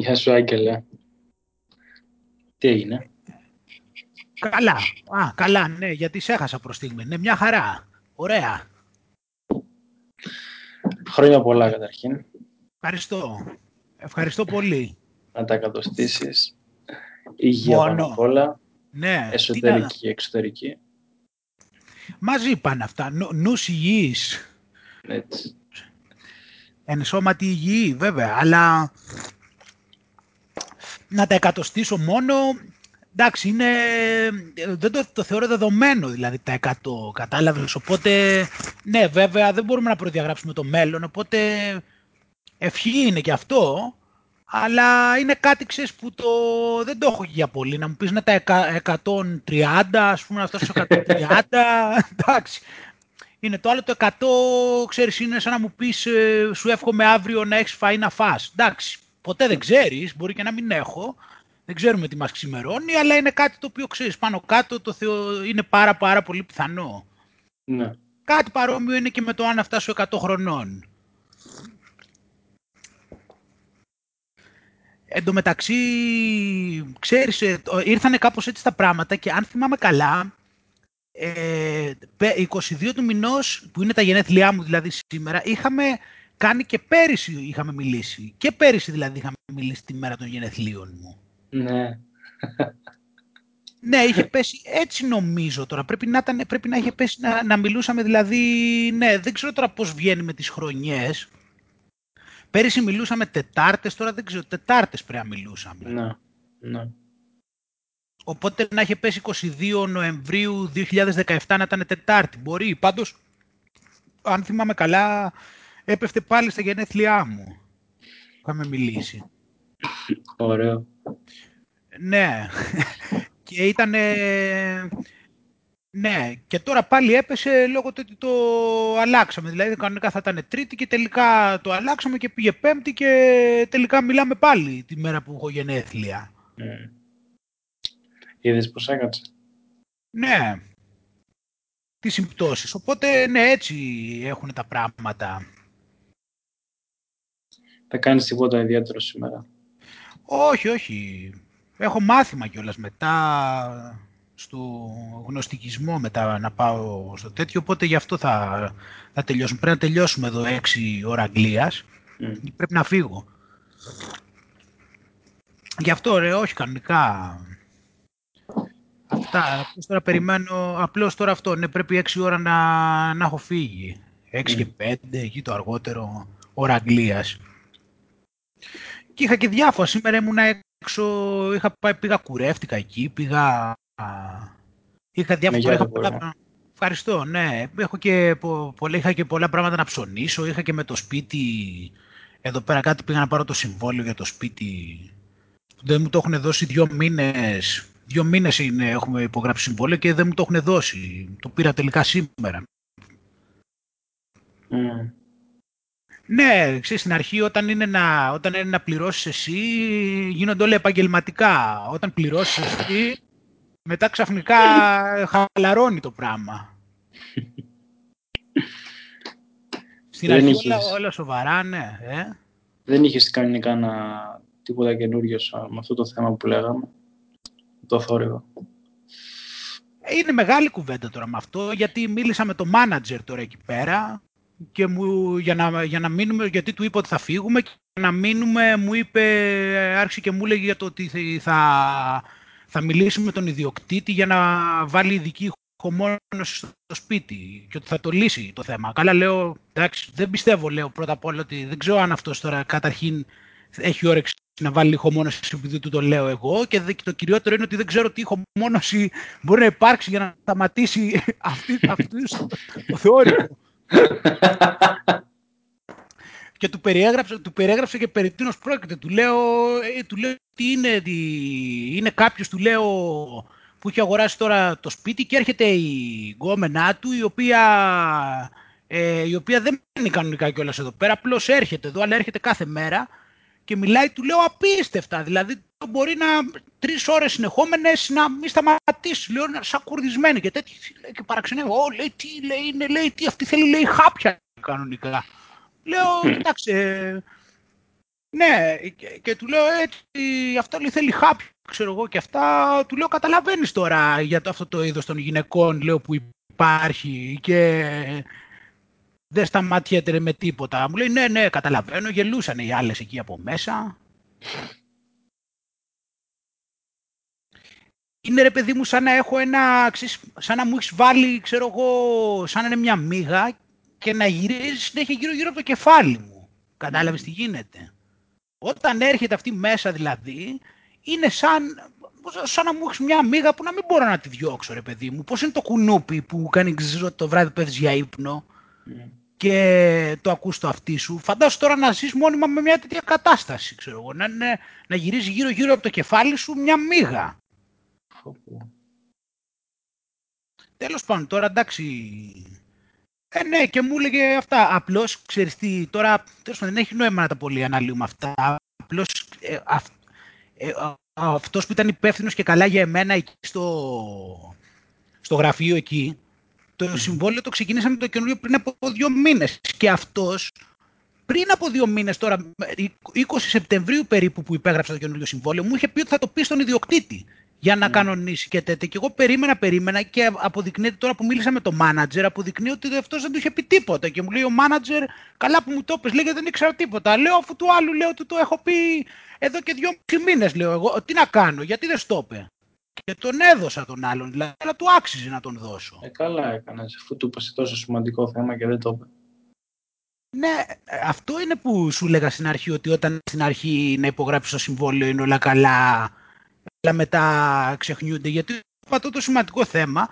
Γεια σου, Άγγελε. Τι έγινε; Καλά. Α, καλά, ναι, γιατί σε έχασα προς στιγμή. Ναι, μια χαρά. Ωραία. Χρόνια πολλά, καταρχήν. Ευχαριστώ. Ευχαριστώ πολύ. Να τα κατοστήσεις. Υγεία Μόνο. πάνω απ' όλα. Ναι. Εσωτερική τι και εξωτερική. να- Μαζί πάνε αυτά. Νου, νους υγιής. Έτσι. Εν σώματι υγιή, βέβαια. Αλλά να τα εκατοστήσω μόνο... Εντάξει, είναι, δεν το, το θεωρώ δεδομένο δηλαδή τα 100, κατάλαβες, οπότε ναι βέβαια δεν μπορούμε να προδιαγράψουμε το μέλλον, οπότε ευχή είναι και αυτό, αλλά είναι κάτι ξέρεις που το, δεν το έχω για πολύ, να μου πεις να τα εκα- 130, ας πούμε να φτάσω στο 130, εντάξει. Είναι το άλλο το 100, ξέρεις, είναι σαν να μου πεις ε, σου εύχομαι αύριο να έχεις φάει να φας. Εντάξει, ποτέ δεν ξέρεις, μπορεί και να μην έχω, δεν ξέρουμε τι μας ξημερώνει, αλλά είναι κάτι το οποίο ξέρεις πάνω κάτω, το θεω... είναι πάρα πάρα πολύ πιθανό. Ναι. Κάτι παρόμοιο είναι και με το αν φτάσω 100 χρονών. Εν τω μεταξύ, ξέρεις, ε, το- ήρθανε κάπως έτσι τα πράγματα και αν θυμάμαι καλά, ε, πε- 22 του μηνός, που είναι τα γενέθλιά μου δηλαδή σήμερα, είχαμε κάνει και πέρυσι είχαμε μιλήσει. Και πέρυσι δηλαδή είχαμε μιλήσει τη μέρα των γενεθλίων μου. Ναι. Ναι, είχε πέσει έτσι νομίζω τώρα. Πρέπει να, ήταν, πρέπει να είχε πέσει να, να μιλούσαμε δηλαδή. Ναι, δεν ξέρω τώρα πώς βγαίνει με τις χρονιές. Πέρυσι μιλούσαμε Τετάρτες, τώρα δεν ξέρω. Τετάρτες πρέπει να μιλούσαμε. Ναι. Ναι. Οπότε να είχε πέσει 22 Νοεμβρίου 2017 να ήταν Τετάρτη. Μπορεί. Πάντως, αν θυμάμαι καλά, έπεφτε πάλι στα γενέθλιά μου. Είχαμε μιλήσει. Ωραίο. Ναι. και ήταν... Ναι, και τώρα πάλι έπεσε λόγω του ότι το αλλάξαμε. Δηλαδή κανονικά θα ήταν τρίτη και τελικά το αλλάξαμε και πήγε πέμπτη και τελικά μιλάμε πάλι τη μέρα που έχω γενέθλια. Mm. Είδες πώς έκατσε. Ναι. Τι συμπτώσεις. Οπότε ναι, έτσι έχουν τα πράγματα. Θα κάνεις τίποτα ιδιαίτερο σήμερα. Όχι, όχι. Έχω μάθημα κιόλας μετά στο γνωστικισμό μετά να πάω στο τέτοιο, οπότε γι' αυτό θα, θα τελειώσουμε. Πρέπει να τελειώσουμε εδώ 6 ώρα Αγγλίας. Mm. Πρέπει να φύγω. Γι' αυτό ρε, όχι κανονικά. Αυτά, απλώς τώρα περιμένω, απλώς τώρα αυτό, ναι, πρέπει 6 ώρα να, να έχω φύγει. 6 και 5, εκεί το αργότερο, ώρα Αγγλίας. Και είχα και διάφορα, σήμερα ήμουν έξω, είχα πάει, πήγα κουρεύτηκα εκεί, πήγα... Είχα διάφορα, γεια είχα το πολλά, μπορώ. Ευχαριστώ, ναι. Έχω και, πο- πολλά, είχα και πολλά πράγματα να ψωνίσω. Είχα και με το σπίτι, εδώ πέρα κάτι πήγα να πάρω το συμβόλαιο για το σπίτι. Δεν μου το έχουν δώσει δύο μήνες. Δύο μήνες είναι, έχουμε υπογράψει συμβόλαιο και δεν μου το έχουν δώσει. Το πήρα τελικά σήμερα. Mm. Ναι, ξέρεις, στην αρχή όταν είναι, να, όταν είναι να πληρώσεις εσύ, γίνονται όλα επαγγελματικά. Όταν πληρώσεις εσύ, μετά ξαφνικά χαλαρώνει το πράγμα. Στην Δεν αρχή είχες. όλα, όλα σοβαρά, ναι. Ε; Δεν είχες κάνει κανένα τίποτα καινούριο σαν- με αυτό το θέμα που λέγαμε. Το θόρυβο; Είναι μεγάλη κουβέντα τώρα με αυτό, γιατί μίλησα με το manager τώρα εκεί πέρα και μου, για, να, για να μείνουμε, γιατί του είπα ότι θα φύγουμε και για να μείνουμε μου είπε, άρχισε και μου έλεγε για το ότι θα, θα μιλήσει με τον ιδιοκτήτη για να βάλει ειδική ηχομόνωση στο σπίτι και ότι θα το λύσει το θέμα. Καλά λέω, εντάξει, δεν πιστεύω λέω πρώτα απ' όλα ότι δεν ξέρω αν αυτός τώρα καταρχήν έχει όρεξη να βάλει ηχομόνωση επειδή του το λέω εγώ και δε- και το κυριότερο είναι ότι δεν ξέρω τι ηχομόνωση μπορεί να υπάρξει για να σταματήσει αυτή, αυτή το θεώρημα. Και του περιέγραψε, του περιέγραψε και περί τίνος πρόκειται. Του λέω, ε, του λέω τι είναι, τι, είναι κάποιος, του λέω, που έχει αγοράσει τώρα το σπίτι και έρχεται η γκόμενά του, η οποία, ε, η οποία δεν είναι κανονικά κιόλας εδώ πέρα, απλώς έρχεται εδώ, αλλά έρχεται κάθε μέρα και μιλάει, του λέω απίστευτα. Δηλαδή μπορεί να τρεις ώρες συνεχόμενες να μην σταματήσει. Λέω να- σαν κουρδισμένη και τέτοια. Λέει, και παραξενεύω. Ω, λέει, τι λέει, είναι, λέει, τι αυτή θέλει, λέει, χάπια κανονικά. Λέω, κοιτάξτε, Ναι, και, του λέω έτσι, αυτό λέει θέλει χάπι, ξέρω εγώ και αυτά. Του λέω καταλαβαίνεις τώρα για το, αυτό το είδος των γυναικών, λέω που υπάρχει και δεν σταματιέται με τίποτα. Μου λέει ναι, ναι, καταλαβαίνω, γελούσαν οι άλλες εκεί από μέσα. Είναι ρε παιδί μου σαν να έχω ένα, σαν να μου έχεις βάλει, ξέρω εγώ, σαν να είναι μια μύγα και να γυρίζεις συνέχεια γύρω γύρω από το κεφάλι μου. Κατάλαβες τι γίνεται; Όταν έρχεται αυτή μέσα δηλαδή, είναι σαν, σαν να μου έχεις μια μύγα που να μην μπορώ να τη διώξω ρε παιδί μου. Πώς είναι το κουνούπι που κάνει ξύζο το βράδυ που για ύπνο mm. και το ακούς το αυτί σου. Φαντάσου τώρα να ζεις μόνιμα με μια τέτοια κατάσταση, ξέρω εγώ. Να, να, να γυρίζεις γύρω γύρω από το κεφάλι σου μια μύγα. Τέλος πάντων, τώρα εντάξει, ε, ναι, και μου έλεγε αυτά. Απλώς ξέρεις τι, τώρα τέλος δεν έχει νόημα να τα πολύ αναλύουμε αυτά. Απλώς ε, ε, αυτός που ήταν υπεύθυνος και καλά για εμένα εκεί στο, στο γραφείο εκεί, το συμβόλαιο το ξεκινήσαμε το καινούριο πριν από δύο μήνες. Και αυτός πριν από δύο μήνες, τώρα, 20 Σεπτεμβρίου περίπου που υπέγραψα το καινούριο συμβόλαιο, μου είχε πει ότι θα το πει στον ιδιοκτήτη για να mm. κανονίσει και τέτοια. Και εγώ περίμενα, περίμενα και αποδεικνύεται τώρα που μίλησα με το manager, αποδεικνύεται ότι αυτός δεν του είχε πει τίποτα. Και μου λέει ο manager, καλά που μου το πες, λέει δεν ήξερα τίποτα. Λέω αφού του άλλου λέω ότι το έχω πει εδώ και δύο μήνες, λέω εγώ. Τι να κάνω, γιατί δεν στο είπε; Και τον έδωσα τον άλλον, δηλαδή, αλλά του άξιζε να τον δώσω. Ε, καλά έκανε, αφού του είπα τόσο σημαντικό θέμα και δεν το είπε. Ναι, αυτό είναι που σου έλεγα στην αρχή, ότι όταν στην αρχή να υπογράψεις το συμβόλαιο είναι όλα καλά αλλά μετά ξεχνιούνται. Γιατί αυτό το σημαντικό θέμα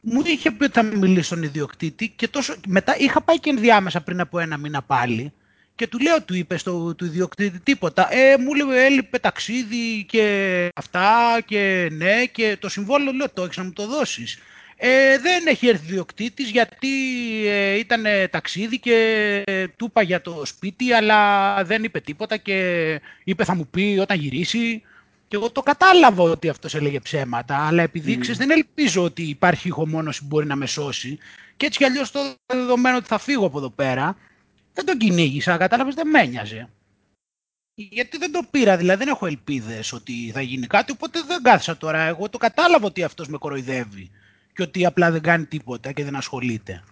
μου είχε πει ότι θα μιλήσει στον ιδιοκτήτη και τόσο, μετά είχα πάει και ενδιάμεσα πριν από ένα μήνα πάλι και του λέω, του είπες στο του ιδιοκτήτη τίποτα. Ε, μου λέει, έλειπε ταξίδι και αυτά και ναι και το συμβόλαιο λέω, το έχεις να μου το δώσεις. Ε, δεν έχει έρθει ιδιοκτήτης γιατί ε, ήταν ταξίδι και ε, του είπα για το σπίτι αλλά δεν είπε τίποτα και είπε θα μου πει όταν γυρίσει. Και εγώ το κατάλαβα ότι αυτός έλεγε ψέματα, αλλά επειδή mm. δεν ελπίζω ότι υπάρχει ηχομόνωση που μπορεί να με σώσει. Και έτσι κι αλλιώς το δεδομένο ότι θα φύγω από εδώ πέρα, δεν τον κυνήγησα, κατάλαβες, δεν με ένοιαζε. Γιατί δεν το πήρα, δηλαδή δεν έχω ελπίδες ότι θα γίνει κάτι, οπότε δεν κάθισα τώρα. Εγώ το κατάλαβα ότι αυτός με κοροϊδεύει και ότι απλά δεν κάνει τίποτα και δεν ασχολείται.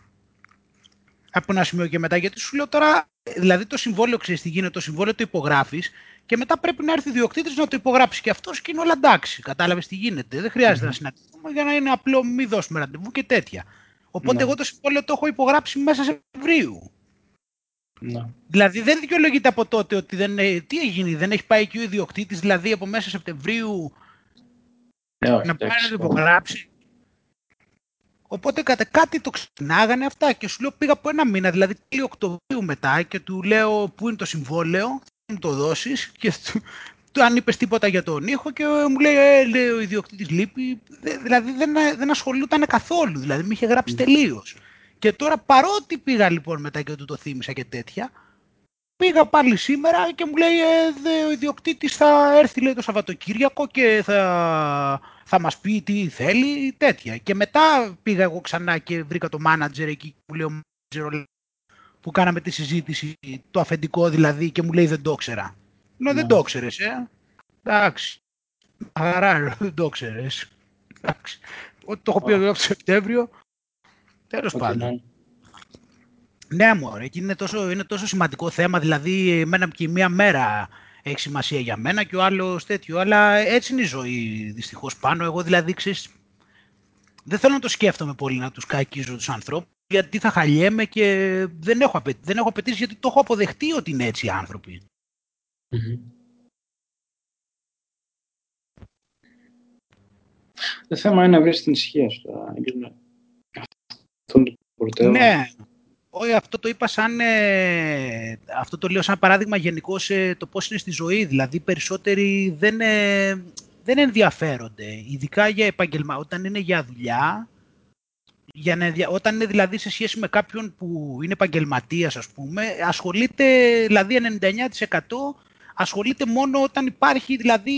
Από ένα σημείο και μετά, γιατί σου λέω τώρα, δηλαδή το συμβόλαιο ξέρεις τι γίνεται, το συμβόλαιο το υπογράφεις και μετά πρέπει να έρθει ο ιδιοκτήτης να το υπογράψει και αυτός και είναι όλα εντάξει. Κατάλαβες τι γίνεται. Δεν χρειάζεται να συναντηθούμε για να είναι απλό, μη δώσουμε ραντεβού και τέτοια. Οπότε ναι. εγώ το συμβόλαιο το έχω υπογράψει μέσα σε Σεπτεμβρίου. Ναι. Δηλαδή δεν δικαιολογείται από τότε ότι δεν. Τι έγινε, δεν έχει πάει και ο ιδιοκτήτης, δηλαδή από μέσα Σεπτεμβρίου ναι, να πάει να το υπογράψει. Οπότε κατά κάτι το ξυνάγανε αυτά και σου λέω πήγα από ένα μήνα, δηλαδή τέλειο Οκτωβρίου μετά και του λέω πού είναι το συμβόλαιο, μου το δώσεις και του, του αν είπες τίποτα για τον ήχο και μου λέει, ε, λέει ο ιδιοκτήτης λείπει. Δηλαδή δεν, δεν ασχολούταν καθόλου, δηλαδή με είχε γράψει mm. τελείως. Και τώρα παρότι πήγα λοιπόν μετά και του το θύμισα και τέτοια, πήγα πάλι σήμερα και μου λέει ε, δε, ο ιδιοκτήτης θα έρθει λέει, το Σαββατοκύριακο και θα, θα μας πει τι θέλει, τέτοια. Και μετά πήγα εγώ ξανά και βρήκα το manager εκεί που λέει ο manager που κάναμε τη συζήτηση, το αφεντικό δηλαδή, και μου λέει δεν το ήξερα. Λέω δεν ναι. το ήξερες, ε. Εντάξει. Αγαρά, δεν το ήξερες. Εντάξει. Ό,τι το έχω πει εδώ από το Σεπτέμβριο. Τέλος πάντων. Ναι, μωρέ, και είναι τόσο, είναι τόσο σημαντικό θέμα, δηλαδή εμένα και μία μέρα έχει σημασία για μένα και ο άλλος τέτοιο, αλλά έτσι είναι η ζωή δυστυχώς πάνω. Εγώ δηλαδή, ξέρεις, δεν θέλω να το σκέφτομαι πολύ να τους κακίζω τους ανθρώπους, γιατί θα χαλιέμαι και δεν έχω, απαι... δεν έχω απαιτήσει γιατί το έχω αποδεχτεί ότι είναι έτσι οι άνθρωποι. Το θέμα είναι να βρεις την ησυχία σου. Αυτό Ναι, όχι, αυτό το είπα σαν, ε, αυτό το λέω σαν παράδειγμα γενικώ ε, το πώς είναι στη ζωή. Δηλαδή, οι περισσότεροι δεν, ε, δεν ενδιαφέρονται, ειδικά για επαγγελμα... Όταν είναι για δουλειά, για να, όταν είναι δηλαδή σε σχέση με κάποιον που είναι επαγγελματίας, ας πούμε, ασχολείται, δηλαδή 99% ασχολείται μόνο όταν υπάρχει δηλαδή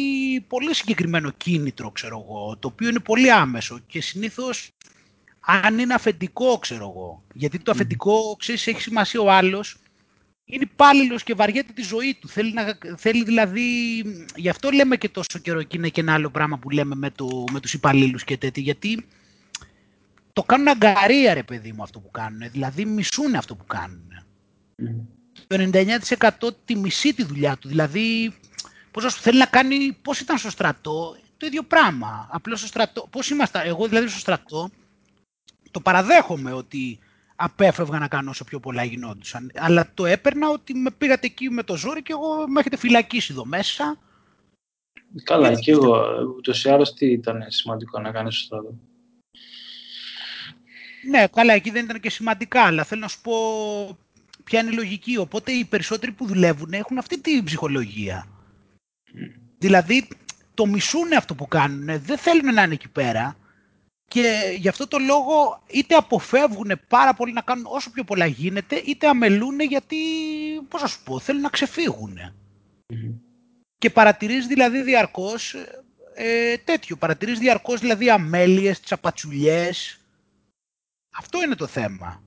πολύ συγκεκριμένο κίνητρο, ξέρω εγώ, το οποίο είναι πολύ άμεσο και συνήθως αν είναι αφεντικό, ξέρω εγώ. Γιατί το αφεντικό, ξέρεις, έχει σημασία ο άλλος είναι υπάλληλος και βαριέται τη ζωή του. Θέλει, να, θέλει δηλαδή. Γι' αυτό λέμε και τόσο καιρό και είναι και ένα άλλο πράγμα που λέμε με, το, με τους υπαλλήλους και τέτοια. Γιατί το κάνουν αγκαρία, ρε παιδί μου, αυτό που κάνουν. Δηλαδή μισούν αυτό που κάνουν. Mm. Το 99% τη μισή τη δουλειά του. Δηλαδή, πώς θέλει να κάνει, πώς ήταν στο στρατό, το ίδιο πράγμα. Απλώς στο στρατό, πώς ήμασταν, εγώ δηλαδή στο στρατό, το παραδέχομαι ότι απέφευγα να κάνω όσο πιο πολλά γινόντουσαν. Αλλά το έπαιρνα ότι με πήγατε εκεί με το ζόρι και εγώ με έχετε φυλακίσει εδώ μέσα. Καλά, και εγώ ούτως ή άλλως τι ήταν σημαντικό να κάνεις στο στρατό; Ναι, καλά, εκεί δεν ήταν και σημαντικά, αλλά θέλω να σου πω ποια είναι η λογική. Οπότε οι περισσότεροι που δουλεύουν έχουν αυτή την ψυχολογία. Δηλαδή, το μισούν αυτό που κάνουν, δεν θέλουν να είναι εκεί πέρα και γι' αυτό το λόγο είτε αποφεύγουν πάρα πολύ να κάνουν όσο πιο πολλά γίνεται, είτε αμελούν γιατί, πώς να σου πω, θέλουν να ξεφύγουν. Και παρατηρείς δηλαδή διαρκώς ε, τέτοιο, παρατηρείς διαρκώς δηλαδή αμέλειες, τσαπατσουλιές. Αυτό είναι το θέμα.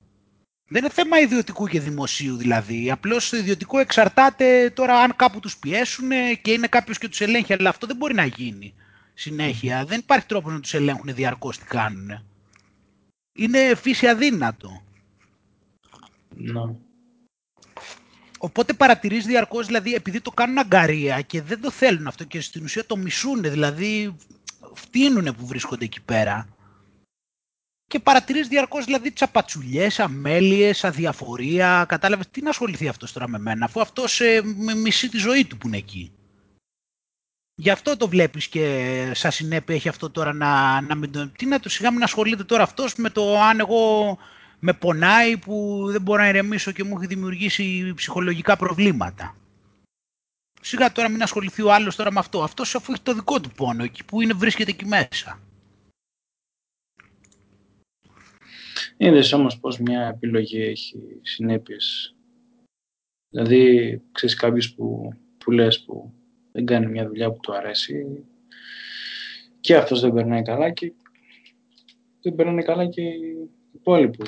Δεν είναι θέμα ιδιωτικού και δημοσίου δηλαδή. Απλώς το ιδιωτικό εξαρτάται τώρα αν κάπου τους πιέσουν και είναι κάποιος και τους ελέγχει, αλλά αυτό δεν μπορεί να γίνει συνέχεια. Δεν υπάρχει τρόπος να τους ελέγχουν διαρκώς τι κάνουν. Είναι φύση αδύνατο. Ναι. Οπότε παρατηρείς διαρκώς, δηλαδή, επειδή το κάνουν αγκαρία και δεν το θέλουν αυτό και στην ουσία το μισούν, δηλαδή φτύνουν που βρίσκονται εκεί πέρα. Και παρατηρείς διαρκώς, δηλαδή, τσαπατσουλιές, αμέλειες, αδιαφορία. Κατάλαβες, τι να ασχοληθεί αυτός τώρα με μένα, αφού αυτός ε, μισεί τη ζωή του που είναι εκεί. Γι' αυτό το βλέπεις και σαν συνέπεια έχει αυτό τώρα να, να μην το... Τι να το σιγά μην ασχολείται τώρα αυτός με το αν εγώ με πονάει που δεν μπορώ να ηρεμήσω και μου έχει δημιουργήσει ψυχολογικά προβλήματα. Σιγά τώρα μην ασχοληθεί ο άλλος τώρα με αυτό. Αυτός αφού έχει το δικό του πόνο εκεί που είναι βρίσκεται εκεί μέσα. Είδες όμως πως μια επιλογή έχει συνέπειες. Δηλαδή, ξέρεις κάποιος που, που λες που δεν κάνει μια δουλειά που του αρέσει και αυτός δεν περνάει καλά και δεν περνάει καλά και οι υπόλοιποι.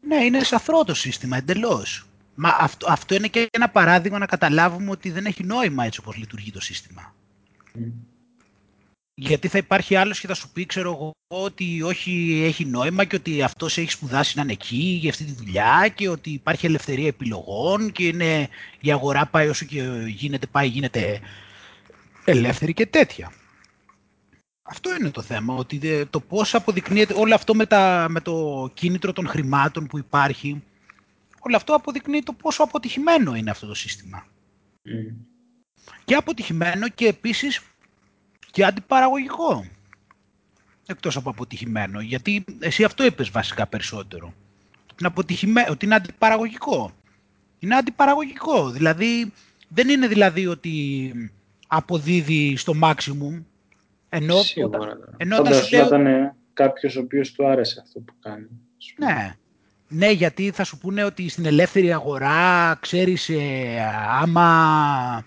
Ναι, είναι σαθρό το σύστημα εντελώς. Μα αυτό, αυτό είναι και ένα παράδειγμα να καταλάβουμε ότι δεν έχει νόημα έτσι όπως λειτουργεί το σύστημα. Γιατί θα υπάρχει άλλος και θα σου πει, ξέρω εγώ, ότι όχι έχει νόημα και ότι αυτός έχει σπουδάσει να είναι εκεί για αυτή τη δουλειά και ότι υπάρχει ελευθερία επιλογών και είναι, η αγορά πάει όσο και γίνεται, πάει, γίνεται ελεύθερη και τέτοια. Αυτό είναι το θέμα, ότι το πώς αποδεικνύεται όλο αυτό με, τα, με το κίνητρο των χρημάτων που υπάρχει, όλο αυτό αποδεικνύει το πόσο αποτυχημένο είναι αυτό το σύστημα. Mm. Και αποτυχημένο και επίσης και αντιπαραγωγικό. Εκτός από αποτυχημένο, γιατί εσύ αυτό είπες βασικά περισσότερο. Ότι είναι αντιπαραγωγικό. Είναι αντιπαραγωγικό, δηλαδή δεν είναι δηλαδή ότι αποδίδει στο maximum. Ενώ, Σίγουρα. Όταν, ενώ Φαντάσου λέω... ήταν κάποιος ο οποίος του άρεσε αυτό που κάνει. Ναι. Ναι, γιατί θα σου πούνε ότι στην ελεύθερη αγορά, ξέρεις, ε, άμα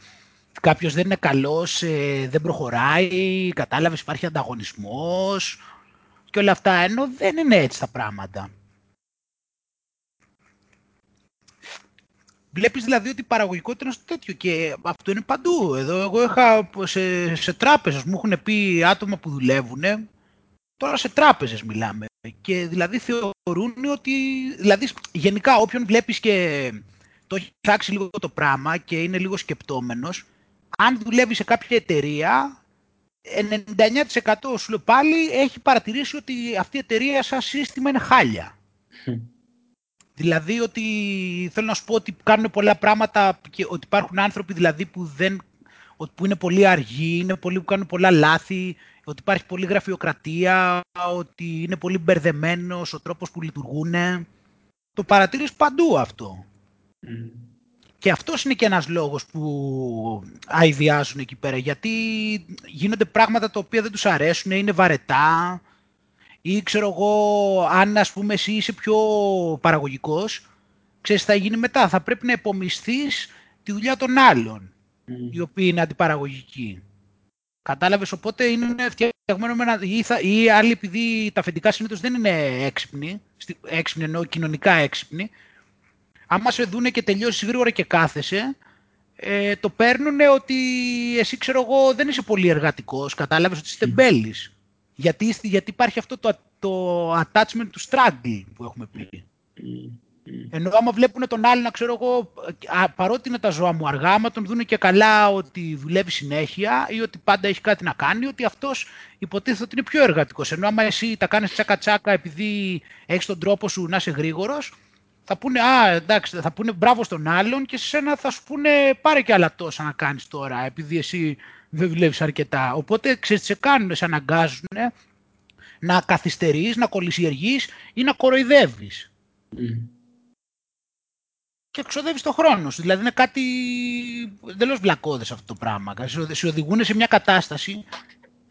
κάποιος δεν είναι καλός, ε, δεν προχωράει, κατάλαβες, υπάρχει ανταγωνισμός και όλα αυτά, ενώ δεν είναι έτσι τα πράγματα. Βλέπεις δηλαδή ότι η παραγωγικότητα είναι στο τέτοιο και αυτό είναι παντού. Εδώ εγώ είχα σε, σε τράπεζες, μου έχουν πει άτομα που δουλεύουν, τώρα σε τράπεζες μιλάμε. Και δηλαδή θεωρούν ότι, δηλαδή γενικά όποιον βλέπεις και το έχει ψάξει λίγο το πράγμα και είναι λίγο σκεπτόμενος, αν δουλεύει σε κάποια εταιρεία, 99% σου λέω πάλι έχει παρατηρήσει ότι αυτή η εταιρεία σαν σύστημα είναι χάλια. Δηλαδή ότι θέλω να σου πω ότι κάνουν πολλά πράγματα και ότι υπάρχουν άνθρωποι δηλαδή που, δεν, που είναι πολύ αργοί, είναι πολλοί που κάνουν πολλά λάθη, ότι υπάρχει πολλή γραφειοκρατία, ότι είναι πολύ μπερδεμένος ο τρόπος που λειτουργούν. Το παρατηρείς παντού αυτό. Και αυτός είναι και ένας λόγος που αηδιάζουν εκεί πέρα, γιατί γίνονται πράγματα τα οποία δεν τους αρέσουν, είναι βαρετά, ή ξέρω εγώ, αν ας πούμε εσύ είσαι πιο παραγωγικός, ξέρεις θα γίνει μετά. Θα πρέπει να επομισθείς τη δουλειά των άλλων, mm. οι οποίοι είναι αντιπαραγωγικοί. Κατάλαβες, οπότε είναι φτιαγμένο με ένα... Ή, θα, ή άλλοι επειδή τα αφεντικά συνήθως δεν είναι έξυπνοι, έξυπνοι εννοώ κοινωνικά έξυπνοι, άμα σε δούνε και τελειώσεις γρήγορα και κάθεσαι, ε, το παίρνουν ότι εσύ ξέρω εγώ δεν είσαι πολύ εργατικός, κατάλαβες ότι είσαι τεμπέλης. Γιατί, γιατί υπάρχει αυτό το, το attachment του struggle που έχουμε πει. Ενώ άμα βλέπουν τον άλλον, ξέρω εγώ, παρότι είναι τα ζώα μου αργά, άμα τον δουν και καλά ότι δουλεύει συνέχεια ή ότι πάντα έχει κάτι να κάνει, ότι αυτός υποτίθεται ότι είναι πιο εργατικός. Ενώ άμα εσύ τα κάνεις τσάκα-τσάκα επειδή έχεις τον τρόπο σου να είσαι γρήγορος, θα πούνε, α, εντάξει, θα πούνε μπράβο στον άλλον και σε σένα θα σου πούνε πάρε και άλλα τόσα να κάνεις τώρα, επειδή εσύ δεν δουλεύεις αρκετά. Οπότε, ξέρεις, σε κάνουν, σε αναγκάζουν να καθυστερείς, να κολλησιεργείς ή να κοροϊδεύεις. Mm. Και εξοδεύεις το χρόνο σου. Δηλαδή είναι κάτι εντελώς βλακώδες αυτό το πράγμα. Σε οδηγούν σε μια κατάσταση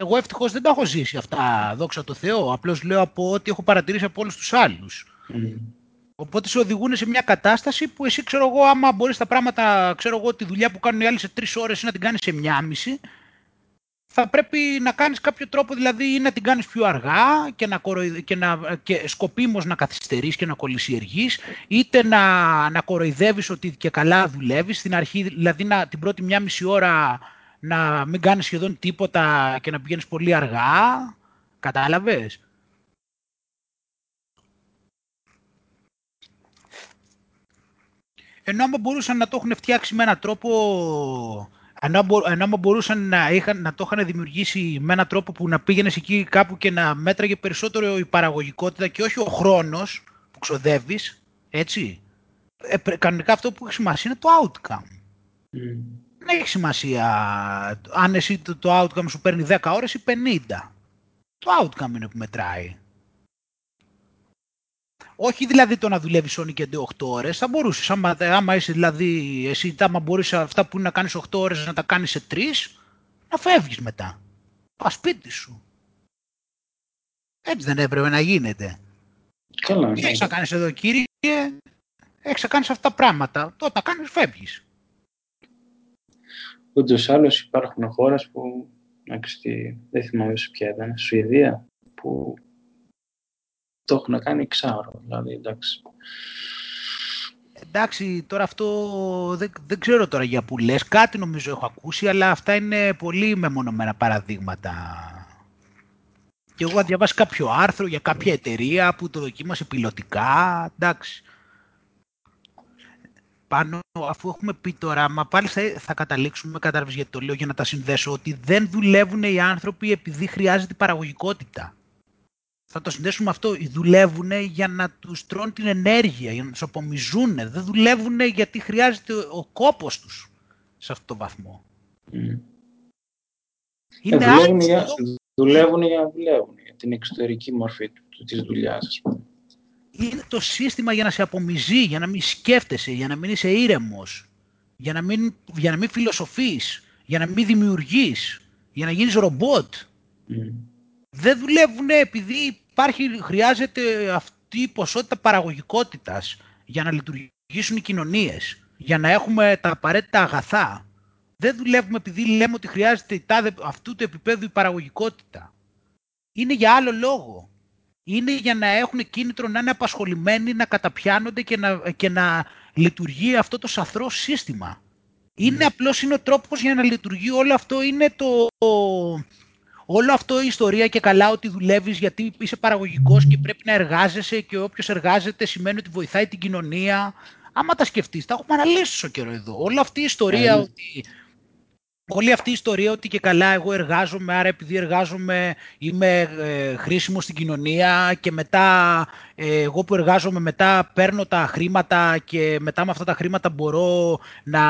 εγώ ευτυχώς δεν τα έχω ζήσει αυτά, δόξα τω Θεώ. Απλώς λέω από ό,τι έχω παρατηρήσει από όλους τους άλλους. Mm. Οπότε σε οδηγούν σε μια κατάσταση που εσύ, ξέρω εγώ, άμα μπορείς τα πράγματα, ξέρω εγώ, τη δουλειά που κάνουν οι άλλοι σε τρεις ώρες ή να την κάνεις σε μία μισή, θα πρέπει να κάνεις κάποιο τρόπο, δηλαδή ή να την κάνεις πιο αργά και, να, κοροϊδε... και, να... και σκοπίμως να καθυστερείς και να κολλησιεργείς, είτε να, να κοροϊδεύεις ότι και καλά δουλεύεις, στην αρχή, δηλαδή να... την πρώτη μία μισή ώρα να μην κάνεις σχεδόν τίποτα και να πηγαίνεις πολύ αργά, κατάλαβες; Ενώ άμα μπορούσαν να το έχουν φτιάξει με έναν τρόπο, ενώ άμα μπορούσαν να, είχαν, να το είχαν δημιουργήσει με έναν τρόπο που να πήγαινες εκεί κάπου και να μέτραγε περισσότερο η παραγωγικότητα και όχι ο χρόνος που ξοδεύεις, έτσι. Ε, κανονικά αυτό που έχει σημασία είναι το outcome. Mm. Δεν έχει σημασία αν εσύ το, το outcome σου παίρνει 10 ώρες ή 50. Το outcome είναι που μετράει. Όχι δηλαδή το να δουλεύεις όνει και 8 ώρες. Θα μπορούσες. Άμα, άμα είσαι δηλαδή, εσύ άμα μπορείς αυτά που είναι να κάνεις 8 ώρες να τα κάνεις σε 3, να φεύγεις μετά. Πας σπίτι σου. Έτσι δεν έπρεπε να γίνεται. Καλά. Τι ναι. έχεις να κάνεις εδώ, κύριε. Έχεις να κάνεις αυτά τα πράγματα. Τότε τα κάνεις, φεύγεις. Ούτως ή άλλως υπάρχουν χώρες που. Δεν θυμάμαι ποια ήταν. Σουηδία. Που το έχουν κάνει εξάωρο. Δηλαδή, εντάξει. Εντάξει, τώρα αυτό δεν, δεν ξέρω τώρα για που λες. Κάτι νομίζω έχω ακούσει, αλλά αυτά είναι πολύ μεμονωμένα παραδείγματα. Και εγώ διαβάσει κάποιο άρθρο για κάποια εταιρεία που το δοκίμασε πιλωτικά. Εντάξει. Πάνω, αφού έχουμε πει τώρα, μα πάλι θα, θα καταλήξουμε, κατάλαβες γιατί το λέω για να τα συνδέσω, ότι δεν δουλεύουν οι άνθρωποι επειδή χρειάζεται παραγωγικότητα θα το συνδέσουμε αυτό. Δουλεύουν για να του τρώνε την ενέργεια, για να του απομυζούν. Δεν δουλεύουν γιατί χρειάζεται ο κόπο του σε αυτό το βαθμό. Mm. Είναι ε, δουλεύουν, για, δουλεύουν για να δουλεύουν, για την εξωτερική μορφή του, της δουλειάς, ας πούμε. Είναι το σύστημα για να σε απομυζεί, για να μην σκέφτεσαι, για να μην είσαι ήρεμος, για να μην, για να μην φιλοσοφείς, για να μην δημιουργείς, για να γίνεις ρομπότ. Mm δεν δουλεύουν επειδή υπάρχει, χρειάζεται αυτή η ποσότητα παραγωγικότητας για να λειτουργήσουν οι κοινωνίες, για να έχουμε τα απαραίτητα αγαθά. Δεν δουλεύουμε επειδή λέμε ότι χρειάζεται αυτού του επίπεδου η παραγωγικότητα. Είναι για άλλο λόγο. Είναι για να έχουν κίνητρο να είναι απασχολημένοι, να καταπιάνονται και να, και να λειτουργεί αυτό το σαθρό σύστημα. Είναι mm. απλώς είναι ο τρόπος για να λειτουργεί όλο αυτό, είναι το, όλο αυτό η ιστορία και καλά ότι δουλεύεις γιατί είσαι παραγωγικός και πρέπει να εργάζεσαι και όποιος εργάζεται σημαίνει ότι βοηθάει την κοινωνία. Άμα τα σκεφτείς, τα έχουμε αναλύσει στο καιρό εδώ. Όλη αυτή η ιστορία ε, ότι όλη αυτή η ιστορία ότι και καλά εγώ εργάζομαι, άρα επειδή εργάζομαι είμαι ε, χρήσιμος στην κοινωνία και μετά ε, εγώ που εργάζομαι μετά παίρνω τα χρήματα και μετά με αυτά τα χρήματα μπορώ να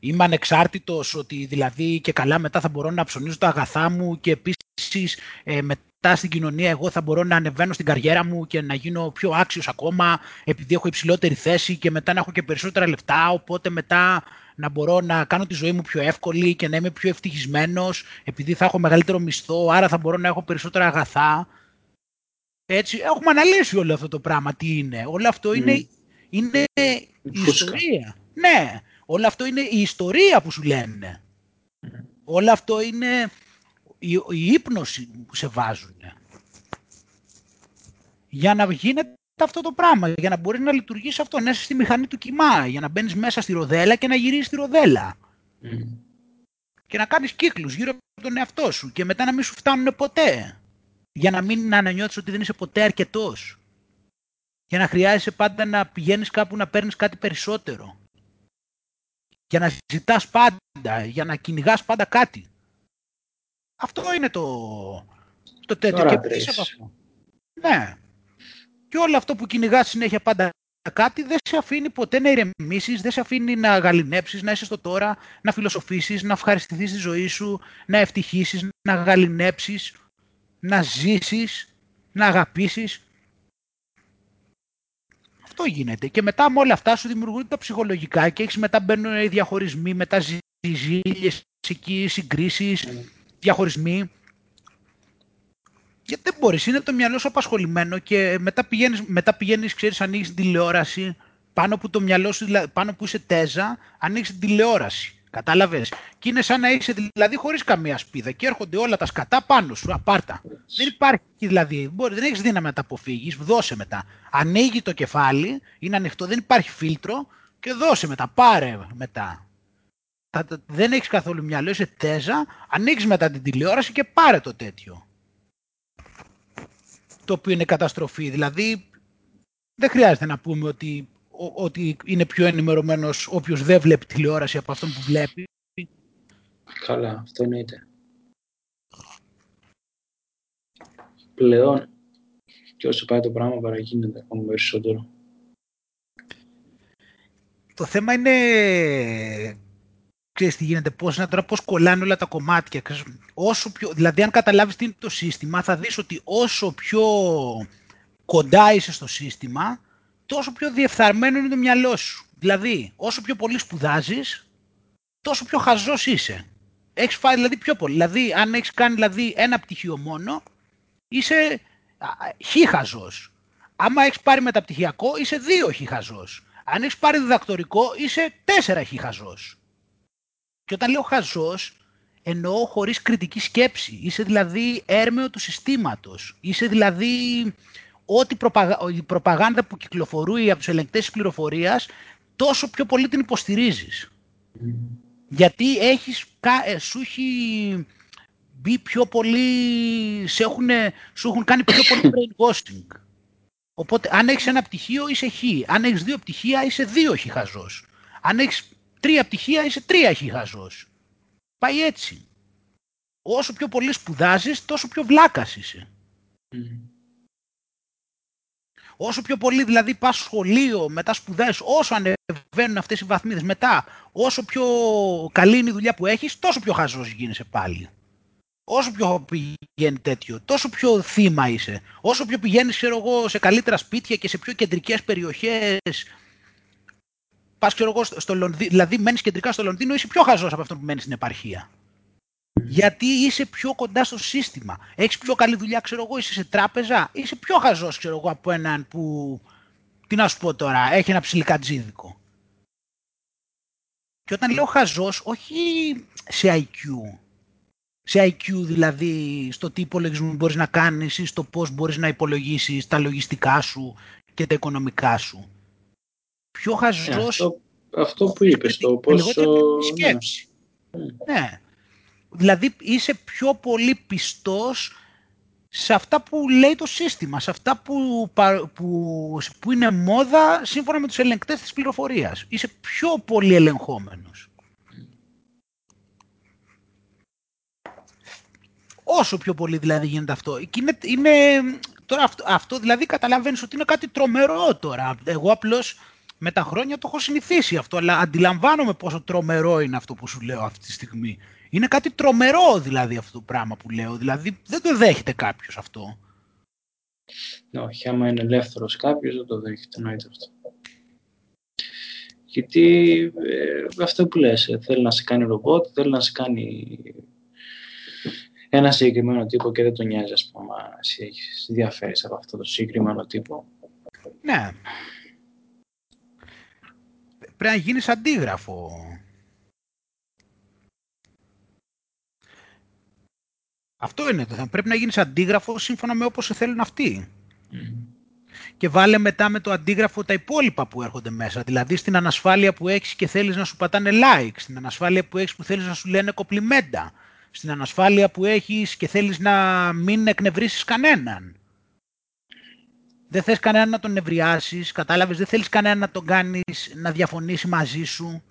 είμαι ανεξάρτητος, ότι δηλαδή και καλά μετά θα μπορώ να ψωνίζω τα αγαθά μου και επίσης ε, μετά στην κοινωνία εγώ θα μπορώ να ανεβαίνω στην καριέρα μου και να γίνω πιο άξιος ακόμα επειδή έχω υψηλότερη θέση και μετά να έχω και περισσότερα λεφτά, οπότε μετά να μπορώ να κάνω τη ζωή μου πιο εύκολη και να είμαι πιο ευτυχισμένος επειδή θα έχω μεγαλύτερο μισθό, άρα θα μπορώ να έχω περισσότερα αγαθά. Έτσι, έχουμε αναλύσει όλο αυτό το πράγμα τι είναι. Όλο αυτό είναι, είναι η ιστορία. Ναι, όλο αυτό είναι η ιστορία που σου λένε. Όλο αυτό είναι η, η ύπνωση που σε βάζουν. Για να γίνεται αυτό το πράγμα για να μπορείς να λειτουργήσει αυτό, να είσαι στη μηχανή του κοιμά, για να μπαίνεις μέσα στη ροδέλα και να γυρίσεις τη ροδέλα. Και να κάνεις κύκλους γύρω από τον εαυτό σου και μετά να μην σου φτάνουν ποτέ. Για να μην ανανιώθεις ότι δεν είσαι ποτέ αρκετός. Για να χρειάζεσαι πάντα να πηγαίνεις κάπου να παίρνεις κάτι περισσότερο. Για να ζητάς πάντα, για να κυνηγάς πάντα κάτι. Αυτό είναι το, το τέτοιο. και από αυτό. Ναι. Και όλο αυτό που κυνηγάς συνέχεια πάντα κάτι δεν σε αφήνει ποτέ να ηρεμήσεις, δεν σε αφήνει να γαλινέψεις, να είσαι στο τώρα, να φιλοσοφήσεις, να ευχαριστηθείς τη ζωή σου, να ευτυχήσεις, να γαλινέψεις, να ζήσεις, να αγαπήσεις. Αυτό γίνεται. Και μετά με όλα αυτά σου δημιουργούνται τα ψυχολογικά και έχεις μετά μπαίνουν οι διαχωρισμοί, μετά ζήλιες, συγκρίσεις, διαχωρισμοί. Γιατί δεν μπορείς, είναι το μυαλό σου απασχολημένο και μετά πηγαίνεις, μετά πηγαίνεις, ξέρεις, ανοίγεις τηλεόραση, πάνω που το μυαλό σου, πάνω που είσαι τέζα, ανοίγεις την τηλεόραση. Κατάλαβες; Και είναι σαν να είσαι δηλαδή χωρίς καμία σπίδα και έρχονται όλα τα σκατά πάνω σου. Απάρτα. Δεν υπάρχει δηλαδή. Μπορεί, δεν έχεις δύναμη να τα αποφύγεις. Δώσε μετά. Ανοίγει το κεφάλι, είναι ανοιχτό, δεν υπάρχει φίλτρο και δώσε μετά. Πάρε μετά. Δεν έχεις καθόλου μυαλό, είσαι τέζα. Ανοίγεις μετά την τηλεόραση και πάρε το τέτοιο το οποίο είναι καταστροφή. Δηλαδή, δεν χρειάζεται να πούμε ότι, ότι είναι πιο ενημερωμένος όποιος δεν βλέπει τηλεόραση από αυτόν που βλέπει. Καλά, αυτό εννοείται. Πλέον, και όσο πάει το πράγμα παραγίνεται ακόμα περισσότερο. Το θέμα είναι ξέρεις τι γίνεται, πώς, να τώρα πώς κολλάνε όλα τα κομμάτια. Όσο πιο, δηλαδή αν καταλάβεις τι είναι το σύστημα, θα δεις ότι όσο πιο κοντά είσαι στο σύστημα, τόσο πιο διεφθαρμένο είναι το μυαλό σου. Δηλαδή, όσο πιο πολύ σπουδάζεις, τόσο πιο χαζός είσαι. Έχεις φάει δηλαδή πιο πολύ. Δηλαδή, αν έχεις κάνει δηλαδή, ένα πτυχίο μόνο, είσαι χι χαζός. Άμα έχεις πάρει μεταπτυχιακό, είσαι δύο χι χαζός. Αν έχεις πάρει διδακτορικό, είσαι τέσσερα χι χαζός. Και όταν λέω χαζός, εννοώ χωρίς κριτική σκέψη. Είσαι δηλαδή έρμεο του συστήματος. Είσαι δηλαδή ό,τι η προπαγάνδα που κυκλοφορεί από τους ελεγκτές της πληροφορίας, τόσο πιο πολύ την υποστηρίζεις. Γιατί έχεις, ε, σου έχει μπει πιο πολύ, σε έχουν, σου έχουν κάνει πιο πολύ brainwashing. Οπότε αν έχεις ένα πτυχίο είσαι χ. Αν έχεις δύο πτυχία είσαι δύο χ χαζός. Αν έχεις τρία πτυχία είσαι τρία χαζός. Πάει έτσι. Όσο πιο πολύ σπουδάζεις, τόσο πιο βλάκας είσαι. Όσο πιο πολύ δηλαδή πας σχολείο, μετά σπουδάζεις, όσο ανεβαίνουν αυτές οι βαθμίδες μετά, όσο πιο καλή είναι η δουλειά που έχεις, τόσο πιο χαζός γίνεσαι πάλι. Όσο πιο πηγαίνει τέτοιο, τόσο πιο θύμα είσαι. Όσο πιο πηγαίνεις, ξέρω εγώ, σε καλύτερα σπίτια και σε πιο κεντρικές περιοχές πας, ξέρω εγώ, στο Λονδίνο, δηλαδή μένεις κεντρικά στο Λονδίνο, είσαι πιο χαζός από αυτό που μένεις στην επαρχία. Γιατί είσαι πιο κοντά στο σύστημα. Έχεις πιο καλή δουλειά, ξέρω εγώ, είσαι σε τράπεζα. Είσαι πιο χαζός, ξέρω εγώ, από έναν που. Τι να σου πω τώρα, έχει ένα ψιλικατζίδικο. Και όταν λέω χαζός, όχι σε IQ. Σε IQ δηλαδή, στο τι υπολογισμό μπορείς να κάνεις ή στο πώς μπορείς να υπολογίσεις τα λογιστικά σου και τα οικονομικά σου πιο χαζός... αυτό, αυτό που είπες, το πόσο... Σκέψη. Ναι. ναι. Δηλαδή είσαι πιο πολύ πιστός σε αυτά που λέει το σύστημα, σε αυτά που, που, που είναι μόδα σύμφωνα με τους ελεγκτές της πληροφορίας. Είσαι πιο πολύ ελεγχόμενος. Όσο πιο πολύ δηλαδή γίνεται αυτό. είναι, είναι, τώρα αυτό, αυτό δηλαδή καταλαβαίνεις ότι είναι κάτι τρομερό τώρα. Εγώ απλώς με τα χρόνια το έχω συνηθίσει αυτό, αλλά αντιλαμβάνομαι πόσο τρομερό είναι αυτό που σου λέω αυτή τη στιγμή. Είναι κάτι τρομερό δηλαδή αυτό το πράγμα που λέω, δηλαδή δεν το δέχεται κάποιος αυτό. Όχι, άμα είναι ελεύθερος κάποιος δεν το δέχεται, εννοείται αυτό. Γιατί ε, αυτό που λες, ε, θέλει να σε κάνει ρομπότ, θέλει να σε κάνει ένα συγκεκριμένο τύπο και δεν τον νοιάζει, ας πούμε, εσύ έχεις διαφέρεις από αυτό το συγκεκριμένο τύπο. Ναι, πρέπει να γίνεις αντίγραφο. Αυτό είναι το θέμα. Πρέπει να γίνεις αντίγραφο σύμφωνα με όπως σε θέλουν αυτοί. και βάλε μετά με το αντίγραφο τα υπόλοιπα που έρχονται μέσα. Δηλαδή στην ανασφάλεια που έχεις και θέλεις να σου πατάνε like, στην ανασφάλεια που έχεις που θέλεις να σου λένε κοπλιμέντα, στην ανασφάλεια που έχεις και θέλεις να μην εκνευρίσεις κανέναν. Δεν θες κανέναν να τον νευριάσεις, κατάλαβες, δεν θέλεις κανέναν να τον κάνεις να διαφωνήσει μαζί σου.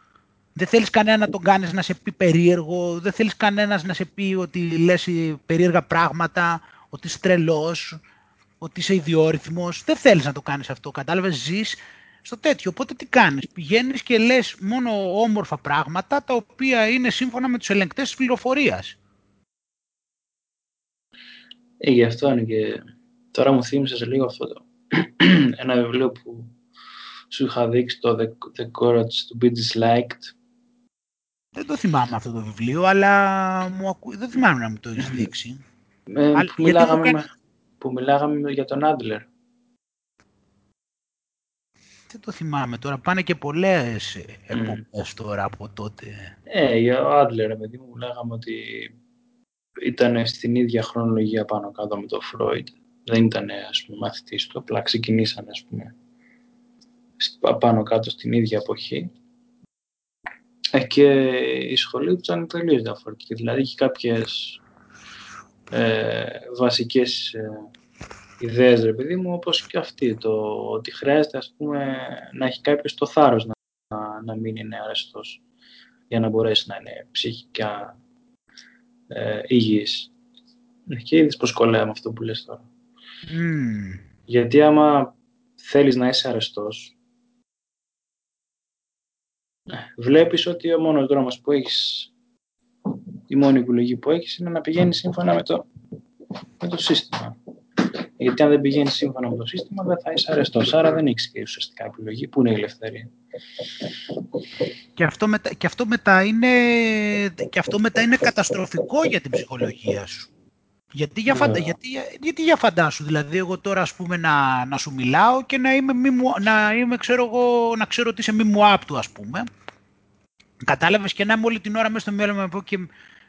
Δεν θέλεις κανένα να τον κάνεις να σε πει περίεργο, δεν θέλεις κανένας να σε πει ότι λες περίεργα πράγματα, ότι είσαι τρελός, ότι είσαι ιδιόρυθμος. Δεν θέλεις να το κάνεις αυτό, κατάλαβες, ζεις στο τέτοιο. Οπότε τι κάνεις, πηγαίνεις και λες μόνο όμορφα πράγματα, τα οποία είναι σύμφωνα με τους ελεγκτές της πληροφορίας. Ε, γι' αυτό είναι και... Τώρα μου θύμισες λίγο αυτό το... ένα βιβλίο που σου είχα δείξει το The, The Courage to be Disliked δεν το θυμάμαι αυτό το βιβλίο, αλλά μου ακού... δεν θυμάμαι να μου το έχεις δείξει. Ε, που, μιλάγαμε που μιλάγαμε για τον Άντλερ. Δεν το θυμάμαι τώρα. Πάνε και πολλές mm. εποχές τώρα από τότε. Ε, για ο Άντλερ, παιδί μου, λέγαμε ότι ήταν στην ίδια χρονολογία πάνω κάτω με τον Φρόιντ. Δεν ήταν, ας πούμε, μαθητής του, απλά ξεκινήσαν, ας πούμε, πάνω κάτω στην ίδια εποχή. Ε, και η σχολή του ήταν τελείως διαφορετική. Δηλαδή έχει κάποιες ε, βασικές ε, ιδέες, ρε παιδί μου, όπως και αυτή. Το ότι χρειάζεται, ας πούμε, να έχει κάποιος το θάρρος να, να, να μην είναι αρεστός για να μπορέσει να είναι ψυχικά ε, υγιής. Και είδες πως κολλάει με αυτό που λες τώρα. Mm. Γιατί άμα θέλεις να είσαι αρεστός, βλέπεις ότι ο μόνος δρόμος που έχεις, η μόνη επιλογή που έχεις είναι να πηγαίνεις σύμφωνα με το, με το σύστημα. Γιατί αν δεν πηγαίνεις σύμφωνα με το σύστημα δεν θα είσαι αρεστός, άρα δεν έχεις και ουσιαστικά επιλογή. Πού είναι η ελευθερία; Και αυτό, μετά, και, αυτό μετά είναι, και αυτό μετά είναι καταστροφικό για την ψυχολογία σου. Γιατί για, φαντα, γιατί, γιατί για φαντάσου, δηλαδή εγώ τώρα ας πούμε να, να σου μιλάω και να είμαι, μη να είμαι ξέρω εγώ, να ξέρω ότι είσαι μη μου άπτου ας πούμε. Κατάλαβες και να είμαι όλη την ώρα μέσα στο μέλλον μου πω και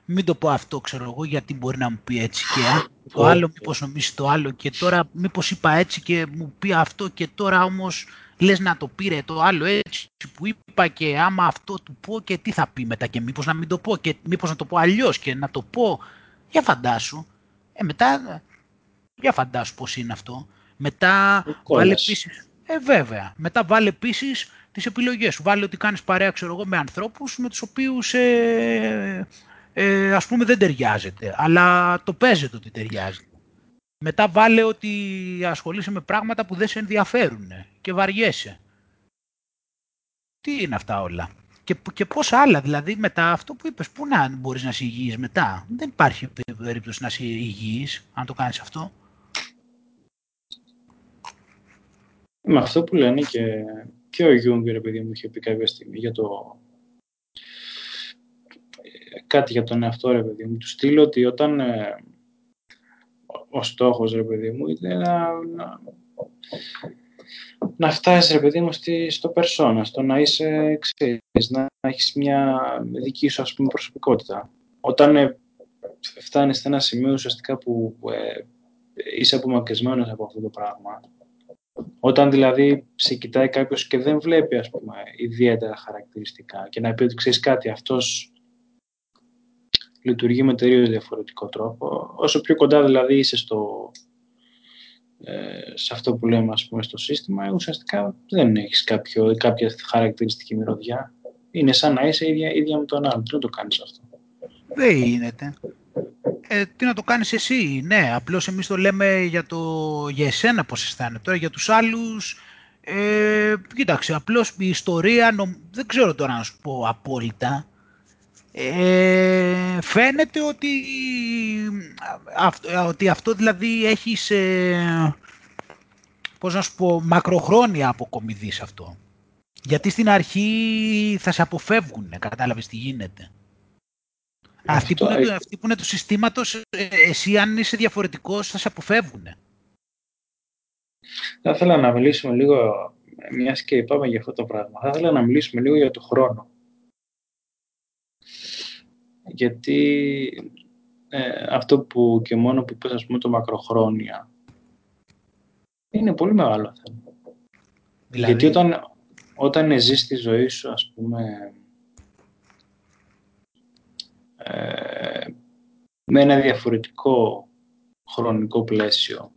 μην το πω αυτό ξέρω εγώ γιατί μπορεί να μου πει έτσι και το άλλο μήπως νομίσει το άλλο και τώρα μήπως είπα έτσι και μου πει αυτό και τώρα όμως λες να το πήρε το άλλο έτσι που είπα και άμα αυτό του πω και τι θα πει μετά και μήπως να μην το πω και μήπως να το πω αλλιώς και να το πω. Για φαντάσου ε, μετά, για φαντάσου πώς είναι αυτό. Μετά βάλε επίση. Ε, βέβαια. Μετά βάλε επίσης τις επιλογές σου. Βάλε ότι κάνεις παρέα, ξέρω εγώ, με ανθρώπους με τους οποίους ε, ε, ας πούμε δεν ταιριάζεται. Αλλά το παίζεται ότι ταιριάζεται. Μετά βάλε ότι ασχολείσαι με πράγματα που δεν σε ενδιαφέρουν και βαριέσαι. Τι είναι αυτά όλα; Και, και πόσα άλλα, δηλαδή μετά αυτό που είπες, πού να μπορείς να είσαι υγιής μετά. Δεν υπάρχει περίπτωση να είσαι υγιής, αν το κάνεις αυτό. Με αυτό που λένε και, και ο Γιούγκερ, επειδή μου είχε πει κάποια στιγμή για το... κάτι για τον εαυτό, ρε παιδί μου, του στείλω ότι όταν ε, ο στόχος, ρε παιδί μου, είναι να, να φτάσεις ρε παιδί μου στο περσόνα, στο να είσαι ξέρεις, να έχεις μια δική σου ας πούμε προσωπικότητα. Όταν ε, φτάνεις σε ένα σημείο ουσιαστικά που ε, είσαι απομακρυσμένος από αυτό το πράγμα, όταν δηλαδή σε κοιτάει κάποιος και δεν βλέπει ας πούμε ιδιαίτερα χαρακτηριστικά και να πει ότι ξέρεις κάτι, αυτός λειτουργεί με τελείως διαφορετικό τρόπο, όσο πιο κοντά δηλαδή είσαι στο, ε, σε αυτό που λέμε ας πούμε, στο σύστημα, ουσιαστικά δεν έχεις κάποιο, κάποια χαρακτηριστική μυρωδιά. Είναι σαν να είσαι ίδια, ίδια με τον άλλον. Τι να το κάνεις αυτό; Δεν γίνεται. Ε, τι να το κάνεις εσύ, ναι. Απλώς εμείς το λέμε για, το, για εσένα πώς αισθάνεται. Τώρα για τους άλλους, ε, κοίταξε, απλώς η ιστορία, δεν ξέρω τώρα να σου πω απόλυτα, ε, φαίνεται ότι, ότι αυτό δηλαδή έχει σε, πώς να σου πω, μακροχρόνια αποκομιδή σε αυτό. Γιατί στην αρχή θα σε αποφεύγουν, κατάλαβες τι γίνεται. Αυτοί που, είναι, αυτοί που είναι του συστήματος, ε, εσύ αν είσαι διαφορετικός θα σε αποφεύγουν. Θα ήθελα να μιλήσουμε λίγο, μιας και είπαμε για αυτό το πράγμα, θα ήθελα να μιλήσουμε λίγο για το χρόνο γιατί ε, αυτό που και μόνο που είπες, ας πούμε, το μακροχρόνια, Είναι πολύ μεγάλο θέμα. Δηλαδή... Γιατί όταν, όταν ζεις τη ζωή σου, ας πούμε, ε, με ένα διαφορετικό χρονικό πλαίσιο,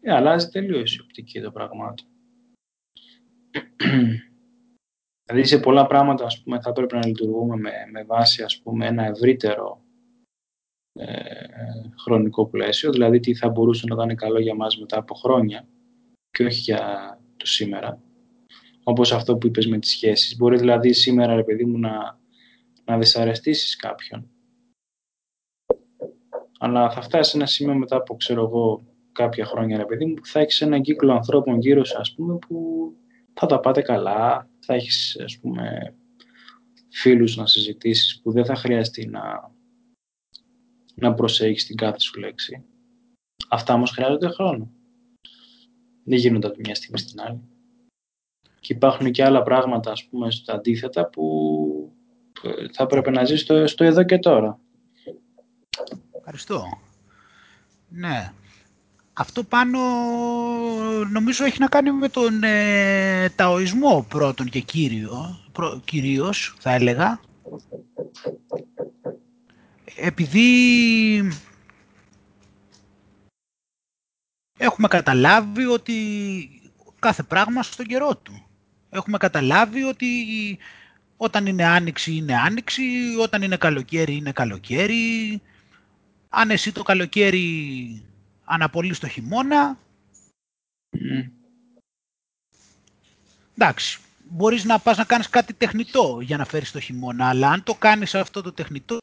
ε, αλλάζει τελείως η οπτική των πραγμάτων. Δηλαδή σε πολλά πράγματα ας πούμε, θα πρέπει να λειτουργούμε με, με βάση ας πούμε, ένα ευρύτερο ε, χρονικό πλαίσιο, δηλαδή τι θα μπορούσε να ήταν καλό για μας μετά από χρόνια και όχι για το σήμερα. Όπως αυτό που είπες με τις σχέσεις. Μπορεί δηλαδή σήμερα, ρε παιδί μου, να, να δυσαρεστήσεις κάποιον. Αλλά θα φτάσει ένα σημείο μετά από, ξέρω εγώ, κάποια χρόνια, ρε παιδί μου, που θα έχεις έναν κύκλο ανθρώπων γύρω σου, ας πούμε, που θα τα πάτε καλά, θα έχεις, ας πούμε, φίλους να συζητήσεις που δεν θα χρειαστεί να, να προσέχεις την κάθε σου λέξη. Αυτά όμως χρειάζονται χρόνο. Δεν γίνονται από μια στιγμή στην άλλη. Και υπάρχουν και άλλα πράγματα, ας πούμε, στα αντίθετα που θα πρέπει να ζεις στο, στο εδώ και τώρα. Ευχαριστώ. Ναι. Αυτό πάνω νομίζω έχει να κάνει με τον ε, ταοισμό πρώτον και κύριο, προ, κυρίως θα έλεγα. Επειδή έχουμε καταλάβει ότι κάθε πράγμα στον καιρό του. Έχουμε καταλάβει ότι όταν είναι άνοιξη είναι άνοιξη, όταν είναι καλοκαίρι είναι καλοκαίρι. Αν εσύ το καλοκαίρι αναπολύς το χειμώνα, mm. εντάξει, μπορείς να πας να κάνεις κάτι τεχνητό για να φέρεις το χειμώνα, αλλά αν το κάνεις αυτό το τεχνητό,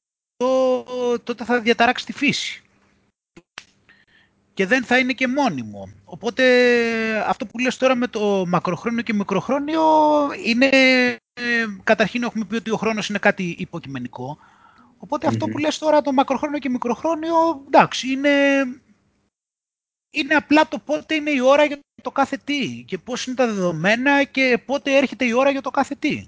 τότε θα διαταράξει τη φύση και δεν θα είναι και μόνιμο. Οπότε αυτό που λες τώρα με το μακροχρόνιο και μικροχρόνιο είναι, ε, καταρχήν έχουμε πει ότι ο χρόνος είναι κάτι υποκειμενικό. αυτό που λες τώρα το μακροχρόνιο και μικροχρόνιο, εντάξει, είναι, είναι απλά το πότε είναι η ώρα για το κάθε τι και πώς είναι τα δεδομένα και πότε έρχεται η ώρα για το κάθε τι.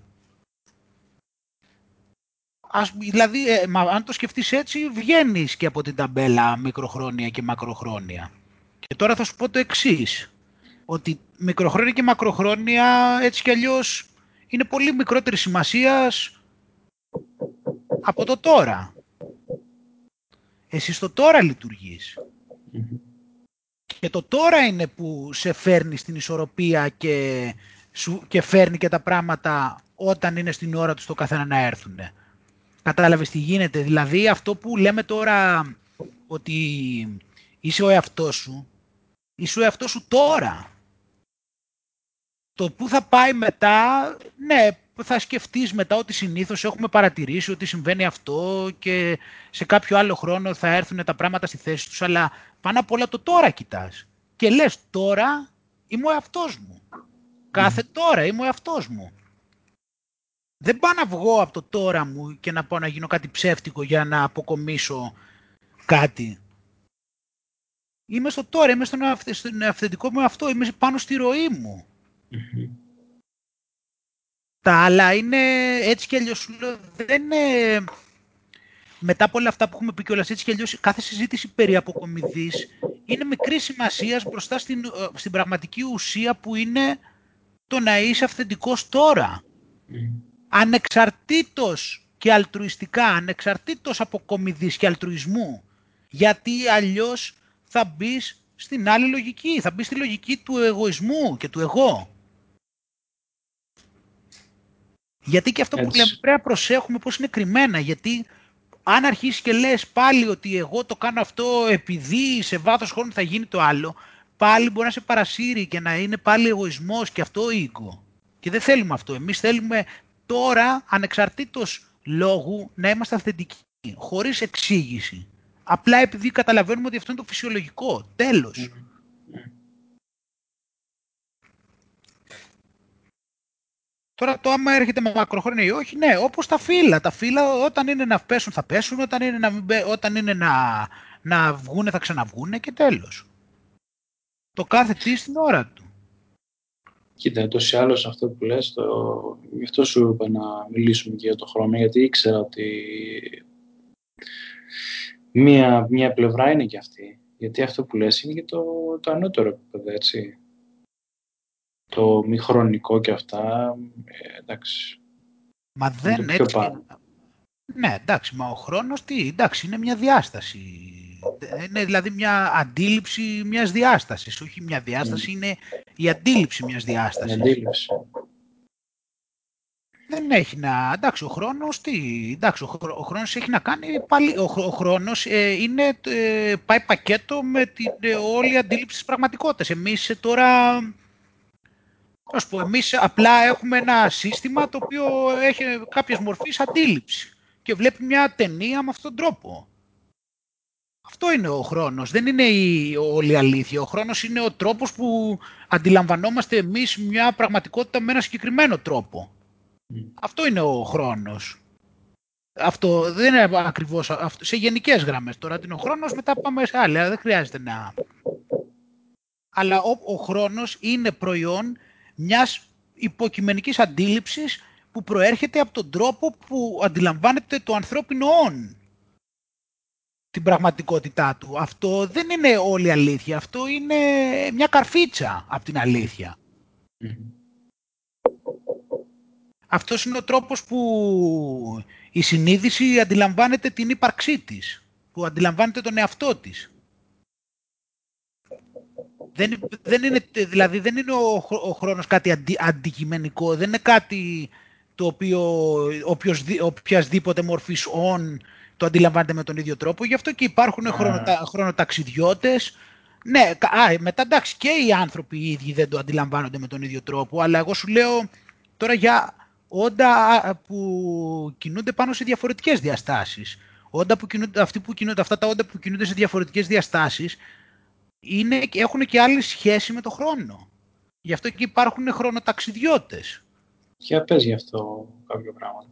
Ας, δηλαδή, ε, αν το σκεφτείς έτσι, βγαίνεις και από την ταμπέλα μικροχρόνια και μακροχρόνια. Και τώρα θα σου πω το εξής ότι μικροχρόνια και μακροχρόνια έτσι κι αλλιώς είναι πολύ μικρότερης σημασίας από το τώρα. Εσύ στο τώρα Και το τώρα είναι που σε φέρνει στην ισορροπία και, σου, και φέρνει και τα πράγματα όταν είναι στην ώρα τους το καθένα να έρθουν. Κατάλαβες τι γίνεται; Δηλαδή αυτό που λέμε τώρα ότι είσαι ο εαυτός σου, είσαι ο εαυτός σου τώρα. Το που θα πάει μετά, ναι, θα σκεφτείς μετά ότι συνήθως έχουμε παρατηρήσει ότι συμβαίνει αυτό και σε κάποιο άλλο χρόνο θα έρθουν τα πράγματα στη θέση τους, αλλά πάνω απ' όλα το τώρα κοιτάς. Και λες τώρα είμαι ο εαυτός μου. Κάθε τώρα είμαι ο εαυτός μου. Δεν πάω να βγω από το τώρα μου και να πάω να γίνω κάτι ψεύτικο για να αποκομίσω κάτι. Είμαι στο τώρα, είμαι στον, αυθεντικό μου αυτό, είμαι πάνω στη ροή μου. Τα άλλα είναι έτσι κι αλλιώς, δεν είναι... Μετά από όλα αυτά που έχουμε πει κιόλας έτσι κι αλλιώς, κάθε συζήτηση περί αποκομιδής είναι μικρή σημασίας μπροστά στην, ε, στην πραγματική ουσία που είναι το να είσαι αυθεντικός ανεξαρτήτως και αλτρουιστικά, ανεξαρτήτως από κομιδής και αλτρουισμού. Γιατί αλλιώς θα μπεις στην άλλη λογική, θα μπεις στη λογική του εγωισμού και του εγώ. Γιατί και αυτό που λέμε πρέπει να προσέχουμε πώς είναι κρυμμένα, γιατί αν αρχίσεις και λες πάλι ότι εγώ το κάνω αυτό επειδή σε βάθος χρόνου θα γίνει το άλλο, πάλι μπορεί να σε παρασύρει και να είναι πάλι εγωισμός και αυτό οίκο. Και δεν θέλουμε αυτό. Εμείς θέλουμε τώρα, ανεξαρτήτως λόγου, να είμαστε αυθεντικοί, χωρίς εξήγηση. Απλά επειδή καταλαβαίνουμε ότι αυτό είναι το φυσιολογικό. Τέλος. Τώρα το άμα έρχεται με μακροχρόνια ή όχι, ναι, όπως τα φύλλα. Τα φύλλα όταν είναι να πέσουν θα πέσουν, όταν είναι να, όταν είναι να, να βγούνε θα ξαναβγούνε και τέλος. Το κάθε τι στην ώρα του. Κοίτα, τόσο ή άλλως αυτό που λες, το... γι' αυτό σου είπα να μιλήσουμε και για το χρόνο, γιατί ήξερα ότι μία, μία πλευρά είναι και αυτή. Γιατί αυτό που λες είναι και το, το ανώτερο επίπεδο, έτσι. Το μη χρονικό και αυτά, ε, εντάξει. Μα δεν έτσι... Ναι, εντάξει, μα ο χρόνος τι, εντάξει, είναι μια διάσταση. Είναι δηλαδή μια αντίληψη μιας διάστασης, όχι μια διάσταση, είναι η αντίληψη μιας διάστασης. Η αντίληψη. Δεν έχει να... Εντάξει, ο χρόνος τι... Εντάξει, ο, ο χρόνος έχει να κάνει πάλι... Ο, ο χρόνος ε, είναι... Ε, πάει πακέτο με την ε, όλη αντίληψη της πραγματικότητας. Εμείς ε, τώρα... Ας πω, εμείς απλά έχουμε ένα σύστημα το οποίο έχει κάποιες μορφής αντίληψης και βλέπει μια ταινία με αυτόν τον τρόπο. Αυτό είναι ο χρόνος, δεν είναι η όλη αλήθεια. Ο χρόνος είναι ο τρόπος που αντιλαμβανόμαστε εμείς μια πραγματικότητα με ένα συγκεκριμένο τρόπο. Αυτό είναι ο χρόνος. Αυτό δεν είναι ακριβώς αυτό, σε γενικές γραμμές. Τώρα είναι ο χρόνος, μετά πάμε σε άλλη, δεν χρειάζεται να... Αλλά ο, ο χρόνος είναι προϊόν μιας υποκειμενικής αντίληψης που προέρχεται από τον τρόπο που αντιλαμβάνεται το ανθρώπινο όν την πραγματικότητά του. Αυτό δεν είναι όλη αλήθεια. Αυτό είναι μια καρφίτσα από την αλήθεια. Αυτός είναι ο τρόπος που η συνείδηση αντιλαμβάνεται την ύπαρξή της, που αντιλαμβάνεται τον εαυτό της. Δεν, δεν είναι, δηλαδή δεν είναι ο, ο χρόνος κάτι αντι, αντικειμενικό, δεν είναι κάτι το οποίο οποιος, οποιασδήποτε μορφής on το αντιλαμβάνεται με τον ίδιο τρόπο. Γι' αυτό και υπάρχουν yeah. χρονοτα, χρονοταξιδιώτες. Ναι, α, μετά εντάξει και οι άνθρωποι οι ίδιοι δεν το αντιλαμβάνονται με τον ίδιο τρόπο, αλλά εγώ σου λέω τώρα για όντα που κινούνται πάνω σε διαφορετικές διαστάσεις. Όντα που κινούνται, αυτοί που κινούνται, αυτά τα όντα που κινούνται σε διαφορετικές διαστάσεις είναι, έχουν και άλλη σχέση με το χρόνο. Γι' αυτό και υπάρχουν χρονοταξιδιώτες. Για πες γι' αυτό κάποιο πράγμα.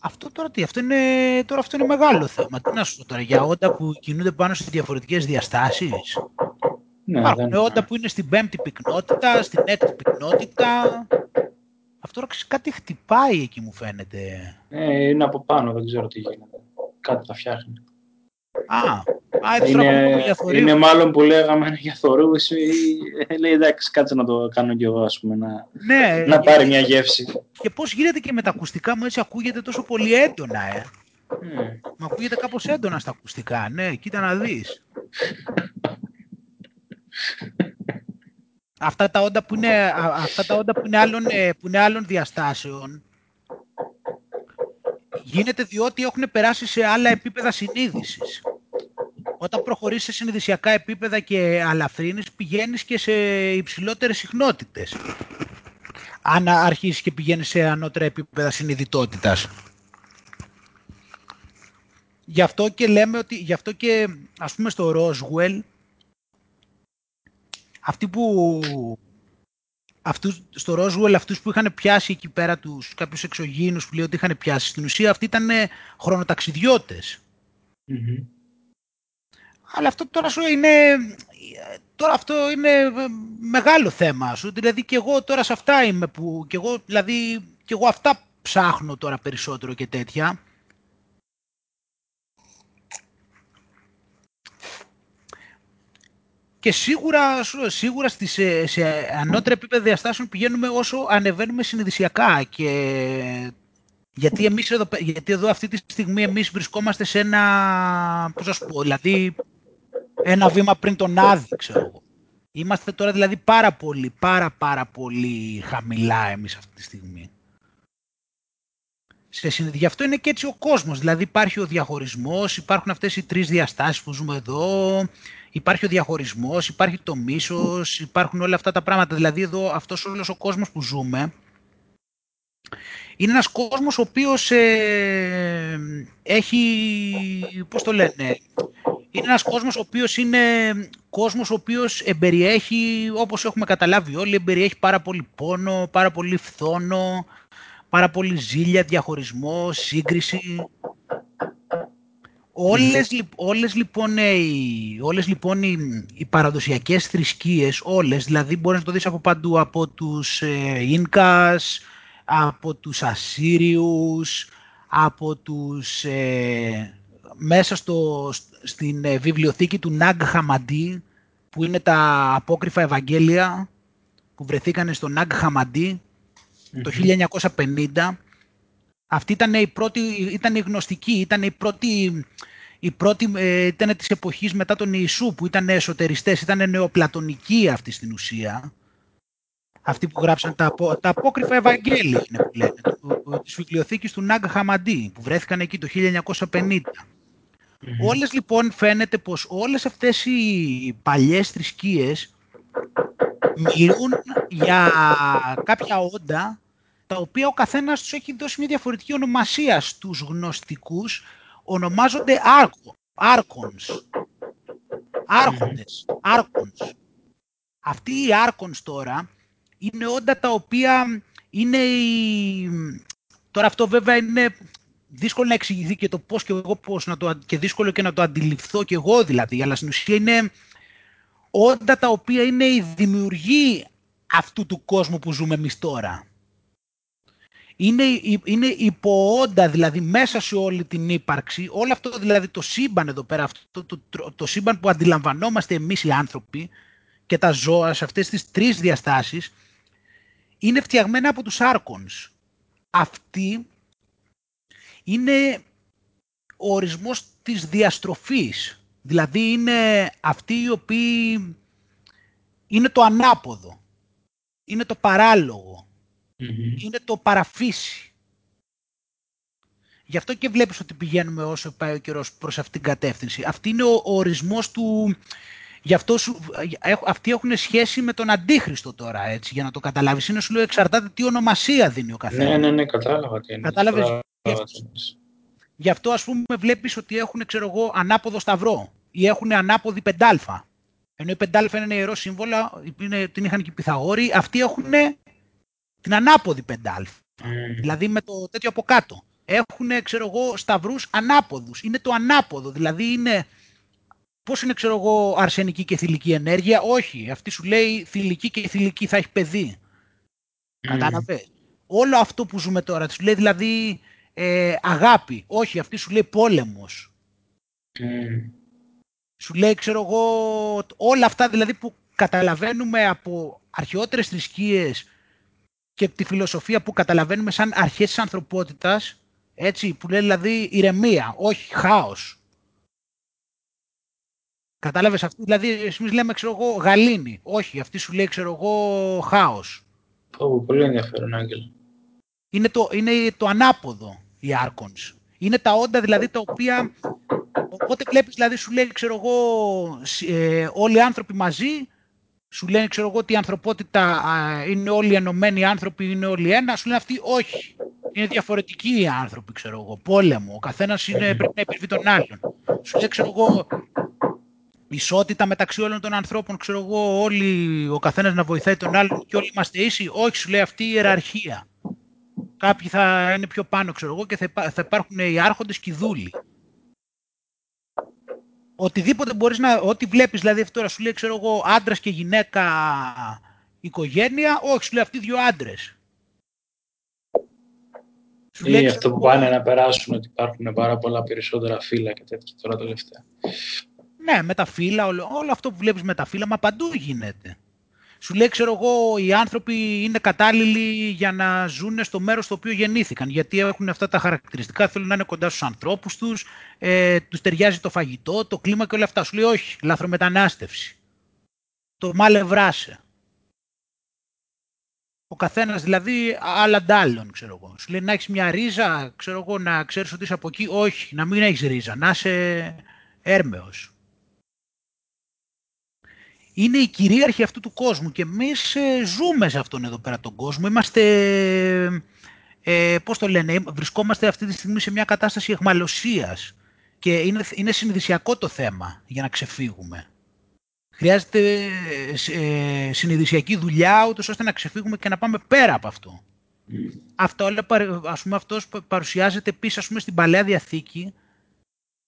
Αυτό τώρα τι, αυτό είναι, τώρα αυτό είναι μεγάλο θέμα. Τι να σου πω τώρα, για όντα που κινούνται πάνω σε διαφορετικές διαστάσεις; Ναι, Υπάρχουν όντα που είναι στην πέμπτη πυκνότητα, στην έκτη πυκνότητα. Αυτό τώρα κάτι χτυπάει εκεί μου φαίνεται. Ε, είναι από πάνω, δεν ξέρω τι γίνεται. Κάτι τα φτιάχνει. Α, α είναι, είναι μάλλον που λέγαμε για θορύβους ή λέει εντάξει κάτσε να το κάνω κι εγώ ας πούμε να, ναι, να πάρει μια γεύση. Και πώς γίνεται και με τα ακουστικά μου έτσι ακούγεται τόσο πολύ έντονα ε; Mm. Μα ακούγεται κάπως έντονα στα ακουστικά, ναι, κοίτα να δεις. αυτά τα όντα που είναι, αυτά τα όντα που είναι, άλλων, ε, που είναι άλλων διαστάσεων γίνεται διότι έχουν περάσει σε άλλα επίπεδα συνείδησης. Όταν προχωρείς σε συνειδησιακά επίπεδα και αλαφρύνεις, πηγαίνεις και σε υψηλότερες συχνότητες. Αν αρχίσεις και πηγαίνεις σε ανώτερα επίπεδα συνειδητότητας. Γι' αυτό και λέμε ότι, γι' αυτό και ας πούμε στο Roswell, αυτοί που αυτούς, στο Roswell αυτούς που είχαν πιάσει εκεί πέρα τους κάποιους εξωγήινους που λέει ότι είχαν πιάσει στην ουσία αυτοί ήταν χρονοταξιδιώτες. Αλλά αυτό τώρα σου είναι, τώρα αυτό είναι μεγάλο θέμα σου. Δηλαδή και εγώ τώρα σε αυτά είμαι που, και εγώ, δηλαδή, και εγώ αυτά ψάχνω τώρα περισσότερο και τέτοια. Και σίγουρα, σίγουρα στις, σε, σε ανώτερα επίπεδα διαστάσεων πηγαίνουμε όσο ανεβαίνουμε συνειδησιακά. Και... Γιατί, εμείς εδώ, γιατί εδώ αυτή τη στιγμή εμείς βρισκόμαστε σε ένα, πώς σας πω, δηλαδή ένα βήμα πριν τον άδει, ξέρω εγώ. Είμαστε τώρα δηλαδή πάρα πολύ, πάρα πάρα πολύ χαμηλά εμείς αυτή τη στιγμή. Σε, γι' αυτό είναι και έτσι ο κόσμος. Δηλαδή υπάρχει ο διαχωρισμός, υπάρχουν αυτές οι τρεις διαστάσεις που ζούμε εδώ, υπάρχει ο διαχωρισμός, υπάρχει το μίσος, υπάρχουν όλα αυτά τα πράγματα. Δηλαδή εδώ αυτός όλος ο κόσμος που ζούμε είναι ένας κόσμος ο οποίος ε, έχει, πώς το λένε, είναι ένας κόσμος ο οποίος είναι κόσμος ο οποίος εμπεριέχει, όπως έχουμε καταλάβει όλοι, εμπεριέχει πάρα πολύ πόνο, πάρα πολύ φθόνο, πάρα πολύ ζήλια, διαχωρισμό, σύγκριση. Όλες, όλες, λοιπόν, οι, όλες λοιπόν οι, οι παραδοσιακές θρησκείες, όλες, δηλαδή μπορείς να το δεις από παντού, από τους ε, Ίνκας, από τους Ασσύριους, από τους, ε, μέσα στο, στην ε, βιβλιοθήκη του Ναγκ Χαμαντή, που είναι τα απόκριφα Ευαγγέλια που βρεθήκαν στο Ναγκ χαμαντι το 1950. Αυτή ήταν η πρώτη, ήταν η γνωστική, ήταν η πρώτη, η πρώτη ε, ήταν της εποχής μετά τον Ιησού που ήταν εσωτεριστές, ήταν νεοπλατωνικοί αυτοί στην ουσία. Αυτοί που γράψαν τα, τα απόκριφα Ευαγγέλια είναι που λένε, της βιβλιοθήκης του Ναγκ Χαμαντή που βρέθηκαν εκεί το 1950. Όλες λοιπόν φαίνεται πως όλες αυτές οι παλιές θρησκείες μιλούν για κάποια όντα τα οποία ο καθένας τους έχει δώσει μια διαφορετική ονομασία στους γνωστικούς ονομάζονται άρκο, άρκονς. Άρχοντες, άρκονς. Αυτοί οι άρκονς τώρα είναι όντα τα οποία είναι η... τώρα αυτό βέβαια είναι δύσκολο να εξηγηθεί και το πώς και εγώ πώς να το, και δύσκολο και να το αντιληφθώ και εγώ δηλαδή, αλλά στην ουσία είναι όντα τα οποία είναι η δημιουργή αυτού του κόσμου που ζούμε εμείς τώρα. Είναι, είναι υποόντα δηλαδή μέσα σε όλη την ύπαρξη, όλο αυτό δηλαδή το σύμπαν εδώ πέρα, αυτό, το, το, το σύμπαν που αντιλαμβανόμαστε εμείς οι άνθρωποι και τα ζώα σε αυτές τις τρεις διαστάσεις, είναι φτιαγμένα από τους άρκονς. Αυτοί είναι ο ορισμός της διαστροφής. Δηλαδή είναι αυτοί οι οποίοι είναι το ανάποδο, είναι το παραλογο είναι το παραφύση. Γι' αυτό και βλέπεις ότι πηγαίνουμε όσο πάει ο καιρός προς αυτήν την κατεύθυνση. Αυτή είναι ο, ορισμός του... Γι' αυτό σου, αυτοί έχουν σχέση με τον αντίχριστο τώρα, έτσι, για να το καταλάβεις. Είναι σου λέω εξαρτάται τι ονομασία δίνει ο καθένας. Ναι, ναι, ναι, κατάλαβα τι είναι. Κατάλαβες, Γι' αυτό ας πούμε βλέπεις ότι έχουν ξέρω εγώ, ανάποδο σταυρό ή έχουν ανάποδη πεντάλφα. Ενώ η πεντάλφα είναι ένα ιερό σύμβολο, είναι, την είχαν και οι Πυθαγόροι, αυτοί έχουν την ανάποδη πεντάλφα. Mm. Δηλαδή με το τέτοιο από κάτω. Έχουν, ξέρω εγώ, σταυρούς ανάποδους. Είναι το ανάποδο. Δηλαδή είναι, πώς είναι, ξέρω εγώ, αρσενική και θηλυκή ενέργεια; Όχι. Αυτή σου λέει θηλυκή και θηλυκή θα έχει παιδί. Mm. Κατάλαβες; Όλο αυτό που ζούμε τώρα. Σου λέει δηλαδή ε, αγάπη. Όχι, αυτή σου λέει πόλεμος. Mm. Σου λέει, ξέρω εγώ, όλα αυτά δηλαδή που καταλαβαίνουμε από αρχαιότερες θρησκείες και τη φιλοσοφία που καταλαβαίνουμε σαν αρχές της ανθρωπότητας, έτσι, που λέει δηλαδή ηρεμία, όχι χάος. Κατάλαβες αυτή, δηλαδή εμείς λέμε, ξέρω εγώ, γαλήνη. Όχι, αυτή σου λέει, ξέρω εγώ, χάος. πολύ ενδιαφέρον, Άγγελ. Είναι το, είναι το ανάποδο οι Archons. Είναι τα όντα δηλαδή τα οποία, οπότε βλέπεις δηλαδή σου λέει ξέρω εγώ ε, όλοι οι άνθρωποι μαζί, σου λένε ξέρω εγώ ότι η ανθρωπότητα είναι όλοι ενωμένοι άνθρωποι, είναι όλοι ένα, σου λένε αυτοί όχι. Είναι διαφορετικοί οι άνθρωποι, ξέρω εγώ. Πόλεμο. Ο καθένας πρέπει να υπερβεί τον άλλον. Σου λέει, ξέρω εγώ, ισότητα μεταξύ όλων των ανθρώπων, ξέρω εγώ, όλοι, ο καθένας να βοηθάει τον άλλον και όλοι είμαστε ίσοι. Όχι, σου λέει αυτή η ιεραρχία. Κάποιοι θα είναι πιο πάνω, ξέρω εγώ, και θα, θα υπάρχουν οι άρχοντες και οι δούλοι. Οτιδήποτε μπορείς να... Ό,τι βλέπεις, δηλαδή αυτό τώρα σου λέει, ξέρω εγώ, άντρας και γυναίκα οικογένεια, όχι, σου λέει αυτοί δύο άντρες. Σου λέει, αυτό που πάνε να περάσουν ότι υπάρχουν πάρα πολλά περισσότερα φύλλα και τέτοια τώρα τελευταία. Ναι, με τα φύλλα, όλο, όλο αυτό που βλέπεις με τα φύλλα, μα παντού γίνεται. Σου λέει, ξέρω εγώ, οι άνθρωποι είναι κατάλληλοι για να ζουν στο μέρος στο οποίο γεννήθηκαν. Γιατί έχουν αυτά τα χαρακτηριστικά, θέλουν να είναι κοντά στους ανθρώπους τους, ε, τους ταιριάζει το φαγητό, το κλίμα και όλα αυτά. Σου λέει, Όχι, λαθρομετανάστευση. Το μάλευράσε. Ο καθένας δηλαδή άλλα άλλων, ξέρω εγώ. Σου λέει να έχεις μια ρίζα, ξέρω εγώ, να ξέρεις ότι είσαι από εκεί. Όχι, να μην έχεις ρίζα, να είσαι έρμεος είναι η κυρίαρχη αυτού του κόσμου και εμείς ε, ζούμε σε αυτόν εδώ πέρα τον κόσμο. Είμαστε, ε, πώς το λένε, βρισκόμαστε αυτή τη στιγμή σε μια κατάσταση εχμαλωσίας και είναι, είναι συνειδησιακό το θέμα για να ξεφύγουμε. Χρειάζεται ε, συνειδησιακή δουλειά ούτως ώστε να ξεφύγουμε και να πάμε πέρα από αυτό. Mm. Αυτό, ας πούμε, αυτός που παρουσιάζεται επίσης ας πούμε, στην Παλαιά Διαθήκη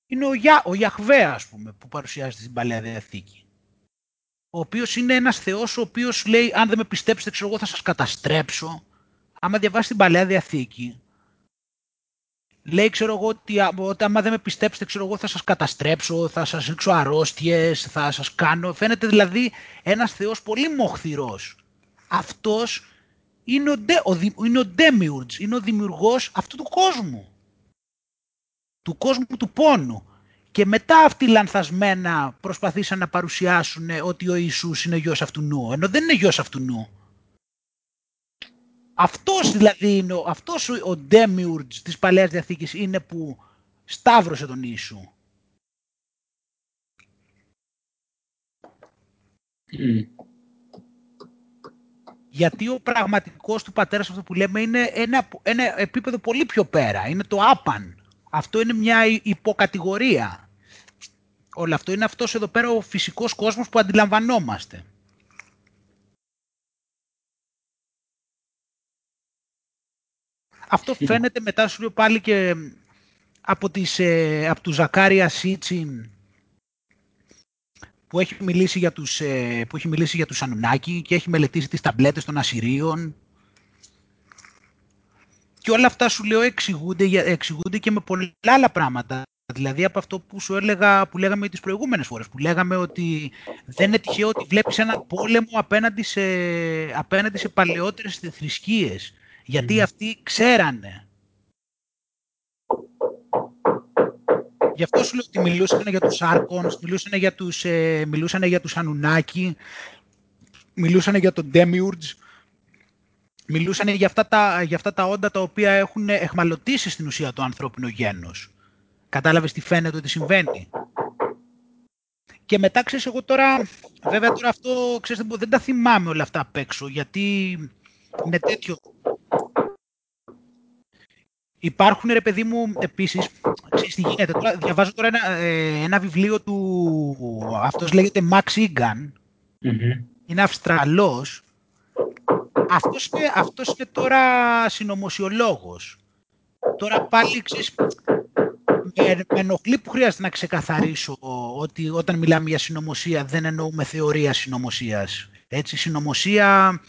είναι ο, Για, ο Ιαχβέ, ας πούμε, που παρουσιάζεται στην Παλαιά Διαθήκη ο οποίος είναι ένας Θεός ο οποίος λέει αν δεν με πιστέψετε ξέρω εγώ θα σας καταστρέψω. Άμα διαβάσει την Παλαιά Διαθήκη, λέει, ξέρω εγώ, ότι, ότι άμα δεν με πιστέψετε, ξέρω εγώ, θα σας καταστρέψω, θα σας ρίξω αρρώστιες, θα σας κάνω. Φαίνεται δηλαδή ένας θεός πολύ μοχθηρός. Αυτός είναι ο, ο, είναι ο Demiurge, είναι ο δημιουργός αυτού του κόσμου. Του κόσμου του πόνου. Και μετά αυτοί λανθασμένα προσπαθήσαν να παρουσιάσουν ότι ο Ιησούς είναι γιος αυτού νου, ενώ δεν είναι γιος αυτού νου. Αυτός δηλαδή είναι, αυτός ο Demiurge της Παλαιάς Διαθήκης είναι που σταύρωσε τον Ιησού. Γιατί ο πραγματικός του πατέρας αυτό που λέμε είναι ένα, ένα επίπεδο πολύ πιο πέρα. Είναι το άπαν. Αυτό είναι μια υποκατηγορία. Όλο αυτό είναι αυτός εδώ πέρα ο φυσικός κόσμος που αντιλαμβανόμαστε. Αυτό φαίνεται μετά σου λέω πάλι και από, τις, ε, από του Ζακάρια Σίτσιν που έχει μιλήσει για τους, ε, που έχει μιλήσει για τους Ανουνάκη και έχει μελετήσει τις ταμπλέτες των Ασσυρίων και όλα αυτά σου λέω εξηγούνται, εξηγούνται και με πολλά άλλα πράγματα. Δηλαδή από αυτό που σου έλεγα, που λέγαμε τις προηγούμενες φορές, που λέγαμε ότι δεν είναι τυχαίο ότι βλέπεις έναν πόλεμο απέναντι σε, απέναντι σε παλαιότερες θρησκείες. Γιατί αυτοί ξέρανε. Γι' αυτό σου λέω ότι μιλούσαν για τους Άρκονς, μιλούσαν για τους, ε, μιλούσαν για τους Ανουνάκη, μιλούσαν για τον Demiurge, μιλούσαν για αυτά, τα, για αυτά τα όντα τα οποία έχουν εχμαλωτήσει στην ουσία το ανθρώπινο γένος. Κατάλαβες τι φαίνεται ότι συμβαίνει. Και μετά, ξέρεις, εγώ τώρα, βέβαια τώρα αυτό, ξέρεις, δεν τα θυμάμαι όλα αυτά απ' έξω, γιατί είναι τέτοιο. Υπάρχουν, ρε παιδί μου, επίσης, ξέρεις τι γίνεται, τώρα, διαβάζω τώρα ένα, ε, ένα βιβλίο του, αυτός λέγεται Max Egan, είναι Αυστραλός, αυτός είναι, αυτός είναι τώρα συνωμοσιολόγος. Τώρα πάλι, ξέρεις, με, με ενοχλεί που χρειάζεται να ξεκαθαρίσω ότι όταν μιλάμε για συνωμοσία δεν εννοούμε θεωρία συνωμοσίας. Έτσι, συνωμοσία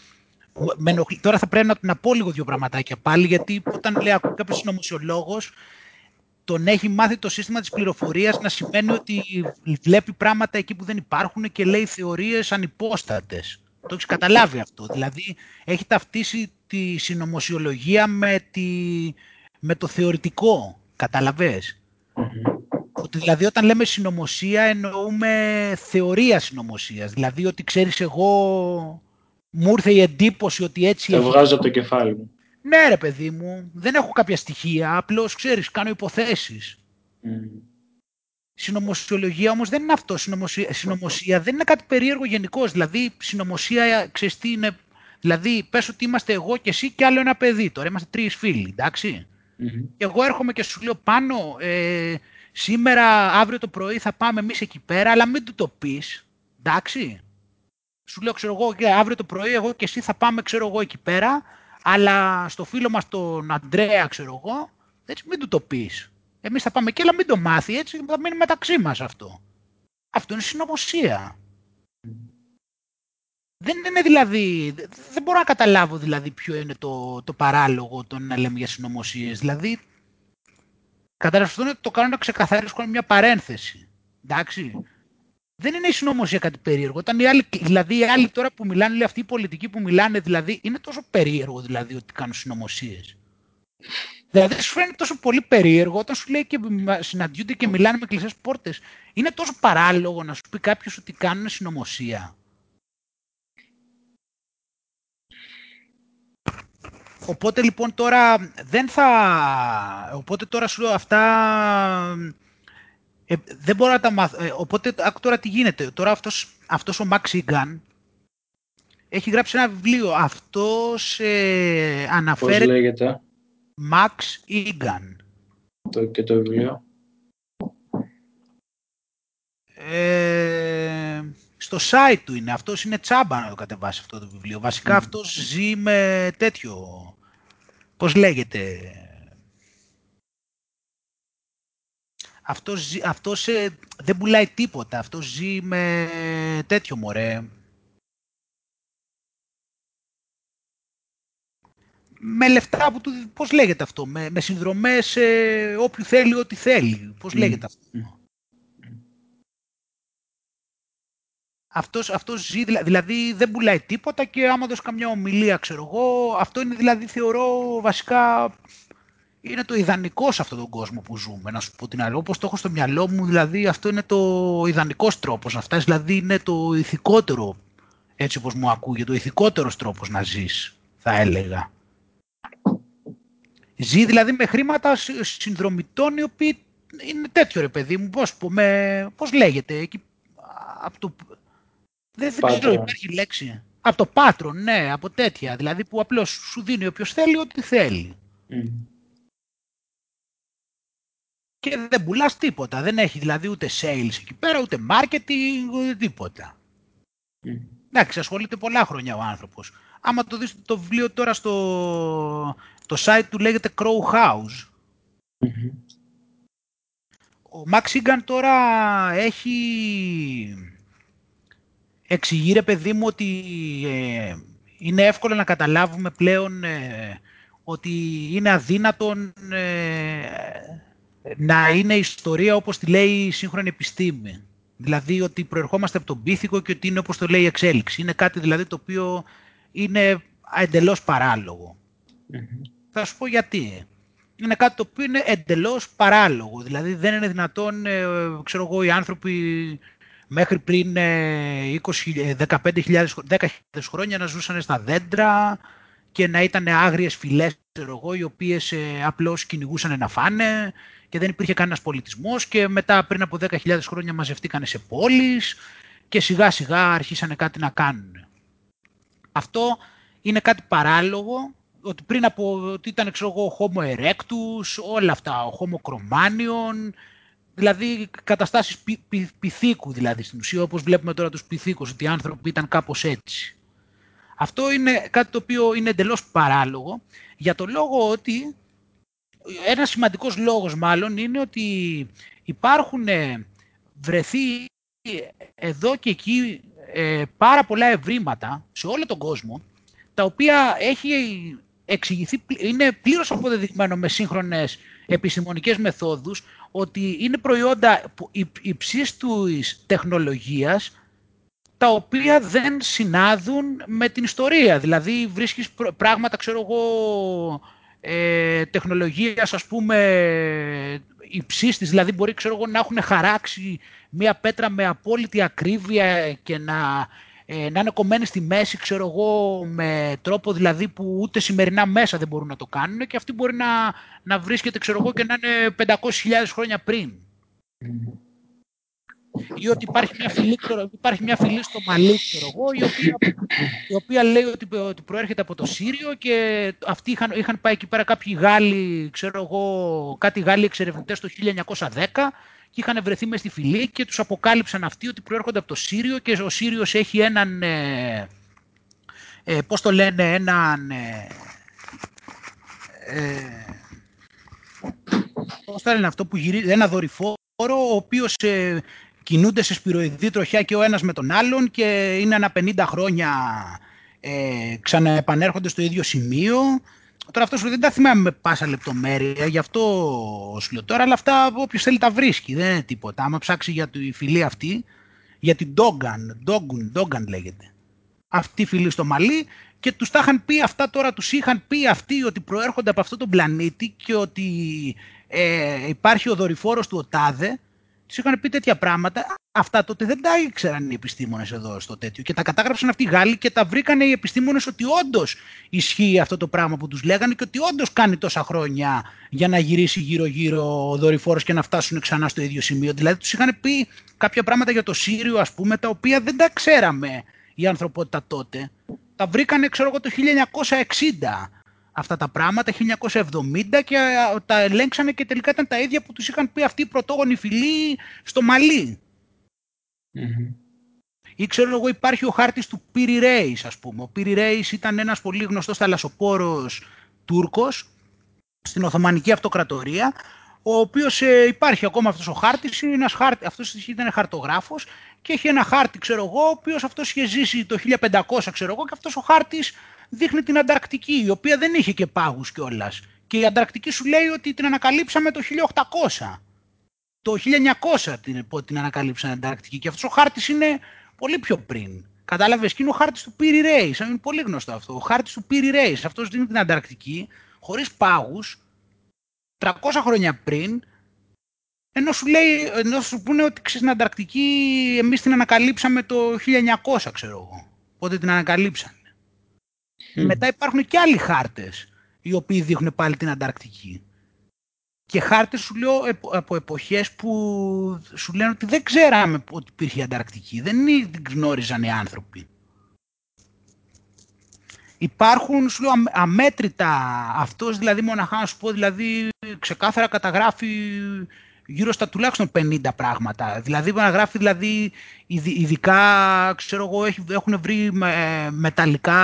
με Τώρα θα πρέπει να την πω λίγο δύο πραγματάκια πάλι, γιατί όταν λέει κάποιος συνωμοσιολόγος, τον έχει μάθει το σύστημα της πληροφορίας να σημαίνει ότι βλέπει πράγματα εκεί που δεν υπάρχουν και λέει θεωρίες ανυπόστατες. Το έχεις καταλάβει αυτό. Δηλαδή έχει ταυτίσει τη συνωμοσιολογία με, τη, με το θεωρητικό. Καταλαβες; Ότι δηλαδή όταν λέμε συνωμοσία εννοούμε θεωρία συνωμοσίας. Δηλαδή ότι ξέρεις εγώ μου ήρθε η εντύπωση ότι έτσι... Τα βγάζω από το κεφάλι μου. Ναι ρε παιδί μου, δεν έχω κάποια στοιχεία, απλώς ξέρεις, κάνω υποθέσεις. Mm. Συνομοσιολογία όμως δεν είναι αυτό. Συνομωσία, συνομωσία δεν είναι κάτι περίεργο γενικώς. Δηλαδή, συνομωσία, ξέρεις τι είναι. Δηλαδή, πες ότι είμαστε εγώ και εσύ και άλλο ένα παιδί. Τώρα είμαστε τρεις φίλοι, εντάξει. Mm-hmm. Και εγώ έρχομαι και σου λέω πάνω, ε, σήμερα, αύριο το πρωί θα πάμε εμείς εκεί πέρα, αλλά μην του το πεις. Εντάξει σου λέω, ξέρω εγώ, αύριο το πρωί εγώ και εσύ θα πάμε, ξέρω εγώ, εκεί πέρα, αλλά στο φίλο μας τον Αντρέα, ξέρω εγώ, έτσι μην του το πεις. Εμείς θα πάμε εκεί, αλλά μην το μάθει, έτσι θα μείνει μεταξύ μας αυτό. Αυτό είναι συνωμοσία. Δεν είναι δηλαδή, δεν μπορώ να καταλάβω δηλαδή ποιο είναι το, το παράλογο το να λέμε για συνωμοσίες. Δηλαδή, καταρχήν αυτό το κάνω να ξεκαθαρίσω μια παρένθεση. Εντάξει δεν είναι η συνωμοσία κάτι περίεργο. Όταν οι άλλοι, δηλαδή οι άλλοι τώρα που μιλάνε, λέει, αυτοί οι πολιτικοί που μιλάνε, δηλαδή, είναι τόσο περίεργο δηλαδή ότι κάνουν συνωμοσίες. Δηλαδή σου φαίνεται τόσο πολύ περίεργο όταν σου λέει και συναντιούνται και μιλάνε με κλειστέ πόρτες. Είναι τόσο παράλογο να σου πει κάποιος ότι κάνουν συνωμοσία. Οπότε λοιπόν τώρα δεν θα... Οπότε τώρα σου λέω αυτά ε, δεν μπορώ να τα μάθω. Ε, οπότε τώρα τι γίνεται. Τώρα αυτός, αυτός ο Max Egan έχει γράψει ένα βιβλίο. Αυτός ε, αναφέρεται... Πώς λέγεται; Max Egan. Το, και το βιβλίο; Ε, στο site του είναι. Αυτός είναι τσάμπα να το κατεβάσει αυτό το βιβλίο. Βασικά mm. αυτός ζει με τέτοιο... Πώς λέγεται... αυτός, αυτός ε, δεν πουλάει τίποτα. Αυτός ζει με τέτοιο μωρέ. με λεφτά που του, πώς λέγεται αυτό, με, με συνδρομές ε, όποιου θέλει ό,τι θέλει. Πώς λέγεται αυτό; Αυτός, αυτός ζει, δηλαδή δεν πουλάει τίποτα και άμα δώσει καμιά ομιλία, ξέρω εγώ, αυτό είναι δηλαδή θεωρώ βασικά είναι το ιδανικό σε αυτόν τον κόσμο που ζούμε, να σου πω την άλλη. Όπως το έχω στο μυαλό μου, δηλαδή αυτό είναι το ιδανικός τρόπος να φτάσεις, δηλαδή είναι το ηθικότερο, έτσι όπως μου ακούγεται, το ηθικότερος τρόπος να ζεις, θα έλεγα. Ζει δηλαδή με χρήματα συνδρομητών οι οποίοι είναι τέτοιο ρε παιδί μου, πώς, με, πώς λέγεται, εκεί, από το, δεν, δεν ξέρω, υπάρχει λέξη. Από το πάτρον, ναι, από τέτοια, δηλαδή που απλώς σου δίνει όποιος θέλει ό,τι θέλει. Mm. Και δεν πουλάς τίποτα, δεν έχει δηλαδή ούτε sales εκεί πέρα, ούτε marketing, ούτε τίποτα. Mm. Εντάξει, ασχολείται πολλά χρόνια ο άνθρωπος. Άμα το δεις το βιβλίο τώρα στο το site του λέγεται Crow House. Ο Max Igan τώρα έχει εξηγεί ρε παιδί μου ότι ε, είναι εύκολο να καταλάβουμε πλέον ε, ότι είναι αδύνατον ε, να είναι ιστορία όπως τη λέει η σύγχρονη επιστήμη. Δηλαδή ότι προερχόμαστε από τον πίθηκο και ότι είναι όπως το λέει η εξέλιξη. Είναι κάτι δηλαδή το οποίο είναι εντελώς Θα σου πω γιατί. Είναι κάτι το οποίο είναι εντελώς παράλογο. Δηλαδή δεν είναι δυνατόν, ξέρω εγώ, οι άνθρωποι μέχρι πριν 20, 15.000 10.000 χρόνια να ζούσαν στα δέντρα και να ήταν άγριες φυλές εγώ, οι οποίες ε, απλώς κυνηγούσαν να φάνε και δεν υπήρχε κανένας πολιτισμός και μετά πριν από 10.000 χρόνια μαζευτήκανε σε πόλεις και σιγά σιγά αρχίσανε κάτι να κάνουν. Αυτό είναι κάτι παράλογο, ότι πριν από ότι ήταν ξέρω εγώ, Homo erectus, όλα αυτά, ο Homo cromanion, δηλαδή καταστάσεις πυ, πυ, πυθίκου δηλαδή στην ουσία, όπως βλέπουμε τώρα τους πυθίκους, ότι οι άνθρωποι ήταν κάπως έτσι. Αυτό είναι κάτι το οποίο είναι εντελώς παράλογο, για το λόγο ότι, ένας σημαντικός λόγος μάλλον, είναι ότι υπάρχουν ε, βρεθεί εδώ και εκεί ε, πάρα πολλά ευρήματα σε όλο τον κόσμο, τα οποία έχει εξηγηθεί, είναι πλήρως αποδεδειγμένο με σύγχρονες επιστημονικές μεθόδους, ότι είναι προϊόντα υψής του τεχνολογίας τα οποία δεν συνάδουν με την ιστορία. Δηλαδή βρίσκεις πράγματα, ξέρω εγώ, ε, τεχνολογίας ας πούμε υψής της, δηλαδή μπορεί ξέρω εγώ, να έχουν χαράξει μία πέτρα με απόλυτη ακρίβεια και να ε, να είναι κομμένη στη μέση, ξέρω εγώ, με τρόπο δηλαδή που ούτε σημερινά μέσα δεν μπορούν να το κάνουν και αυτή μπορεί να, να βρίσκεται, ξέρω εγώ, και να είναι 500.000 χρόνια πριν. Ή ότι υπάρχει μια φυλή, υπάρχει μια φυλή στο Μαλί, ξέρω εγώ, η οποία, η οποία λέει ότι, ότι προέρχεται από το Σύριο και αυτοί είχαν, είχαν πάει εκεί πέρα κάποιοι Γάλλοι, ξέρω εγώ, κάτι Γάλλοι εξερευνητές το 1910 και είχαν βρεθεί μες στη φυλή και τους αποκάλυψαν αυτοί ότι προέρχονται από το Σύριο και ο Σύριος έχει έναν, ε, ε, πώς το λένε, έναν, ε, ε, πώς το λένε αυτό που γυρίζει, ένα δορυφόρο ο οποίος ε, κινούνται σε σπυροειδή τροχιά και ο ένας με τον άλλον και είναι ένα 50 χρόνια ε, ξαναεπανέρχονται στο ίδιο σημείο Τώρα αυτός σου δεν τα θυμάμαι με πάσα λεπτομέρεια, γι' αυτό σου λέω τώρα, αλλά αυτά όποιος θέλει τα βρίσκει, δεν είναι τίποτα. Άμα ψάξει για τη φυλή αυτή, για την Ντόγκαν, Ντόγκουν, Ντόγκαν λέγεται. Αυτή η φυλή στο Μαλί και τους τα είχαν πει αυτά τώρα, τους είχαν πει αυτοί ότι προέρχονται από αυτό τον πλανήτη και ότι ε, υπάρχει ο δορυφόρος του ΟΤΑΔΕ τους είχαν πει τέτοια πράγματα. Αυτά τότε δεν τα ήξεραν οι επιστήμονες εδώ στο τέτοιο. Και τα κατάγραψαν αυτοί οι Γάλλοι και τα βρήκαν οι επιστήμονες ότι όντως ισχύει αυτό το πράγμα που τους λέγανε και ότι όντως κάνει τόσα χρόνια για να γυρίσει γύρω-γύρω ο δορυφόρος και να φτάσουν ξανά στο ίδιο σημείο. Δηλαδή τους είχαν πει κάποια πράγματα για το Σύριο, ας πούμε, τα οποία δεν τα ξέραμε η ανθρωπότητα τότε. Τα βρήκανε, ξέρω εγώ, το 1960 αυτά τα πράγματα 1970 και τα ελέγξανε και τελικά ήταν τα ίδια που τους είχαν πει αυτοί οι πρωτόγονοι φιλοί στο Μαλί. Mm-hmm. Ή ξέρω εγώ υπάρχει ο χάρτης του Πύρι Ρέις ας πούμε. Ο Πύρι Ρέις ήταν ένας πολύ γνωστός θαλασσοπόρος Τούρκος στην Οθωμανική Αυτοκρατορία ο οποίος ε, υπάρχει ακόμα αυτός ο χάρτης, είναι ένας χάρτη, αυτός ήταν χαρτογράφος και έχει ένα χάρτη, ξέρω εγώ, ο οποίος αυτός είχε ζήσει το 1500, ξέρω εγώ, και αυτός ο χάρτης δείχνει την Ανταρκτική, η οποία δεν είχε και πάγους κιόλας. Και η Ανταρκτική σου λέει ότι την ανακαλύψαμε το 1800. Το 1900 την, την ανακαλύψαμε την Ανταρκτική και αυτός ο χάρτης είναι πολύ πιο πριν. Κατάλαβες και είναι ο χάρτης του Πύρι Ρέις. Είναι πολύ γνωστό αυτό. Ο χάρτης του Πύρι Ρέις. Αυτός δίνει την Ανταρκτική χωρίς πάγους 300 χρόνια πριν. Ενώ σου, λέει, ενώ σου πούνε ότι ξέρεις την Ανταρκτική εμείς την ανακαλύψαμε το 1900, ξέρω εγώ. Πότε την ανακαλύψανε. Μετά υπάρχουν και άλλοι χάρτες οι οποίοι δείχνουν πάλι την Ανταρκτική και χάρτες σου λέω από εποχές που σου λένε ότι δεν ξέραμε ότι υπήρχε Ανταρκτική, δεν την γνώριζαν οι άνθρωποι. Υπάρχουν, σου λέω, αμέτρητα, αυτός δηλαδή μοναχά να σου πω, δηλαδή ξεκάθαρα καταγράφει γύρω στα τουλάχιστον 50 πράγματα. Δηλαδή γράφει δηλαδή ειδικά, ξέρω εγώ, έχουν βρει μεταλλικά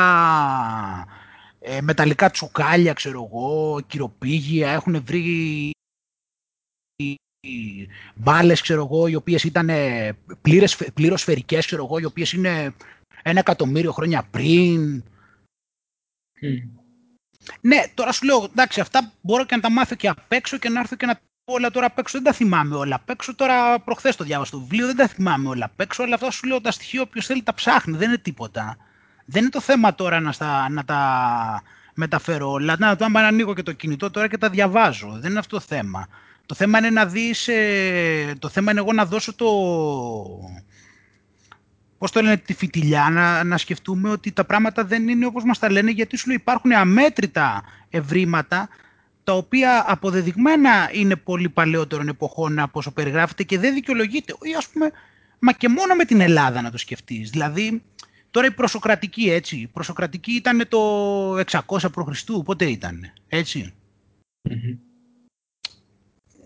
ε, μεταλλικά τσουκάλια, ξέρω εγώ, κυροπήγια, έχουν βρει μπάλες, ξέρω εγώ, οι οποίες ήταν πλήρες, πλήρως σφαιρικές, ξέρω εγώ, οι οποίες είναι ένα εκατομμύριο χρόνια πριν. Ναι, τώρα σου λέω, εντάξει, αυτά μπορώ και να τα μάθω και απ' έξω και να έρθω και να όλα τώρα απ' έξω δεν τα θυμάμαι όλα απ' έξω. Τώρα προχθές το διάβασα το βιβλίο, δεν τα θυμάμαι όλα απ' έξω. Αλλά αυτά σου λέω τα στοιχεία, όποιος θέλει τα ψάχνει, δεν είναι τίποτα. Δεν είναι το θέμα τώρα να, στα, να τα μεταφέρω όλα. Να, το άμα ανοίγω και το κινητό τώρα και τα διαβάζω. Δεν είναι αυτό το θέμα. Το θέμα είναι να δεις, ε, το θέμα είναι εγώ να δώσω το, πώς το λένε, τη φιτιλιά, να, να σκεφτούμε ότι τα πράγματα δεν είναι όπως μας τα λένε, γιατί σου λέει υπάρχουν αμέτρητα ευρήματα, τα οποία αποδεδειγμένα είναι πολύ παλαιότερων εποχών από όσο περιγράφεται και δεν δικαιολογείται. Ή ας πούμε, μα και μόνο με την Ελλάδα να το σκεφτείς. Δηλαδή, τώρα η προσοκρατική, έτσι, η προσοκρατική ήταν το 600 π.Χ., πότε ήταν,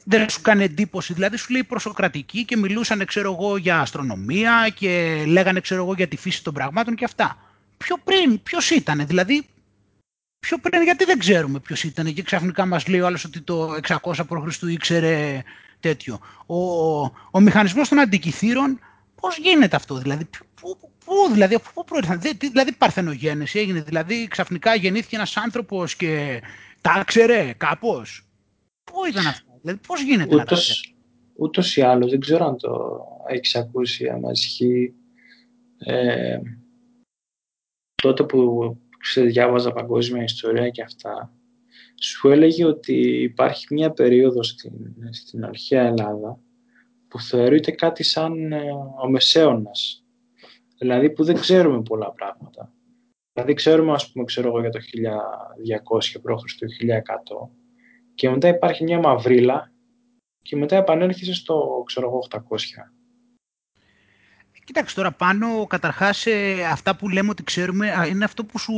δεν σου κάνει εντύπωση. Δηλαδή σου λέει προσοκρατική και μιλούσαν ξέρω εγώ για αστρονομία και λέγανε ξέρω εγώ για τη φύση των πραγμάτων και αυτά. Πιο πριν, ποιος ήταν, δηλαδή πιο πριν γιατί δεν ξέρουμε ποιος ήταν και ξαφνικά μας λέει ο άλλος ότι το 600 π.Χ. ήξερε τέτοιο. Ο, ο μηχανισμός των αντικειθήρων πώς γίνεται αυτό δηλαδή, πού, πού δηλαδή, πού προήρθαν, δηλαδή παρθενογένεση έγινε, δηλαδή ξαφνικά γεννήθηκε ένας άνθρωπος και τα ξέρε κάπως. Πού ήταν αυτό. Δηλαδή πώς γίνεται ούτως, να Ούτως ή άλλως, δεν ξέρω αν το έχεις ακούσει, αν ισχύει. Ε, τότε που διάβαζα παγκόσμια ιστορία και αυτά, σου έλεγε ότι υπάρχει μια περίοδος στην, στην αρχαία Ελλάδα που θεωρείται κάτι σαν ε, ο Μεσαίωνας. Δηλαδή που δεν ξέρουμε πολλά πράγματα. Δηλαδή ξέρουμε, ας πούμε, ξέρω εγώ για το 1200 π.Χ. 1100 και μετά υπάρχει μια μαυρίλα και μετά επανέρχεσαι στο, ξέρω εγώ, 800. Κοίταξε τώρα πάνω, καταρχάς ε, αυτά που λέμε ότι ξέρουμε είναι αυτό που σου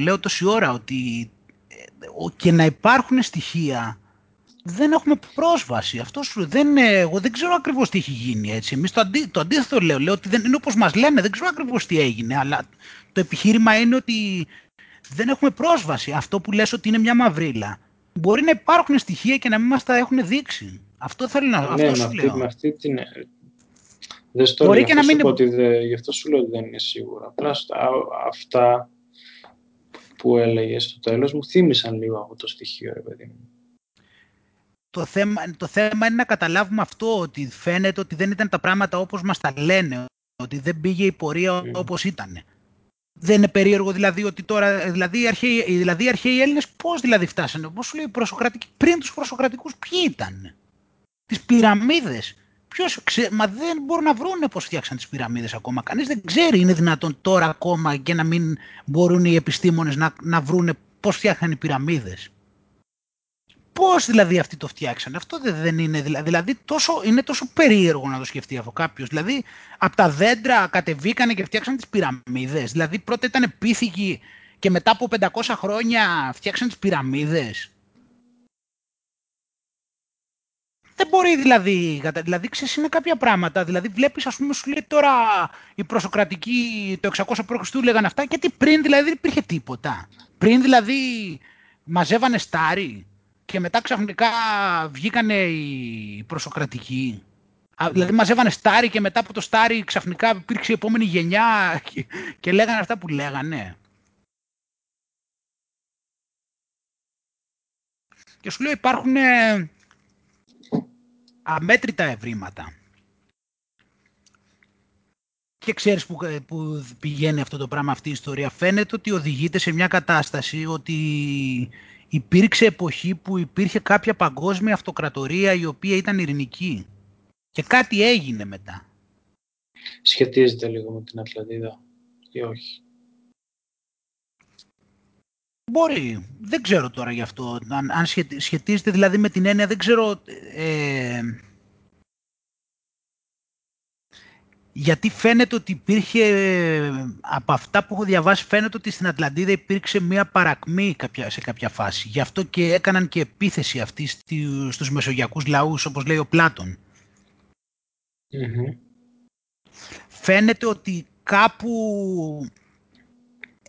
λέω τόση ώρα, ότι ε, και να υπάρχουν στοιχεία δεν έχουμε πρόσβαση. Αυτό σου δεν, εγώ δεν ξέρω ακριβώς τι έχει γίνει έτσι. Εμείς το, αντί, το αντίθετο λέω. Λέω ότι δεν είναι όπως μας λένε, δεν ξέρω ακριβώς τι έγινε. Αλλά το επιχείρημα είναι ότι δεν έχουμε πρόσβαση. Αυτό που λες ότι είναι μια μαυρίλα μπορεί να υπάρχουν στοιχεία και να μην μας τα έχουν δείξει. Αυτό θέλω να ναι, αυτό σου λέω. Με αυτή την... Δεν στο μπορεί και να μην... Ότι δε... Γι' αυτό σου λέω ότι δεν είναι σίγουρο. Απλά αυτά που έλεγες στο τέλος μου θύμισαν λίγο από το στοιχείο, ρε παιδί μου. Το θέμα, το θέμα είναι να καταλάβουμε αυτό, ότι φαίνεται ότι δεν ήταν τα πράγματα όπως μας τα λένε, ότι δεν πήγε η πορεία mm. όπως ήταν. Δεν είναι περίεργο δηλαδή ότι τώρα, δηλαδή οι αρχαίοι, δηλαδή οι αρχαίοι Έλληνες πώς δηλαδή φτάσανε, πώς σου λέει προσοκρατικοί, πριν τους προσοκρατικούς ποιοι ήταν, τις πυραμίδες. Ποιος, ξέ, μα δεν μπορούν να βρουν πώς φτιάξαν τις πυραμίδες ακόμα. Κανείς δεν ξέρει, είναι δυνατόν τώρα ακόμα και να μην μπορούν οι επιστήμονες να, να βρουν πώς φτιάχαν οι πυραμίδες. Πώς δηλαδή αυτοί το φτιάξαν. Αυτό δεν είναι δηλαδή, τόσο, είναι τόσο περίεργο να το σκεφτεί αυτό κάποιος. Δηλαδή από τα δέντρα κατεβήκανε και φτιάξαν τις πυραμίδες. Δηλαδή πρώτα ήταν πίθηκοι και μετά από 500 χρόνια φτιάξαν τις πυραμίδες. Δεν μπορεί δηλαδή, δηλαδή ξέρεις είναι κάποια πράγματα, δηλαδή βλέπεις ας πούμε σου λέει τώρα η προσοκρατική το 600 π.Χ. λέγανε αυτά γιατί πριν δηλαδή δεν υπήρχε τίποτα. Πριν δηλαδή μαζεύανε στάρι και μετά ξαφνικά βγήκανε οι προσοκρατικοί. Δηλαδή μαζεύανε στάρι και μετά από το στάρι ξαφνικά υπήρξε η επόμενη γενιά και, και λέγανε αυτά που λέγανε. Και σου λέω υπάρχουν αμέτρητα ευρήματα. Και ξέρεις που, που πηγαίνει αυτό το πράγμα, αυτή η ιστορία. Φαίνεται ότι οδηγείται σε μια κατάσταση ότι υπήρξε εποχή που υπήρχε κάποια παγκόσμια αυτοκρατορία η οποία ήταν ειρηνική. Και κάτι έγινε μετά. Σχετίζεται λίγο με την Ατλαντίδα ή όχι; Μπορεί. Δεν ξέρω τώρα γι' αυτό. Αν, αν σχετίζεται δηλαδή με την έννοια, δεν ξέρω... Ε, γιατί φαίνεται ότι υπήρχε, από αυτά που έχω διαβάσει, φαίνεται ότι στην Ατλαντίδα υπήρξε μια παρακμή σε κάποια φάση. Γι' αυτό και έκαναν και επίθεση αυτή στους μεσογειακούς λαούς, όπως λέει ο πλατων Φαίνεται ότι κάπου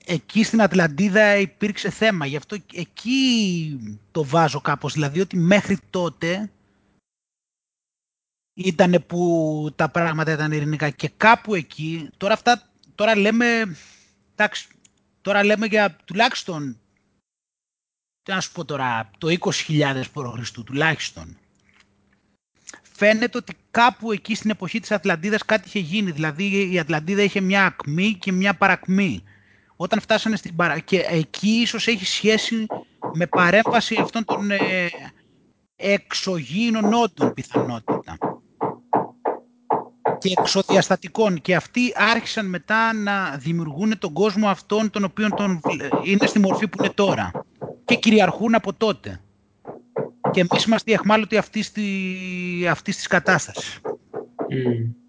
εκεί στην Ατλαντίδα υπήρξε θέμα. Γι' αυτό εκεί το βάζω κάπως. Δηλαδή ότι μέχρι τότε ήταν που τα πράγματα ήταν ειρηνικά και κάπου εκεί, τώρα αυτά, τώρα λέμε, εντάξει, τώρα λέμε για τουλάχιστον, τι να σου πω τώρα, το 20.000 π.Χ. τουλάχιστον. Φαίνεται ότι κάπου εκεί στην εποχή της Ατλαντίδας κάτι είχε γίνει, δηλαδή η Ατλαντίδα είχε μια ακμή και μια παρακμή. Όταν φτάσανε στην παρα... και εκεί ίσως έχει σχέση με παρέμβαση αυτών των ε, εξωγήινων νότων πιθανότητα και εξοδιαστατικών και αυτοί άρχισαν μετά να δημιουργούν τον κόσμο αυτόν τον οποίο τον... είναι στη μορφή που είναι τώρα και κυριαρχούν από τότε. Και εμείς είμαστε οι εχμάλωτοι αυτής, τη... αυτής της κατάστασης. Mm.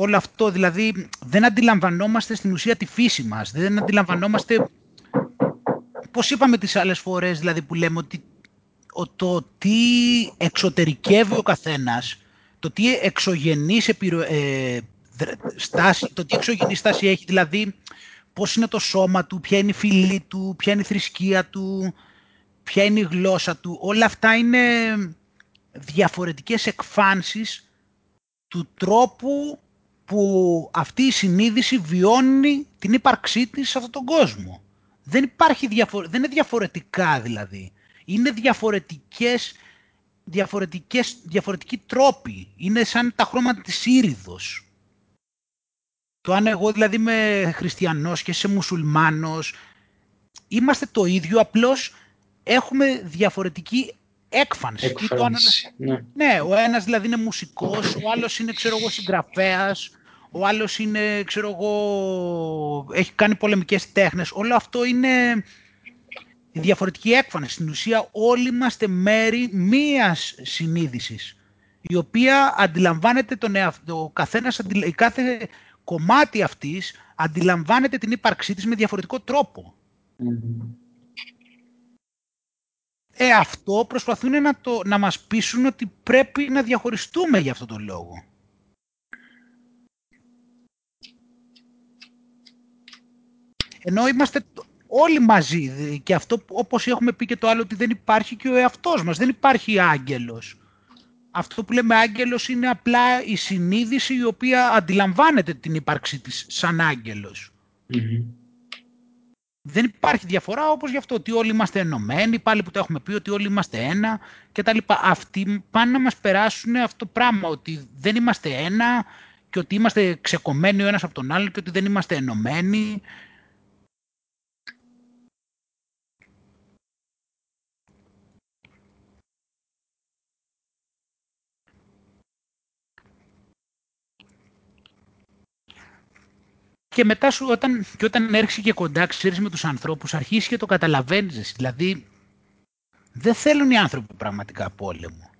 Όλο αυτό δηλαδή δεν αντιλαμβανόμαστε στην ουσία τη φύση μας. Δεν αντιλαμβανόμαστε, πώς είπαμε τις άλλες φορές δηλαδή που λέμε ότι το τι εξωτερικεύει ο καθένας, το τι εξωγενής επιρρο... ε, στάση, το τι εξωγενή στάση έχει, δηλαδή πώς είναι το σώμα του, ποια είναι η φυλή του, ποια είναι η θρησκεία του, ποια είναι η γλώσσα του. Όλα αυτά είναι διαφορετικές εκφάνσεις του τρόπου που αυτή η συνείδηση βιώνει την ύπαρξή της σε αυτόν τον κόσμο. Δεν, υπάρχει διαφορε... δεν είναι διαφορετικά δηλαδή είναι διαφορετικές, διαφορετικές, διαφορετικοί τρόποι. Είναι σαν τα χρώματα της ήριδος. Το αν εγώ δηλαδή είμαι χριστιανός και είσαι μουσουλμάνος, είμαστε το ίδιο, απλώς έχουμε διαφορετική έκφανση. Έκφανση, ναι. ναι. ο ένας δηλαδή είναι μουσικός, ο άλλος είναι ξέρω εγώ συγγραφέας, ο άλλος είναι ξέρω εγώ, έχει κάνει πολεμικές τέχνες. Όλο αυτό είναι διαφορετική έκφανση. Στην ουσία όλοι είμαστε μέρη μίας συνείδησης, η οποία αντιλαμβάνεται τον εαυτό, ο καθένας, η κάθε κομμάτι αυτής αντιλαμβάνεται την ύπαρξή της με διαφορετικό τρόπο. Ε, αυτό προσπαθούν να, το, να μας πείσουν ότι πρέπει να διαχωριστούμε για αυτό τον λόγο. Ενώ είμαστε όλοι μαζί. Και αυτό όπως έχουμε πει και το άλλο ότι δεν υπάρχει και ο εαυτός μας, δεν υπάρχει άγγελος. Αυτό που λέμε άγγελος είναι απλά η συνείδηση η οποία αντιλαμβάνεται την ύπαρξή της σαν αγγελος Δεν υπάρχει διαφορά όπως γι' αυτό ότι όλοι είμαστε ενωμένοι, πάλι που το έχουμε πει ότι όλοι είμαστε ένα και τα λοιπά. Αυτοί πάνε να μας περάσουν αυτό το πράγμα ότι δεν είμαστε ένα και ότι είμαστε ξεκομμένοι ο ένας από τον άλλο και ότι δεν είμαστε ενωμένοι Και μετά σου, όταν, και όταν έρχεσαι και κοντά, ξέρεις με τους ανθρώπους, αρχίσεις και το καταλαβαίνεις. Δηλαδή, δεν θέλουν οι άνθρωποι πραγματικά πόλεμο.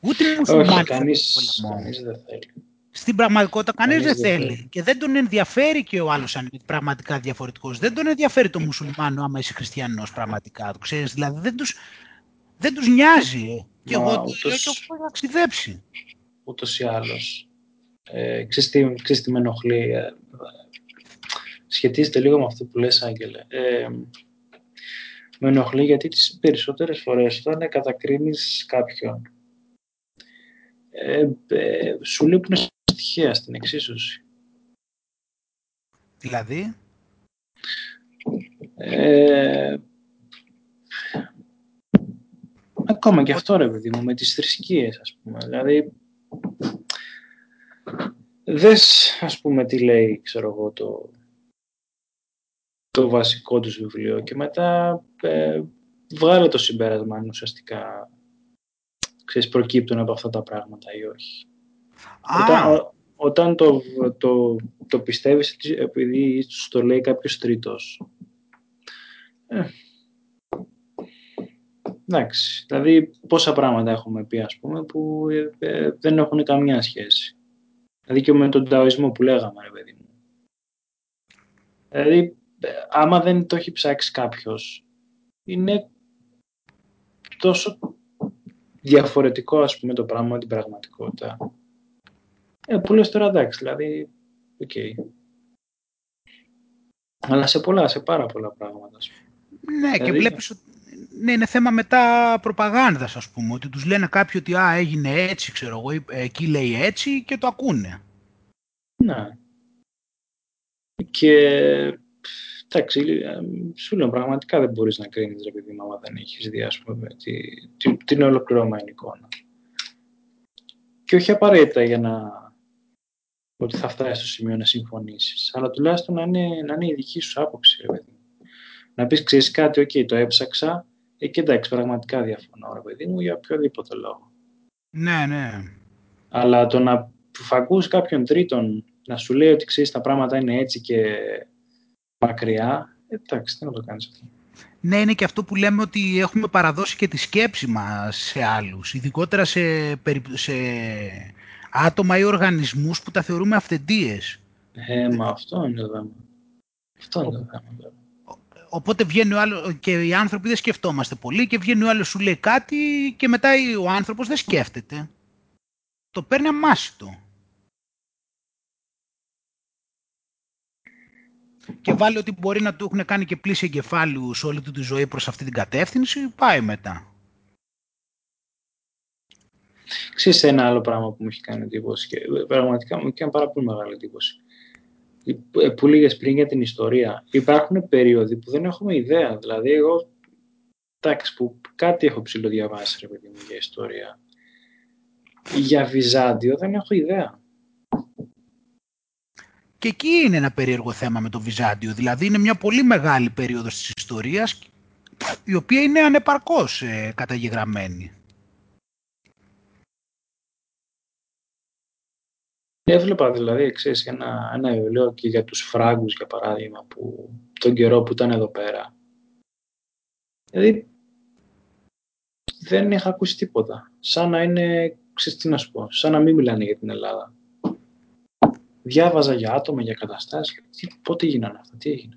Ούτε οι μουσουλμάνοι κανείς, κανείς δεν θέλει. Στην πραγματικότητα κανείς, δεν θέλει. Και δεν τον ενδιαφέρει και ο άλλος αν είναι πραγματικά διαφορετικός. Δεν τον ενδιαφέρει το μουσουλμάνο άμα είσαι χριστιανός πραγματικά. Το ξέρεις, δηλαδή δεν τους, δεν τους νοιάζει. Ε. Και εγώ το λέω και έχω ταξιδέψει. Ούτως ή άλλως. Ε, ξέρεις, τι, με ενοχλεί. Ε, σχετίζεται λίγο με αυτό που λες, Άγγελε. Ε, με ενοχλεί γιατί τις περισσότερες φορές όταν κατακρίνεις κάποιον ε, ε, σου λείπουν στοιχεία στην εξίσωση. Δηλαδή; Ε, ακόμα και αυτό ρε παιδί μου, με τις θρησκείες ας πούμε. Δηλαδή, δες ας πούμε τι λέει, ξέρω εγώ, το, το βασικό του βιβλίο και μετά ε, βγάλε το συμπέρασμα αν ουσιαστικά ξέρεις, προκύπτουν από αυτά τα πράγματα ή όχι. Όταν, όταν το, το, το πιστεύεις επειδή σου το λέει κάποιος τρίτος. Ε, εντάξει, δηλαδή πόσα πράγματα έχουμε πει ας πούμε που ε, ε, δεν έχουν καμιά σχέση. Δηλαδή και με τον ταοισμό που λέγαμε ρε παιδί μου. Δηλαδή άμα δεν το έχει ψάξει κάποιος είναι τόσο διαφορετικό ας πούμε το πράγμα την πραγματικότητα ε, που λες τώρα εντάξει, δηλαδή, OK. Okay. Αλλά σε πολλά, σε πάρα πολλά πράγματα. Ναι, δηλαδή... και βλέπεις ότι ναι, είναι θέμα μετά προπαγάνδας, ας πούμε, ότι τους λένε κάποιοι ότι α, έγινε έτσι, ξέρω εγώ, εκεί λέει έτσι και το ακούνε. Ναι. Και εντάξει, ε, σου λέω πραγματικά δεν μπορείς να κρίνεις ρε παιδί άμα δεν έχεις δει ας πούμε, την, την ολοκληρωμένη εικόνα. Και όχι απαραίτητα για να ότι θα φτάσεις στο σημείο να συμφωνήσεις. Αλλά τουλάχιστον να είναι, να είναι η δική σου άποψη, ρε παιδί. Να πεις, ξέρεις κάτι, OK, το έψαξα. Ε, και εντάξει, πραγματικά διαφωνώ, ρε παιδί μου, για οποιοδήποτε λόγο. Ναι, ναι. Αλλά το να φακούς κάποιον τρίτον να σου λέει ότι ξέρεις τα πράγματα είναι έτσι και μακριά, ε, εντάξει, τι να το κάνεις αυτό. Ναι, είναι και αυτό που λέμε ότι έχουμε παραδώσει και τη σκέψη μας σε άλλους, ειδικότερα σε, σε άτομα ή οργανισμούς που τα θεωρούμε αυθεντίες. Ε, μα αυτό είναι το θέμα. Αυτό είναι το θέμα. Οπότε βγαίνει ο άλλος, και οι άνθρωποι δεν σκεφτόμαστε πολύ και βγαίνει ο άλλος σου λέει κάτι και μετά ο άνθρωπος δεν σκέφτεται. Το παίρνει αμάσιτο. Και βάλει ότι μπορεί να του έχουν κάνει και πλήση εγκεφάλου σε όλη του τη ζωή προς αυτή την κατεύθυνση, πάει μετά. Ξέρεις ένα άλλο πράγμα που μου έχει κάνει εντύπωση και πραγματικά μου έχει κάνει πάρα πολύ μεγάλη εντύπωση. Ε, που λίγες πριν για την ιστορία. Υπάρχουν περίοδοι που δεν έχουμε ιδέα. Δηλαδή, εγώ εντάξει, που κάτι έχω ψηλοδιαβάσει ρε παιδί μου για ιστορία. Για Βυζάντιο δεν έχω ιδέα. Και εκεί είναι ένα περίεργο θέμα με το Βυζάντιο. Δηλαδή είναι μια πολύ μεγάλη περίοδος της ιστορίας η οποία είναι ανεπαρκώς ε, καταγεγραμμένη. Έβλεπα δηλαδή, ξέρεις, ένα, ένα βιβλίο και για τους φράγκους, για παράδειγμα, που τον καιρό που ήταν εδώ πέρα. Δηλαδή, δεν είχα ακούσει τίποτα. Σαν να είναι, ξέρεις τι να σου πω, σαν να μην μιλάνε για την Ελλάδα. Διάβαζα για άτομα, για καταστάσεις. Τι, πότε γίνανε αυτά, τι έγινε.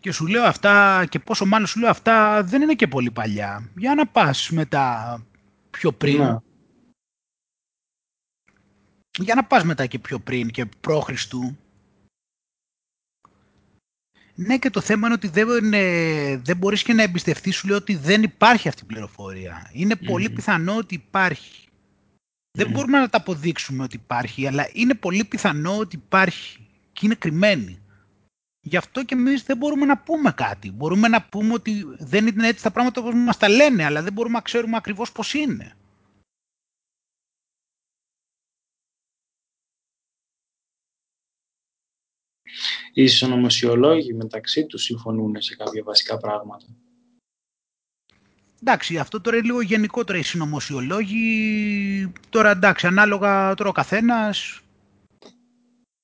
Και σου λέω αυτά, και πόσο μάλλον σου λέω αυτά, δεν είναι και πολύ παλιά. Για να πας μετά πιο πριν. Να για να πας μετά και πιο πριν και προ-Χριστού. Ναι και το θέμα είναι ότι δεν, δεν μπορείς και να εμπιστευτείς σου λέω ότι δεν υπάρχει αυτή η πληροφορία. Είναι πολύ πιθανό ότι υπάρχει. Δεν μπορούμε να τα αποδείξουμε ότι υπάρχει, αλλά είναι πολύ πιθανό ότι υπάρχει και είναι κρυμμένη. Γι' αυτό και εμείς δεν μπορούμε να πούμε κάτι. Μπορούμε να πούμε ότι δεν είναι έτσι τα πράγματα όπως μας τα λένε, αλλά δεν μπορούμε να ξέρουμε ακριβώς πώς είναι. οι συνωμοσιολόγοι μεταξύ τους συμφωνούν σε κάποια βασικά πράγματα. Εντάξει, αυτό τώρα είναι λίγο γενικότερα οι συνωμοσιολόγοι. Τώρα εντάξει, ανάλογα τώρα ο καθένας.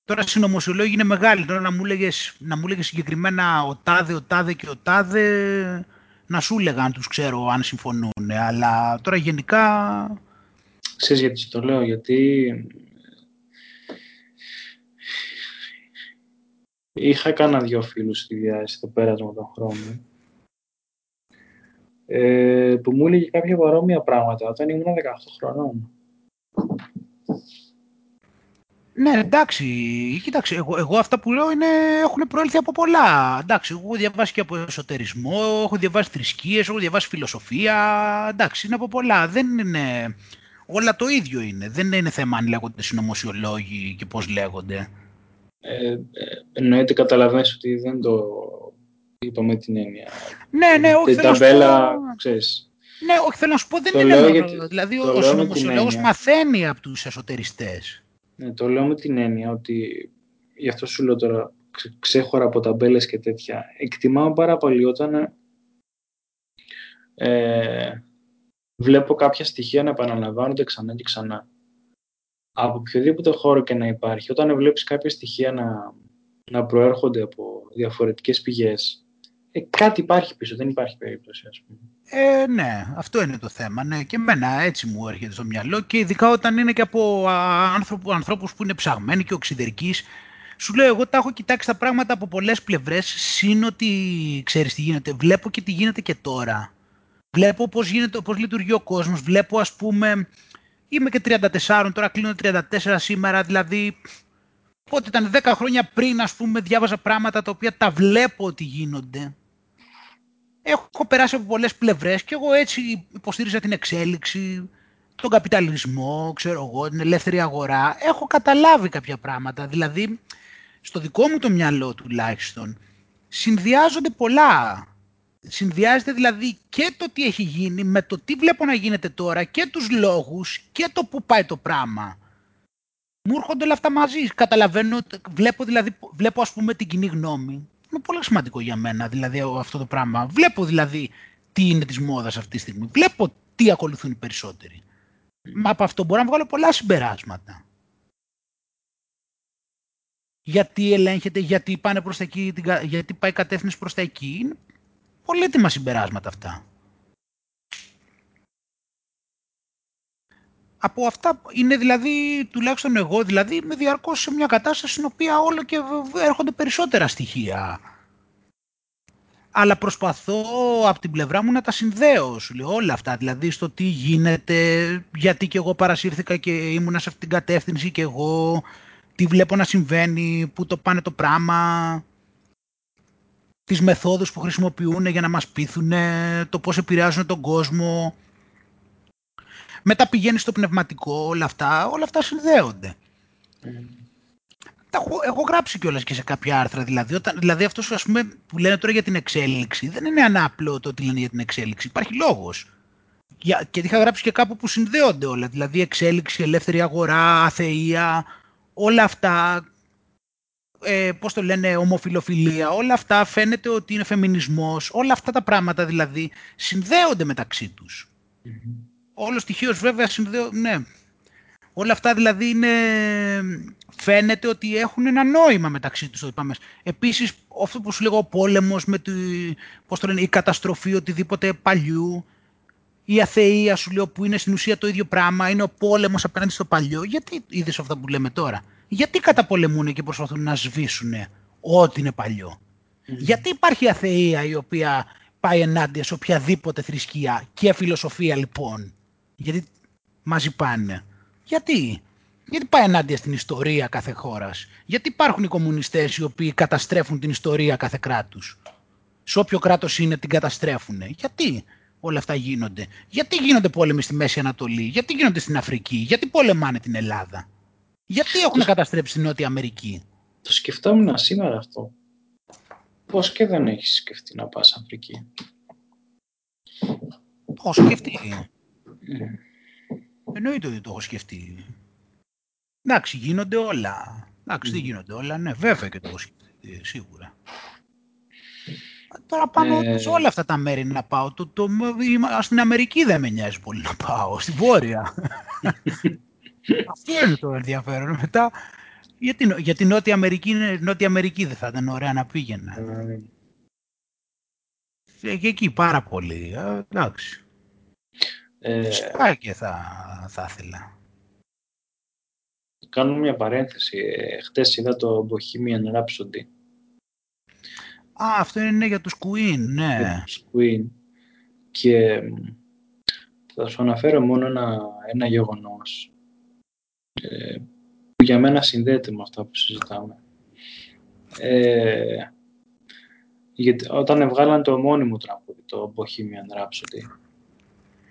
Τώρα οι συνωμοσιολόγοι είναι μεγάλοι. Τώρα να μου έλεγες, να μου έλεγες συγκεκριμένα ο τάδε, ο τάδε και ο τάδε, να σου έλεγα αν τους ξέρω αν συμφωνούν. Αλλά τώρα γενικά... Ξέρεις γιατί το λέω, γιατί Είχα κάνα δυο φίλους στη διάστηση το πέρασμα των χρόνων ε, που μου έλεγε κάποια παρόμοια πράγματα όταν ήμουν 18 χρονών. Ναι, εντάξει, κοίταξε, εγώ, εγώ αυτά που λέω είναι, έχουν προέλθει από πολλά. Εντάξει, εγώ έχω διαβάσει και από εσωτερισμό, έχω διαβάσει θρησκείες, έχω διαβάσει φιλοσοφία, εντάξει, είναι από πολλά. Δεν είναι, όλα το ίδιο είναι. Δεν είναι θέμα αν λέγονται συνωμοσιολόγοι και πώς λέγονται. Ε, ε, εννοείται καταλαβαίνεις ότι δεν το είπα με την έννοια. Ναι, ναι, όχι, Την ταμπέλα, ξέρεις. Ναι, όχι, θέλω να σου πω, δεν Το είναι λέω μόνο, γιατί- δηλαδή το ο λέω με την συνωμοσιολόγος έννοια. μαθαίνει από τους εσωτεριστές. Ναι, το λέω με την έννοια ότι γι' αυτό σου λέω τώρα ξε- ξέχωρα από ταμπέλες και τέτοια. Εκτιμάω πάρα πολύ όταν ε, βλέπω κάποια στοιχεία να επαναλαμβάνονται ξανά και ξανά. Από οποιοδήποτε χώρο και να υπάρχει, όταν βλέπεις κάποια στοιχεία να, να προέρχονται από διαφορετικές πηγές, ε, κάτι υπάρχει πίσω, δεν υπάρχει περίπτωση, ας πούμε. Ε, ναι, αυτό είναι το θέμα. Ναι. Και εμένα έτσι μου έρχεται στο μυαλό και ειδικά όταν είναι και από α, άνθρωπου, ανθρώπους που είναι ψαγμένοι και οξυδερκείς. Σου λέω, εγώ τα έχω κοιτάξει τα πράγματα από πολλές πλευρές, σύν ότι ξέρεις τι γίνεται. Βλέπω και τι γίνεται και τώρα. Βλέπω πώς, γίνεται, πώς λειτουργεί ο κόσμος. Βλέπω, ας πούμε, είμαι και 34, τώρα κλείνω 34 σήμερα, δηλαδή πότε ήταν 10 χρόνια πριν, ας πούμε, διάβαζα πράγματα τα οποία τα βλέπω ότι γίνονται έχω περάσει από πολλές πλευρές και εγώ έτσι υποστήριζα την εξέλιξη, τον καπιταλισμό, ξέρω εγώ, την ελεύθερη αγορά. Έχω καταλάβει κάποια πράγματα, δηλαδή στο δικό μου το μυαλό τουλάχιστον συνδυάζονται πολλά. Συνδυάζεται δηλαδή και το τι έχει γίνει με το τι βλέπω να γίνεται τώρα και τους λόγους και το που πάει το πράγμα. Μου έρχονται όλα αυτά μαζί. Καταλαβαίνω, βλέπω δηλαδή, βλέπω ας πούμε την κοινή γνώμη. Είναι πολύ σημαντικό για μένα δηλαδή αυτό το πράγμα. Βλέπω δηλαδή τι είναι της μόδας αυτή τη στιγμή. Βλέπω τι ακολουθούν οι περισσότεροι. Μα από αυτό μπορώ να βγάλω πολλά συμπεράσματα. Γιατί ελέγχεται, γιατί, πάνε προς τα εκεί, την κα- γιατί πάει κατεύθυνση προς τα εκεί. Είναι πολύτιμα συμπεράσματα αυτά. Από αυτά είναι δηλαδή, τουλάχιστον εγώ δηλαδή, είμαι διαρκώς σε μια κατάσταση στην οποία όλο και β- έρχονται περισσότερα στοιχεία. Αλλά προσπαθώ από την πλευρά μου να τα συνδέω, σου λέω όλα αυτά, δηλαδή στο τι γίνεται, γιατί και εγώ παρασύρθηκα και ήμουνα σε αυτήν την κατεύθυνση και εγώ, τι βλέπω να συμβαίνει, πού το πάνε το πράγμα, τις μεθόδους που χρησιμοποιούν για να μας πείθουν, το πώς επηρεάζουν τον κόσμο. Μετά πηγαίνει στο πνευματικό, όλα αυτά, όλα αυτά συνδέονται. Τα έχω, έχω γράψει κιόλας και σε κάποια άρθρα, δηλαδή, όταν, δηλαδή αυτός ας πούμε, που λένε τώρα για την εξέλιξη, δεν είναι ανάπλο το ότι λένε για την εξέλιξη, υπάρχει λόγος. Για, και είχα γράψει και κάπου που συνδέονται όλα, δηλαδή εξέλιξη, ελεύθερη αγορά, αθεία, όλα αυτά, ε, πώς το λένε, ομοφιλοφιλία, όλα αυτά φαίνεται ότι είναι φεμινισμός, όλα αυτά τα πράγματα δηλαδή συνδέονται μεταξύ τους. Όλος στοιχείος βέβαια συνδέω, ναι. Όλα αυτά δηλαδή είναι, φαίνεται ότι έχουν ένα νόημα μεταξύ τους. το είπαμε. Επίσης, αυτό που σου λέγω, ο πόλεμος με τη, πώς το λένε, η καταστροφή οτιδήποτε παλιού, η αθεία σου λέω που είναι στην ουσία το ίδιο πράγμα, είναι ο πόλεμος απέναντι στο παλιό. Γιατί είδες αυτά που λέμε τώρα; Γιατί καταπολεμούν και προσπαθούν να σβήσουν ό,τι είναι παλιό; Γιατί υπάρχει αθεία η οποία πάει ενάντια σε οποιαδήποτε θρησκεία και φιλοσοφία λοιπόν; Γιατί μαζί πάνε. Γιατί; Γιατί πάει ενάντια στην ιστορία κάθε χώρας; Γιατί υπάρχουν οι κομμουνιστές οι οποίοι καταστρέφουν την ιστορία κάθε κράτους; Σε όποιο κράτος είναι την καταστρέφουν. Γιατί όλα αυτά γίνονται; Γιατί γίνονται πόλεμοι στη Μέση Ανατολή; Γιατί γίνονται στην Αφρική; Γιατί πολεμάνε την Ελλάδα; Γιατί έχουν καταστρέψει την Νότια Αμερική; Το σκεφτόμουν σήμερα αυτό. Πώς και δεν έχεις σκεφτεί να πας Αφρική; Το έχω σκεφτεί; Mm. Εννοείται ότι το έχω σκεφτεί. Εντάξει, γίνονται όλα. Εντάξει, δεν γίνονται όλα. Ναι, βέβαια και το έχω σκεφτεί, σίγουρα. Τώρα πάνω Ε. σε όλα αυτά τα μέρη να πάω. Το, το, είμαι- στην Αμερική δεν με νοιάζει πολύ να πάω, στη Βόρεια. Αυτό είναι το ενδιαφέρον. Μετά, για την, για την Νότια Αμερική, είναι- Νότια Αμερική δεν θα ήταν ωραία να πήγαινα. Ε, Ε, Και εκεί πάρα πολύ. Ε, εντάξει. Ε, Φυσικά και θα, θα ήθελα. κάνω μια παρένθεση. Ε, χτες είδα το Bohemian Rhapsody. Α, αυτό είναι για τους Queen, ναι. με τους Queen. Και μ, θα σου αναφέρω μόνο ένα, ένα γεγονός. Ε, που για μένα συνδέεται με αυτά που συζητάμε. Ε, γιατί όταν βγάλαν το μόνιμο τραγούδι, το Bohemian Rhapsody,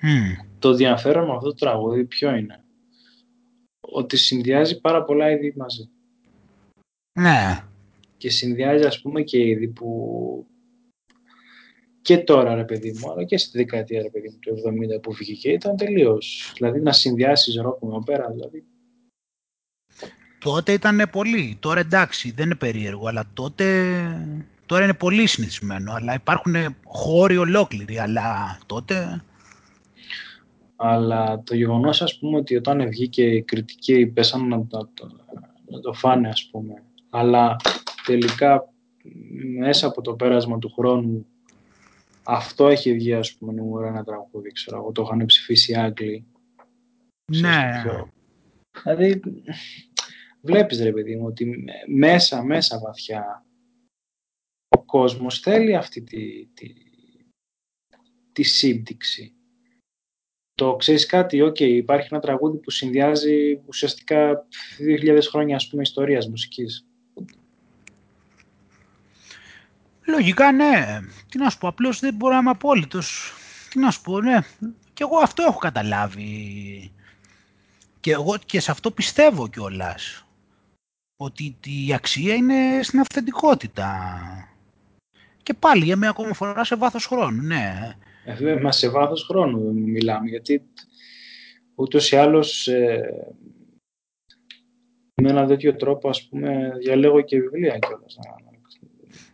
mm. το ενδιαφέρον με αυτό το τραγούδι ποιο είναι; Ότι συνδυάζει πάρα πολλά είδη μαζί. Ναι. Και συνδυάζει ας πούμε και είδη που και τώρα ρε παιδί μου, αλλά και στη δεκαετία ρε παιδί μου του 70 που βγήκε ήταν τελείως. Δηλαδή να συνδυάσεις ροκ με οπέρα, δηλαδή. Τότε ήταν πολύ. Τώρα εντάξει, δεν είναι περίεργο, αλλά τότε. Τώρα είναι πολύ συνηθισμένο, αλλά υπάρχουν χώροι ολόκληροι, αλλά τότε... Αλλά το γεγονός, ας πούμε, ότι όταν βγήκε η κριτική πέσαν να, το, να το φάνε, ας πούμε, αλλά τελικά μέσα από το πέρασμα του χρόνου αυτό έχει βγει, ας πούμε, νούμερο ένα τραγούδι, ξέρω εγώ, το είχαν ψηφίσει οι Άγγλοι. Ναι. Δηλαδή, βλέπεις ρε παιδί μου, ότι μέσα, μέσα βαθιά, ο κόσμος θέλει αυτή τη, τη, τη σύμπτυξη. Το ξέρεις κάτι, οκ, υπάρχει ένα τραγούδι που συνδυάζει ουσιαστικά 2.000 χρόνια, ας πούμε, ιστορίας μουσικής. Λογικά ναι. Τι να σου πω, απλώς δεν μπορώ να είμαι απόλυτος. Τι να σου πω, ναι. Και εγώ αυτό έχω καταλάβει. Και εγώ και σε αυτό πιστεύω κιόλας. Ότι η αξία είναι στην αυθεντικότητα. Και πάλι για μια ακόμα φορά σε βάθος χρόνου, ναι. Ε, μα σε βάθος χρόνου μιλάμε, γιατί ούτως ή άλλως ε, με έναν τέτοιο τρόπο, ας πούμε, διαλέγω και βιβλία κιόλας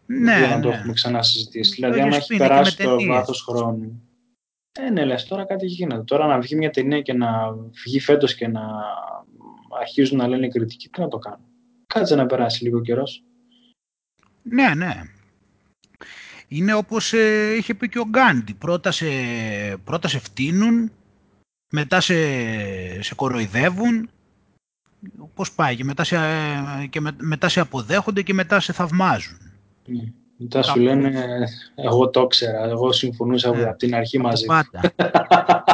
ναι, για να ναι. το έχουμε ξανασυζητήσει. Δηλαδή, αν έχει περάσει το βάθος χρόνου. Ε, ναι, λες, τώρα κάτι γίνεται. Τώρα να βγει μια ταινία και να βγει φέτος και να αρχίζουν να λένε κριτική, τι να το κάνω. Κάτσε να περάσει λίγο καιρός. Ναι, ναι. Είναι όπως ε, είχε πει και ο Γκάντι. Πρώτα σε, πρώτα σε φτύνουν, μετά σε, σε κοροϊδεύουν, πώς πάει, και μετά σε, και μετά σε αποδέχονται και μετά σε θαυμάζουν. Ναι. Μετά σου λένε, εγώ το ήξερα, εγώ συμφωνούσα ναι. από την αρχή μαζί. Πάντα.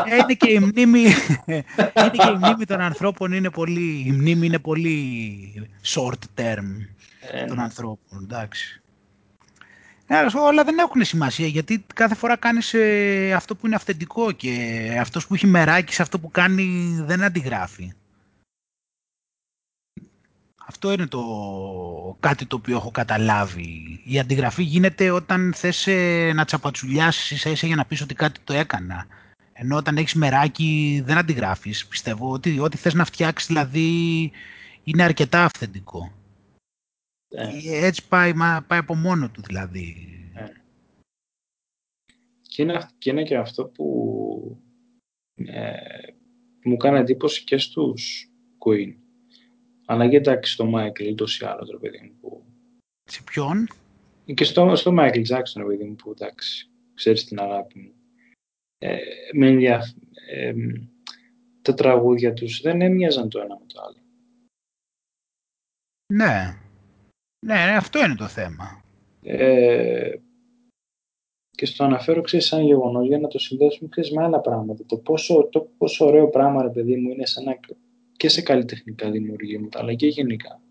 Ε, είναι και η μνήμη, είναι και η μνήμη των ανθρώπων είναι πολύ, η μνήμη είναι πολύ short term ε, των ναι. ανθρώπων, εντάξει. Ναι, όλα δεν έχουν σημασία γιατί κάθε φορά κάνεις ε, αυτό που είναι αυθεντικό και αυτός που έχει μεράκι σε αυτό που κάνει δεν αντιγράφει. Αυτό είναι το κάτι το οποίο έχω καταλάβει. Η αντιγραφή γίνεται όταν θες ε, να τσαπατσουλιάσεις ίσα ίσα για να πεις ότι κάτι το έκανα. Ενώ όταν έχεις μεράκι δεν αντιγράφεις. Πιστεύω ότι ό,τι θες να φτιάξεις δηλαδή είναι αρκετά αυθεντικό. Ε. Έτσι πάει, πάει από μόνο του δηλαδή. Ε. Και, είναι, και είναι και αυτό που ε, μου κάνει εντύπωση και στους Queen αλλά και εντάξει στο Μάικλ ούτω ή άλλω, ρε παιδί μου. Που... Σε ποιον; Και στο, στο Μάικλ Τζάξον, ρε παιδί μου, που εντάξει, ξέρεις την αγάπη μου. Ε, με ενδιαφ... ε, τα τραγούδια τους δεν έμοιαζαν το ένα με το άλλο. Ναι. Ναι, ναι αυτό είναι το θέμα. Ε, και στο αναφέρω, ξέρεις, σαν γεγονός, για να το συνδέσουμε, ξέρεις, με άλλα πράγματα. Το πόσο, το πόσο ωραίο πράγμα, ρε παιδί μου, είναι σαν να και σε καλλιτεχνικά δημιουργήματα, αλλά και γενικά.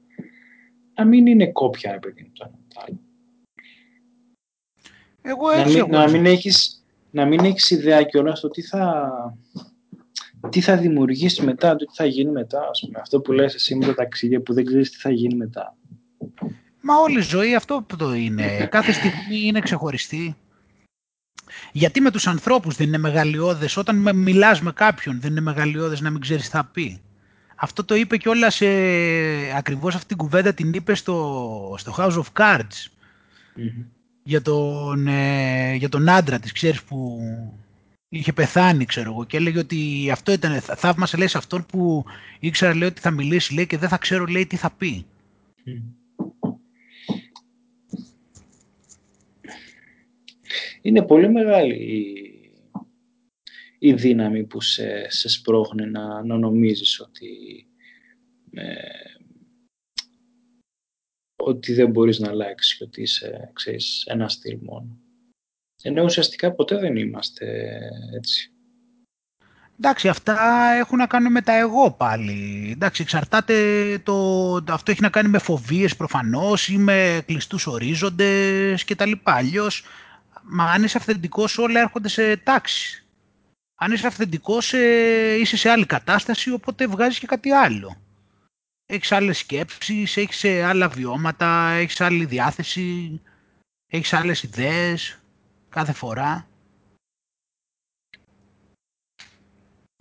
Να μην είναι κόπια, ρε παιδί μου, το ένα το άλλο. Εγώ έτσι να μην, να μην έχεις, να μην έχεις ιδέα κιόλας το τι θα, τι θα δημιουργήσεις μετά, το τι θα γίνει μετά, ας πούμε. Αυτό που λες εσύ με τα ταξίδια που δεν ξέρεις τι θα γίνει μετά. Μα όλη η ζωή αυτό που το είναι. Κάθε στιγμή είναι ξεχωριστή. Γιατί με τους ανθρώπους δεν είναι μεγαλειώδες, όταν μιλάς με κάποιον δεν είναι μεγαλειώδες να μην ξέρεις τι θα πει. Αυτό το είπε και όλα σε ακριβώς αυτή την κουβέντα την είπε στο, στο House of Cards. Για τον, ε, για τον άντρα της, ξέρεις, που είχε πεθάνει, ξέρω εγώ, και έλεγε ότι αυτό ήταν, θαύμασε, λέει, σε αυτόν που ήξερα, λέει, ότι θα μιλήσει, λέει, και δεν θα ξέρω, λέει, τι θα πει. Είναι πολύ μεγάλη η δύναμη που σε, σε σπρώχνει να, να νομίζεις ότι, ε, ότι δεν μπορείς να αλλάξεις και ότι είσαι ξέρεις, ένα στυλ μόνο. Ενώ ουσιαστικά ποτέ δεν είμαστε έτσι. Εντάξει, αυτά έχουν να κάνουν με τα εγώ πάλι. Εντάξει, εξαρτάται το... Αυτό έχει να κάνει με φοβίες προφανώς ή με κλειστούς ορίζοντες και τα λοιπά. Αλλιώς, μα αν είσαι αυθεντικός όλα έρχονται σε τάξη. Αν είσαι αυθεντικός ε, είσαι σε άλλη κατάσταση οπότε βγάζεις και κάτι άλλο. Έχεις άλλες σκέψεις, έχεις ε, άλλα βιώματα, έχεις άλλη διάθεση, έχεις άλλες ιδέες κάθε φορά.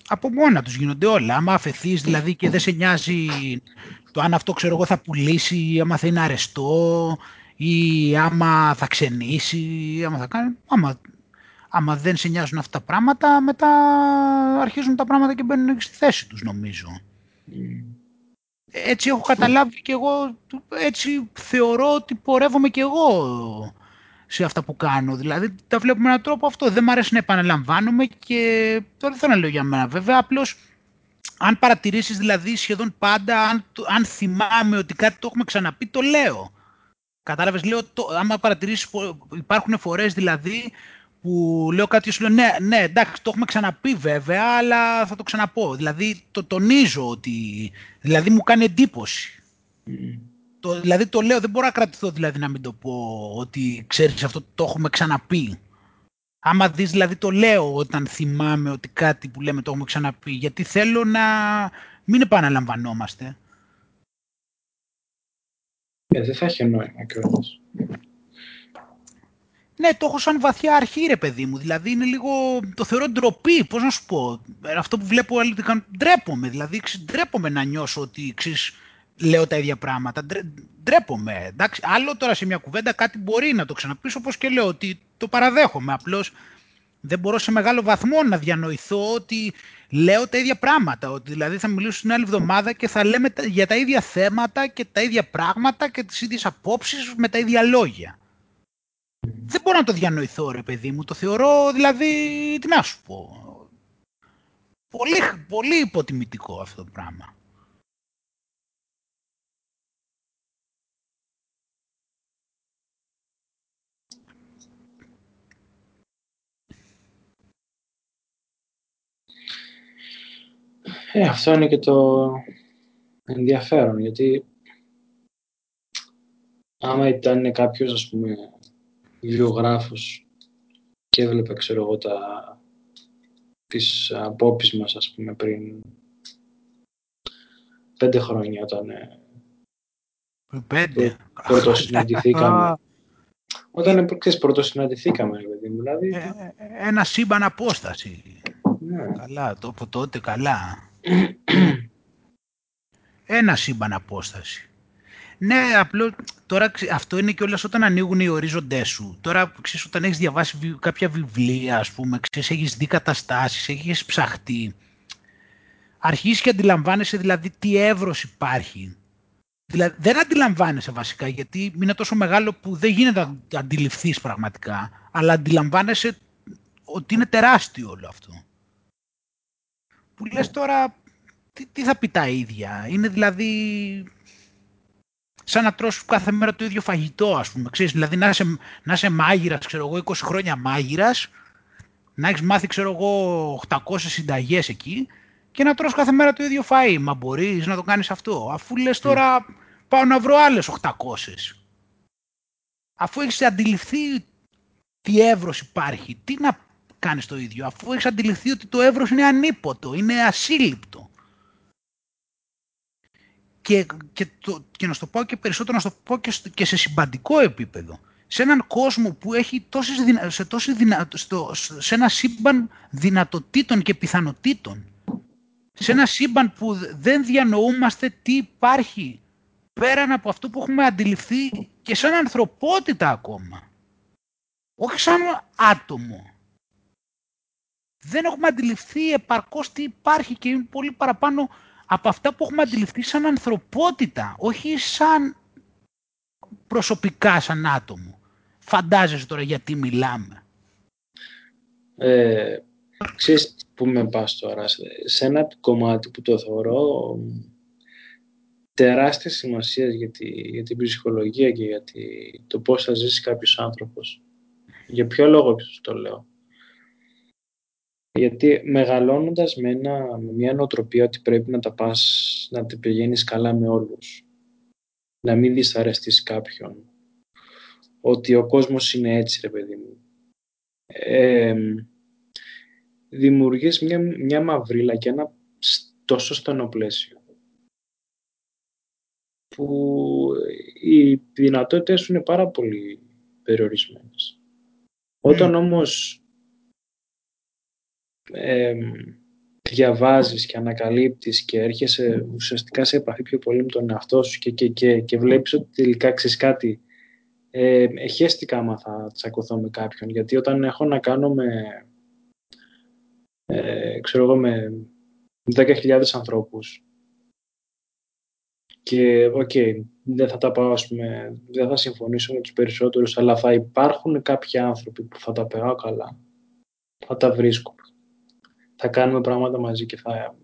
από μόνα τους γίνονται όλα. Άμα αφαιθείς δηλαδή και δεν σε νοιάζει το αν αυτό ξέρω εγώ θα πουλήσει ή άμα θα είναι αρεστό ή άμα θα ξενήσει ή άμα θα κάνει... Άμα, άμα δεν σε νοιάζουν αυτά τα πράγματα, μετά αρχίζουν τα πράγματα και μπαίνουν στη θέση τους νομίζω. Έτσι έχω καταλάβει και εγώ, έτσι θεωρώ ότι πορεύομαι και εγώ σε αυτά που κάνω. Δηλαδή τα βλέπω με έναν τρόπο αυτό. Δεν μου αρέσει να επαναλαμβάνομαι και τώρα δεν θέλω να λέω για μένα βέβαια. Απλώς αν παρατηρήσεις δηλαδή σχεδόν πάντα, αν, αν θυμάμαι ότι κάτι το έχουμε ξαναπεί, το λέω. Κατάλαβες, λέω, το, άμα παρατηρήσεις, υπάρχουν φορές δηλαδή που λέω κάτι σου λέω ναι, ναι, εντάξει, το έχουμε ξαναπεί βέβαια, αλλά θα το ξαναπώ. Δηλαδή το τονίζω ότι, δηλαδή μου κάνει εντύπωση. Το, δηλαδή το λέω, δεν μπορώ να κρατηθώ δηλαδή να μην το πω ότι ξέρεις αυτό το έχουμε ξαναπεί. Άμα δεις δηλαδή το λέω όταν θυμάμαι ότι κάτι που λέμε το έχουμε ξαναπεί γιατί θέλω να μην επαναλαμβανόμαστε. Ε, δεν θα έχει νόημα κιόλας. Ναι, το έχω σαν βαθιά αρχή ρε παιδί μου. Δηλαδή είναι λίγο, το θεωρώ ντροπή, πώς να σου πω. Αυτό που βλέπω άλλοι κάνουν, ντρέπομαι. Δηλαδή ντρέπομαι να νιώσω ότι ξέρεις, λέω τα ίδια πράγματα. Ντρέπομαι. Εντάξει, άλλο τώρα σε μια κουβέντα κάτι μπορεί να το ξαναπείς, όπως και λέω ότι το παραδέχομαι. Απλώς δεν μπορώ σε μεγάλο βαθμό να διανοηθώ ότι λέω τα ίδια πράγματα. Ότι δηλαδή θα μιλήσω την άλλη εβδομάδα και θα λέμε για τα ίδια θέματα και τα ίδια πράγματα και τις ίδιες απόψεις με τα ίδια λόγια. Δεν μπορώ να το διανοηθώ ρε παιδί μου. Το θεωρώ δηλαδή, τι να σου πω. Πολύ, πολύ υποτιμητικό αυτό το πράγμα. Ε, αυτό είναι και το ενδιαφέρον, γιατί άμα ήταν κάποιος, ας πούμε, βιογράφος και έβλεπε, ξέρω εγώ, τα, τις απόψεις μας, ας πούμε, πριν πέντε χρόνια, όταν ε, πέντε. πρώτο συναντηθήκαμε. όταν, ξέρεις, πρώτο συναντηθήκαμε, δηλαδή. Ε, ε, ένα σύμπαν απόσταση. Ναι. Καλά, το από τότε καλά. Ένα σύμπαν απόσταση. Ναι, απλό, τώρα αυτό είναι και όλα όταν ανοίγουν οι ορίζοντές σου. Τώρα, ξέρεις, όταν έχεις διαβάσει κάποια βιβλία, ας πούμε, ξέρεις, έχεις δει καταστάσεις, έχεις ψαχτεί, αρχίζεις και αντιλαμβάνεσαι δηλαδή τι εύρος υπάρχει. Δηλαδή, δεν αντιλαμβάνεσαι βασικά, γιατί είναι τόσο μεγάλο που δεν γίνεται να αντιληφθείς πραγματικά, αλλά αντιλαμβάνεσαι ότι είναι τεράστιο όλο αυτό που λες τώρα τι, τι θα πει τα ίδια; Είναι δηλαδή σαν να τρως κάθε μέρα το ίδιο φαγητό, ας πούμε. Ξέρεις, δηλαδή να είσαι, να είσαι μάγειρας, ξέρω εγώ, 20 χρόνια μάγειρας, να έχεις μάθει, ξέρω εγώ, 800 συνταγές εκεί και να τρως κάθε μέρα το ίδιο φαΐ. Μα μπορείς να το κάνεις αυτό. Αφού λες τώρα πάω να βρω άλλες 800. Αφού έχεις αντιληφθεί τι εύρος υπάρχει, τι να κάνεις το ίδιο, αφού έχεις αντιληφθεί ότι το εύρος είναι ανίποτο, είναι ασύλληπτο. Και, και, το, και να σου το πω και περισσότερο, να σου το πω και, και σε συμπαντικό επίπεδο. Σε έναν κόσμο που έχει τόσες δυνα, σε, τόσες δυνα, στο, σε ένα σύμπαν δυνατοτήτων και πιθανοτήτων. Σε ένα σύμπαν που δεν διανοούμαστε τι υπάρχει πέραν από αυτό που έχουμε αντιληφθεί και σαν ανθρωπότητα ακόμα. Όχι σαν άτομο δεν έχουμε αντιληφθεί επαρκώς τι υπάρχει και είναι πολύ παραπάνω από αυτά που έχουμε αντιληφθεί σαν ανθρωπότητα, όχι σαν προσωπικά, σαν άτομο. Φαντάζεσαι τώρα γιατί μιλάμε. Ε, ξέρεις που με πας τώρα, σε ένα κομμάτι που το θεωρώ τεράστιας σημασίας για, για την ψυχολογία και για το πώς θα ζήσει κάποιος άνθρωπος. Για ποιο λόγο το λέω. Γιατί μεγαλώνοντας με, ένα, με μια νοοτροπία ότι πρέπει να τα πας, να τα πηγαίνεις καλά με όλους, να μην δυσαρεστείς κάποιον, ότι ο κόσμος είναι έτσι ρε παιδί μου. Ε, δημιουργείς μια, μια μαυρίλα και ένα τόσο στενό πλαίσιο που οι δυνατότητες σου είναι πάρα πολύ περιορισμένες. Όταν όμως ε, διαβάζεις και ανακαλύπτεις και έρχεσαι ουσιαστικά σε επαφή πιο πολύ με τον εαυτό σου και, και, και, και βλέπεις ότι τελικά ξέρεις κάτι. Ε, εχέστηκα άμα θα τσακωθώ με κάποιον γιατί όταν έχω να κάνω με ε, ξέρω εγώ με 10.000 ανθρώπους και OK, okay, δεν θα τα πάω, ας πούμε, δεν θα συμφωνήσω με τους περισσότερους, αλλά θα υπάρχουν κάποιοι άνθρωποι που θα τα περάω καλά, θα τα βρίσκω, θα κάνουμε πράγματα μαζί και θα...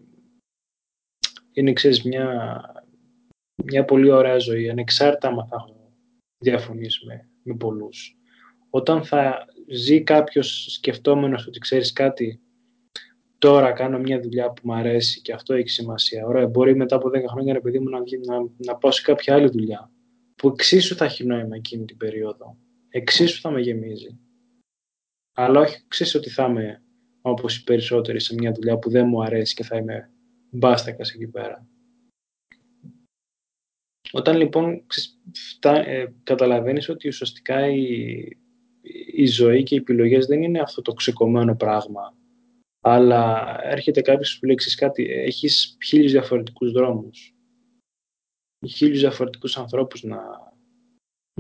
Είναι, ξέρεις, μια, μια πολύ ωραία ζωή, ανεξάρτητα άμα θα έχω διαφωνήσει με, με πολλούς. Όταν θα ζει κάποιος σκεφτόμενος ότι ξέρεις κάτι, τώρα κάνω μια δουλειά που μου αρέσει και αυτό έχει σημασία. Ωραία, μπορεί μετά από 10 χρόνια, ρε παιδί μου, να, να, να πάω σε κάποια άλλη δουλειά που εξίσου θα έχει νόημα εκείνη την περίοδο. Εξίσου θα με γεμίζει. Αλλά όχι εξίσου ότι θα είμαι όπως οι περισσότεροι σε μια δουλειά που δεν μου αρέσει και θα είμαι μπάστακας εκεί πέρα. Όταν λοιπόν ε, καταλαβαίνεις ότι ουσιαστικά η, η ζωή και οι επιλογές δεν είναι αυτό το ξεκομμένο πράγμα αλλά έρχεται κάποιος που λέει κάτι, έχεις χίλιους διαφορετικούς δρόμους, χίλιους διαφορετικούς ανθρώπους να,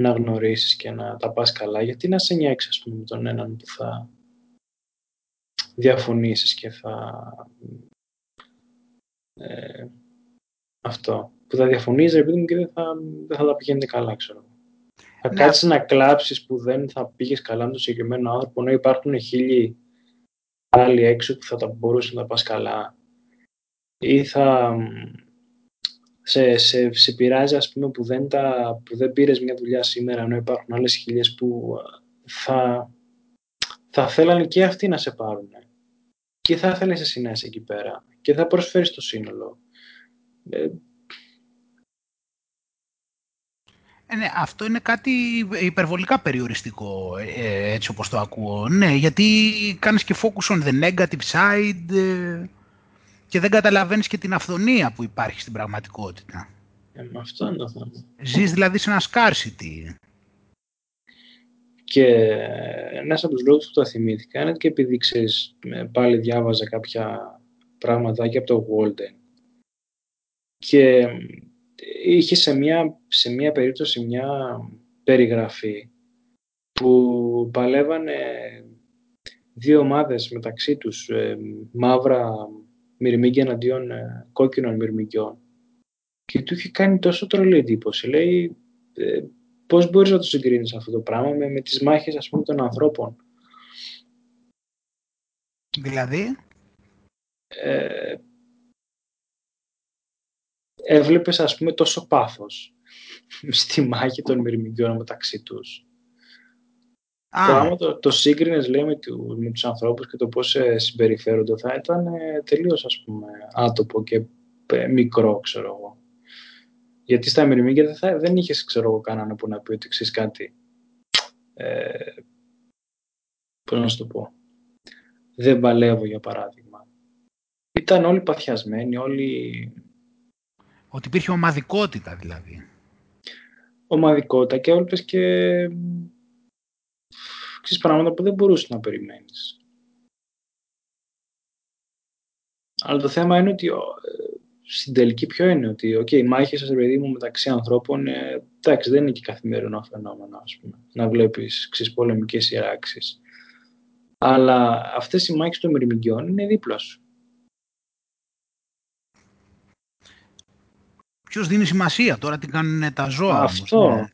να γνωρίσεις και να τα πας καλά, γιατί να σε νιάξει ας πούμε με τον έναν που θα διαφωνήσεις και θα ε, αυτό, που θα διαφωνείς επειδή μου και δεν θα, δεν θα τα πηγαίνετε καλά, ξέρω. Θα ναι. κάτσεις να κλάψεις που δεν θα πήγες καλά με τον συγκεκριμένο άνθρωπο, ενώ υπάρχουν χίλιοι άλλοι έξω που θα τα μπορούσες να πας καλά ή θα σε, σε, σε πειράζει ας πούμε που δεν, τα, που δεν πήρες μια δουλειά σήμερα ενώ υπάρχουν άλλες χιλιές που θα, θα θέλανε και αυτοί να σε πάρουν και θα θέλεις εσύ να είσαι εκεί πέρα και θα προσφέρεις το σύνολο. Ε, Ε, ναι, αυτό είναι κάτι υπερβολικά περιοριστικό, ε, έτσι όπως το ακούω. Ναι, γιατί κάνεις και focus on the negative side ε, και δεν καταλαβαίνεις και την αυθονία που υπάρχει στην πραγματικότητα. Ε, αυτό είναι το θέμα. Ζεις δηλαδή σε ένα scarcity. Και ένας από τους λόγους που το θυμήθηκα είναι και επειδή ξέρεις, πάλι διάβαζα κάποια πραγματάκια από το Walden και είχε σε μια, σε μια περίπτωση μια περιγραφή που παλεύανε δύο ομάδες μεταξύ τους, ε, μαύρα μυρμήγκια εναντίον ε, κόκκινων μυρμηγκιών. Και του είχε κάνει τόσο τρολή εντύπωση. Λέει, ε, πώς μπορείς να το συγκρίνεις αυτό το πράγμα με, με τις μάχες ας πούμε των ανθρώπων; Δηλαδή; Ε, έβλεπες ας πούμε τόσο πάθος στη μάχη των μυρμηγκιών μεταξύ τους; Ah. Το άμα το, το σύγκρινες λέει με, του, με τους ανθρώπους και το πώς ε, συμπεριφέρονται θα ήταν ε, τελείως ας πούμε άτοπο και ε, μικρό ξέρω εγώ. Γιατί στα μυρμήγκια δεν, θα, δεν είχες ξέρω εγώ κανένα που να πει ότι ξέρεις κάτι. Ε, πώς να σου το πω. Δεν παλεύω για παράδειγμα. Ήταν όλοι παθιασμένοι, όλοι ότι υπήρχε ομαδικότητα δηλαδή. Ομαδικότητα και όλες και ξέρεις, πράγματα που δεν μπορούσες να περιμένεις. Αλλά το θέμα είναι ότι στην τελική ποιο είναι ότι okay, οι μάχες σας, παιδί μου, μεταξύ ανθρώπων, ε, εντάξει, δεν είναι και καθημερινό φαινόμενο, ας πούμε, να βλέπεις ξέρεις, πολεμικές σειράξεις. Αλλά αυτές οι μάχες των μυρμηγκιών είναι δίπλα σου. Ποιος δίνει σημασία τώρα τι κάνουν τα ζώα. Αυτό. ναι.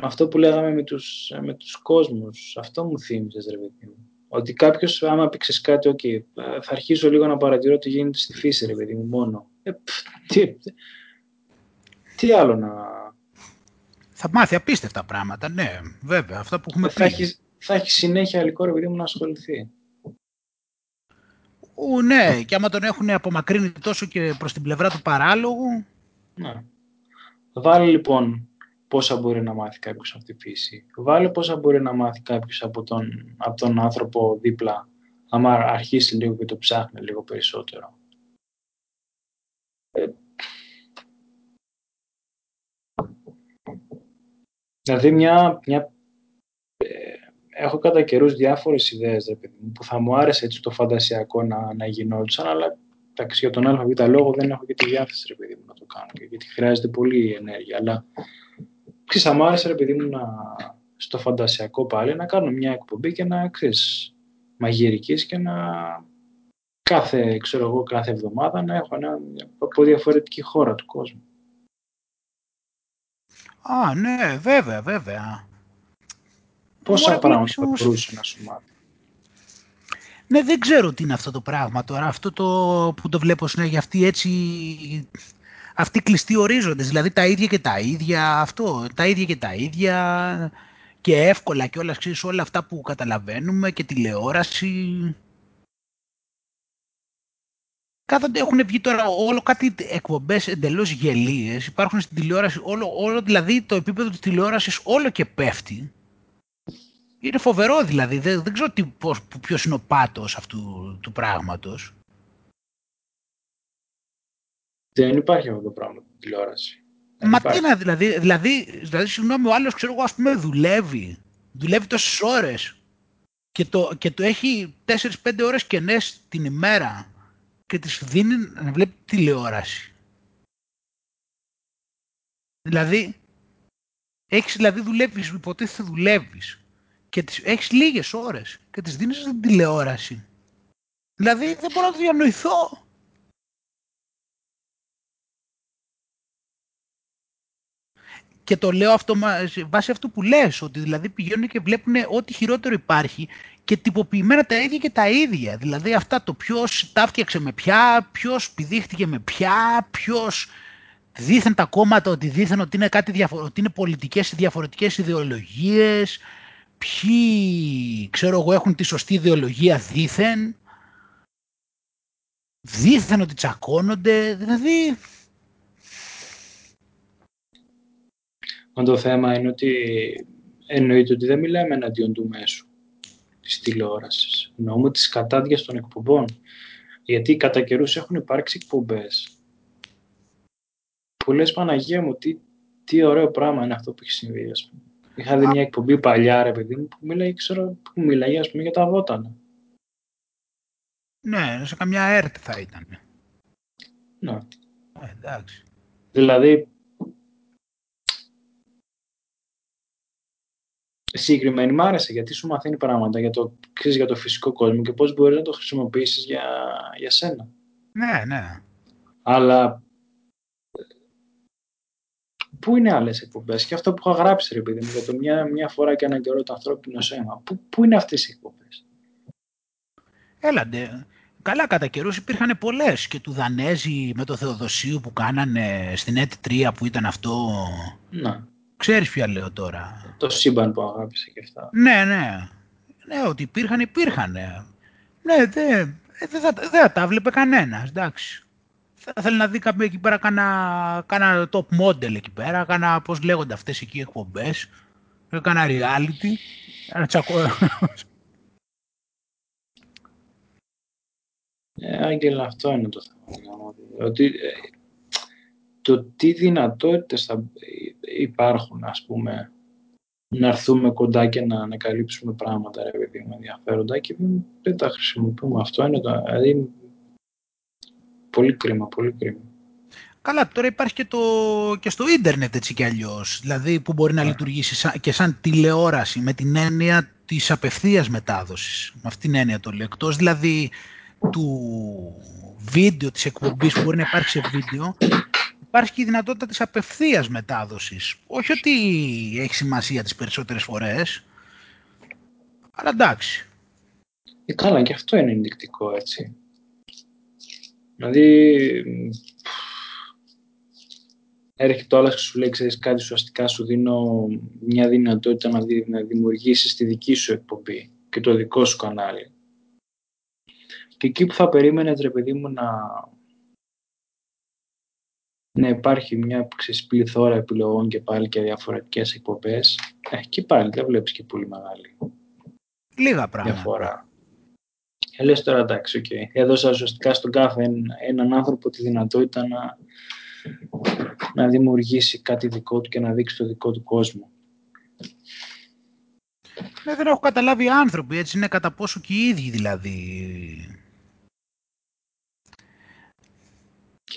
Αυτό που λέγαμε με τους, με τους κόσμους. Αυτό μου θύμισες ρε παιδί μου. Ότι κάποιος, άμα πει κάτι, okay, θα αρχίσω λίγο να παρατηρώ τι γίνεται στη φύση, ρε παιδί μου, μόνο. Ε, τι, τι άλλο να. Θα μάθει απίστευτα πράγματα, ναι, βέβαια. Αυτά που έχουμε θα πει. Έχει, θα έχεις συνέχεια υλικό, ρε παιδί μου, να ασχοληθεί. Ου, ναι, και άμα τον έχουν απομακρύνει τόσο και προς την πλευρά του παράλογου. Ναι. Βάλε λοιπόν πόσα μπορεί να μάθει κάποιος από τη φύση. Βάλε πόσα μπορεί να μάθει κάποιος από τον, από τον άνθρωπο δίπλα, άμα αρχίσει λίγο και το ψάχνει λίγο περισσότερο. Ε, δηλαδή μια, μια ε, έχω κατά καιρούς διάφορες ιδέες που θα μου άρεσε έτσι το φαντασιακό να, να γινόντουσαν, αλλά εντάξει, για τον ΑΒ λόγο δεν έχω και τη διάθεση ρε παιδί μου να το κάνω, γιατί χρειάζεται πολύ ενέργεια. Αλλά ξέρεις, θα μου άρεσε ρε παιδί μου να, στο φαντασιακό πάλι να κάνω μια εκπομπή και να ξέρεις, μαγειρικής και να κάθε, ξέρω εγώ, κάθε εβδομάδα να έχω ένα από διαφορετική χώρα του κόσμου. Α, ναι, βέβαια, βέβαια. Πόσα πράγματα θα μπορούσε να σου μάθει; Ναι, δεν ξέρω τι είναι αυτό το πράγμα τώρα. Αυτό το που το βλέπω συνέχεια, αυτή έτσι... Αυτοί κλειστοί ορίζοντες, δηλαδή τα ίδια και τα ίδια, αυτό, τα ίδια και τα ίδια και εύκολα και όλα, ξέρεις, όλα αυτά που καταλαβαίνουμε και τηλεόραση. Κάθονται, έχουν βγει τώρα όλο κάτι εκπομπές εντελώς γελίες, υπάρχουν στην τηλεόραση, όλο, όλο δηλαδή το επίπεδο της τηλεόρασης όλο και πέφτει. Είναι φοβερό δηλαδή. Δεν, δεν ξέρω τι, πώς, ποιος είναι ο πάτος αυτού του πράγματος. Δεν υπάρχει αυτό το πράγμα στην τηλεόραση. Μα τι είναι δηλαδή, δηλαδή, δηλαδή, συγγνώμη, ο άλλος ξέρω εγώ ας πούμε δουλεύει. Δουλεύει τόσες ώρες και το, και το έχει 4-5 ώρες κενές την ημέρα και τις δίνει να βλέπει τηλεόραση. Δηλαδή, έχεις δηλαδή δουλεύεις, υποτίθεται δουλεύεις και τις έχεις λίγες ώρες και τις δίνεις στην τηλεόραση. Δηλαδή δεν μπορώ να το διανοηθώ. Και το λέω αυτό βάσει αυτού που λες, ότι δηλαδή πηγαίνουν και βλέπουν ό,τι χειρότερο υπάρχει και τυποποιημένα τα ίδια και τα ίδια. Δηλαδή αυτά το ποιος τα φτιάξε με ποια, ποιος πηδήχτηκε με ποια, ποιος δίθεν τα κόμματα ότι δίθεν ότι είναι, κάτι διαφορε... ότι είναι πολιτικές διαφορετικές ιδεολογίες, ποιοι, ξέρω εγώ, έχουν τη σωστή ιδεολογία δήθεν, δήθεν ότι τσακώνονται, δηλαδή... Μα το θέμα είναι ότι εννοείται ότι δεν μιλάμε εναντίον του μέσου της τηλεόρασης. Εννοούμε τις κατάδειες των εκπομπών. Γιατί κατά καιρούς έχουν υπάρξει εκπομπές που λες Παναγία μου, τι, τι ωραίο πράγμα είναι αυτό που έχει συμβεί, ας πούμε. Είχα δει μια εκπομπή παλιά, ρε παιδί μου, που μιλάει, ξέρω, που μιλάει, ας πούμε, για τα βότανα. Ναι, σε καμιά ΕΡΤ θα ήταν. Ναι. Ε, εντάξει. Δηλαδή, συγκεκριμένη μ' άρεσε γιατί σου μαθαίνει πράγματα για το, ξέρεις, για το φυσικό κόσμο και πώς μπορείς να το χρησιμοποιήσεις για, για σένα. Ναι, ναι. Αλλά Πού είναι άλλες εκπομπές, και αυτό που είχα γράψει, ρε παιδί μου, για το μια, μια φορά και έναν καιρό το ανθρώπινο σώμα. Πού, πού είναι αυτές οι εκπομπές; Έλαντε. Καλά, κατά καιρούς υπήρχαν πολλές και του Δανέζη με το Θεοδοσίου που κάνανε στην ΕΤ 3 που ήταν αυτό. Να. Ξέρεις ποια λέω τώρα. Το σύμπαν που αγάπησε και αυτά. Ναι, ναι. Ναι, ότι υπήρχαν, υπήρχαν. Ναι, δεν δε, δε, δε, τα βλέπε κανένας, εντάξει θα θέλει να δει κάποιο εκεί πέρα κάνα, κάνα top model εκεί πέρα, κάνα, πώς λέγονται αυτές εκεί εκπομπές, κάνα reality, ένα τσακώ. Ε, Άγγελα, αυτό είναι το θέμα. Ότι, ε, το τι δυνατότητες θα υπάρχουν, ας πούμε, να έρθουμε κοντά και να ανακαλύψουμε πράγματα, ρε παιδί μου, ενδιαφέροντα και δεν τα χρησιμοποιούμε. Αυτό είναι το, δηλαδή Πολύ κρίμα, πολύ κρίμα. Καλά, τώρα υπάρχει και, το, και στο ίντερνετ έτσι κι αλλιώς, δηλαδή που μπορεί να λειτουργήσει και σαν τηλεόραση με την έννοια της απευθείας μετάδοσης. Με αυτήν την έννοια το λέω. Εκτός δηλαδή του βίντεο της εκπομπής που μπορεί να υπάρχει σε βίντεο, υπάρχει και η δυνατότητα της απευθείας μετάδοσης. Όχι ότι έχει σημασία τις περισσότερες φορές, αλλά εντάξει. Ε, καλά, και αυτό είναι ενδεικτικό, έτσι. Δηλαδή, έρχεται ο άλλος και σου λέει, ξέρεις κάτι, ουσιαστικά σου δίνω μια δυνατότητα να, δι, να δημιουργήσεις τη δική σου εκπομπή και το δικό σου κανάλι. Και εκεί που θα περίμενες, ρε παιδί μου, να, να υπάρχει μια πληθώρα επιλογών και πάλι και διαφορετικές εκπομπές, ε, και πάλι δεν βλέπεις και πολύ μεγάλη Λίγα πράγματα. διαφορά. Ε, λες τώρα εντάξει, okay. έδωσα ουσιαστικά στον κάθε έναν άνθρωπο τη δυνατότητα να, να δημιουργήσει κάτι δικό του και να δείξει το δικό του κόσμο. Ναι, δεν έχω καταλάβει οι άνθρωποι, έτσι είναι κατά πόσο και οι ίδιοι δηλαδή.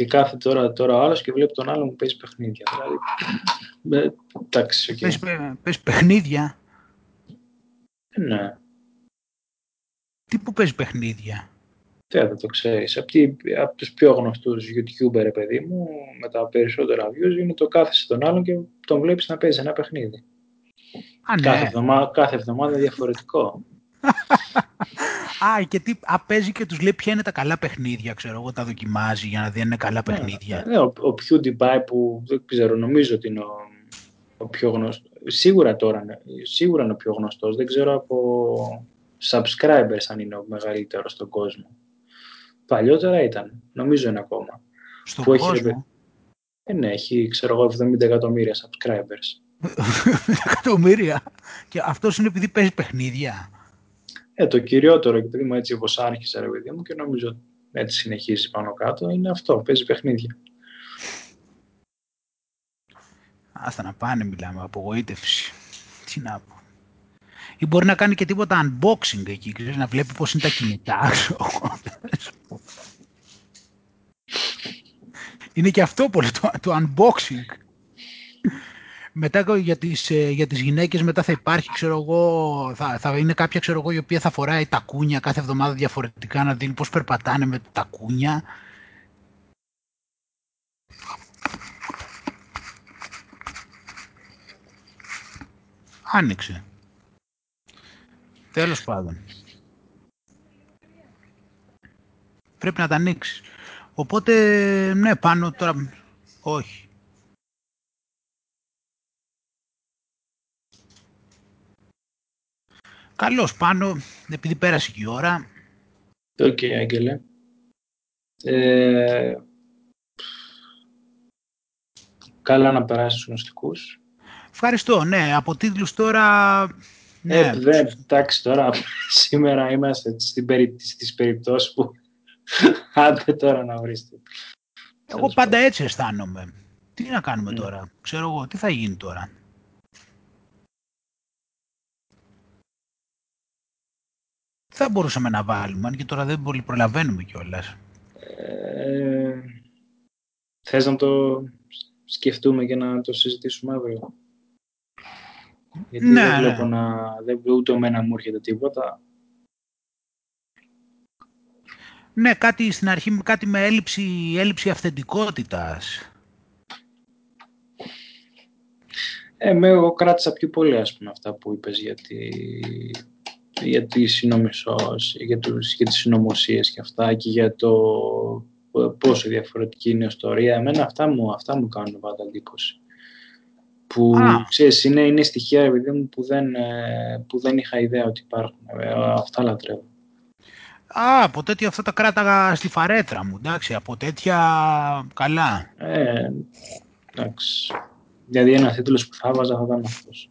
Και κάθε τώρα, τώρα ο άλλος και βλέπει τον άλλον που παίζει παιχνίδια. Δηλαδή, ε, εντάξει, okay. Παίζεις, παιχνίδια; Ε, ναι. Τι που παίζει παιχνίδια; Δεν το ξέρεις. Από, από τους πιο γνωστούς YouTuber, παιδί μου, με τα περισσότερα views, είναι το κάθεσαι τον άλλον και τον βλέπεις να παίζει ένα παιχνίδι. Α, ναι. κάθε, εβδομάδα, κάθε εβδομάδα διαφορετικό. Α, και τι, α, παίζει και τους λέει ποια είναι τα καλά παιχνίδια, ξέρω εγώ, τα δοκιμάζει για να δει αν είναι καλά ναι, παιχνίδια. Ναι, ο, ο PewDiePie που δεν ξέρω, νομίζω ότι είναι ο, ο πιο γνωστός. Σίγουρα τώρα, σίγουρα είναι ο πιο γνωστός. Δεν ξέρω από subscribers αν είναι ο μεγαλύτερος στον κόσμο. Παλιότερα ήταν, νομίζω είναι ακόμα. Στον κόσμο; Έχει, ε, ναι, έχει, ξέρω εγώ, 70 εκατομμύρια subscribers. εκατομμύρια. Και αυτός είναι επειδή παίζει παιχνίδια. Ε, το κυριότερο, επειδή μου έτσι όπως άρχισε, ρε παιδί μου, και νομίζω έτσι συνεχίζει πάνω κάτω, είναι αυτό, παίζει παιχνίδια. Άστα να πάνε, μιλάμε, απογοήτευση. Τι να πω. Ή μπορεί να κάνει και τίποτα unboxing εκεί, ξέρεις, να βλέπει πώς είναι τα κινητά. είναι και αυτό πολύ το, το unboxing. Μετά για τις, ε, για τις γυναίκες μετά θα υπάρχει, ξέρω εγώ, θα, θα είναι κάποια ξέρω εγώ, η οποία θα φοράει τα κούνια κάθε εβδομάδα διαφορετικά να δίνει πώς περπατάνε με τα κούνια. Άνοιξε. Τέλος πάντων. Πρέπει να τα ανοίξεις. Οπότε, ναι, πάνω τώρα... Όχι. Καλώς πάνω, επειδή πέρασε και η ώρα. OK, okay, Άγγελε. Ε, καλά να περάσεις γνωστικούς. Ευχαριστώ, ναι. Από τίτλους τώρα... Ναι. Ε, δεν, εντάξει, τώρα σήμερα είμαστε στην περι, στις περιπτώσεις που άντε τώρα να βρίσκετε. Εγώ πάντα έτσι αισθάνομαι. Τι να κάνουμε mm. τώρα. Ξέρω εγώ, τι θα γίνει τώρα. Θα μπορούσαμε να βάλουμε, αν και τώρα δεν πολύ προλαβαίνουμε κιόλας. Ε, θες να το σκεφτούμε και να το συζητήσουμε αύριο; Γιατί ναι, δεν βλέπω ναι. να... Δεν, ούτε εμένα μου έρχεται τίποτα. Ναι, κάτι στην αρχή, κάτι με έλλειψη, έλλειψη αυθεντικότητας. Ε, με εγώ κράτησα πιο πολύ, ας πούμε, αυτά που είπες, γιατί για, τις για, τους, για τις συνωμοσίες και αυτά και για το πόσο διαφορετική είναι η ιστορία. Εμένα αυτά μου, αυτά μου κάνουν πάντα εντύπωση. Που Α. ξέρεις, είναι, είναι στοιχεία επειδή μου που δεν, ε, που δεν είχα ιδέα ότι υπάρχουν. Ε, αυτά λατρεύω. Α, από τέτοια αυτά τα κράταγα στη φαρέτρα μου, εντάξει, από τέτοια καλά. Ε, εντάξει. Δηλαδή ένας τίτλος που θα βάζα θα ήταν αυτός.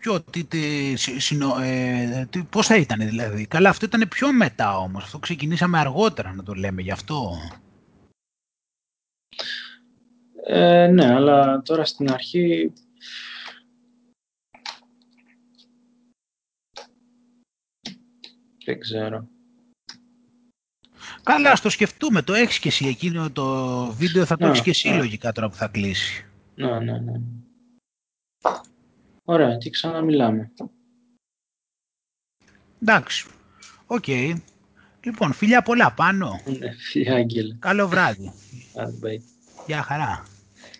Ποιο, τι, τι, συνο, ε, τι, πώς θα ήταν δηλαδή. Καλά, αυτό ήταν πιο μετά όμως. Αυτό ξεκινήσαμε αργότερα να το λέμε γι' αυτό. Ε, ναι, αλλά τώρα στην αρχή... Δεν ξέρω. Καλά, ας το σκεφτούμε. Το έχεις και εσύ εκείνο το βίντεο, θα το ναι, έχεις και εσύ ναι. λογικά τώρα που θα κλείσει. Ναι, ναι, ναι. Ωραία, και ξαναμιλάμε. Εντάξει. Οκ. Λοιπόν, φιλιά πολλά πάνω. Ναι, φιλιά Άγγελε. Καλό βράδυ. Bye. Γεια χαρά.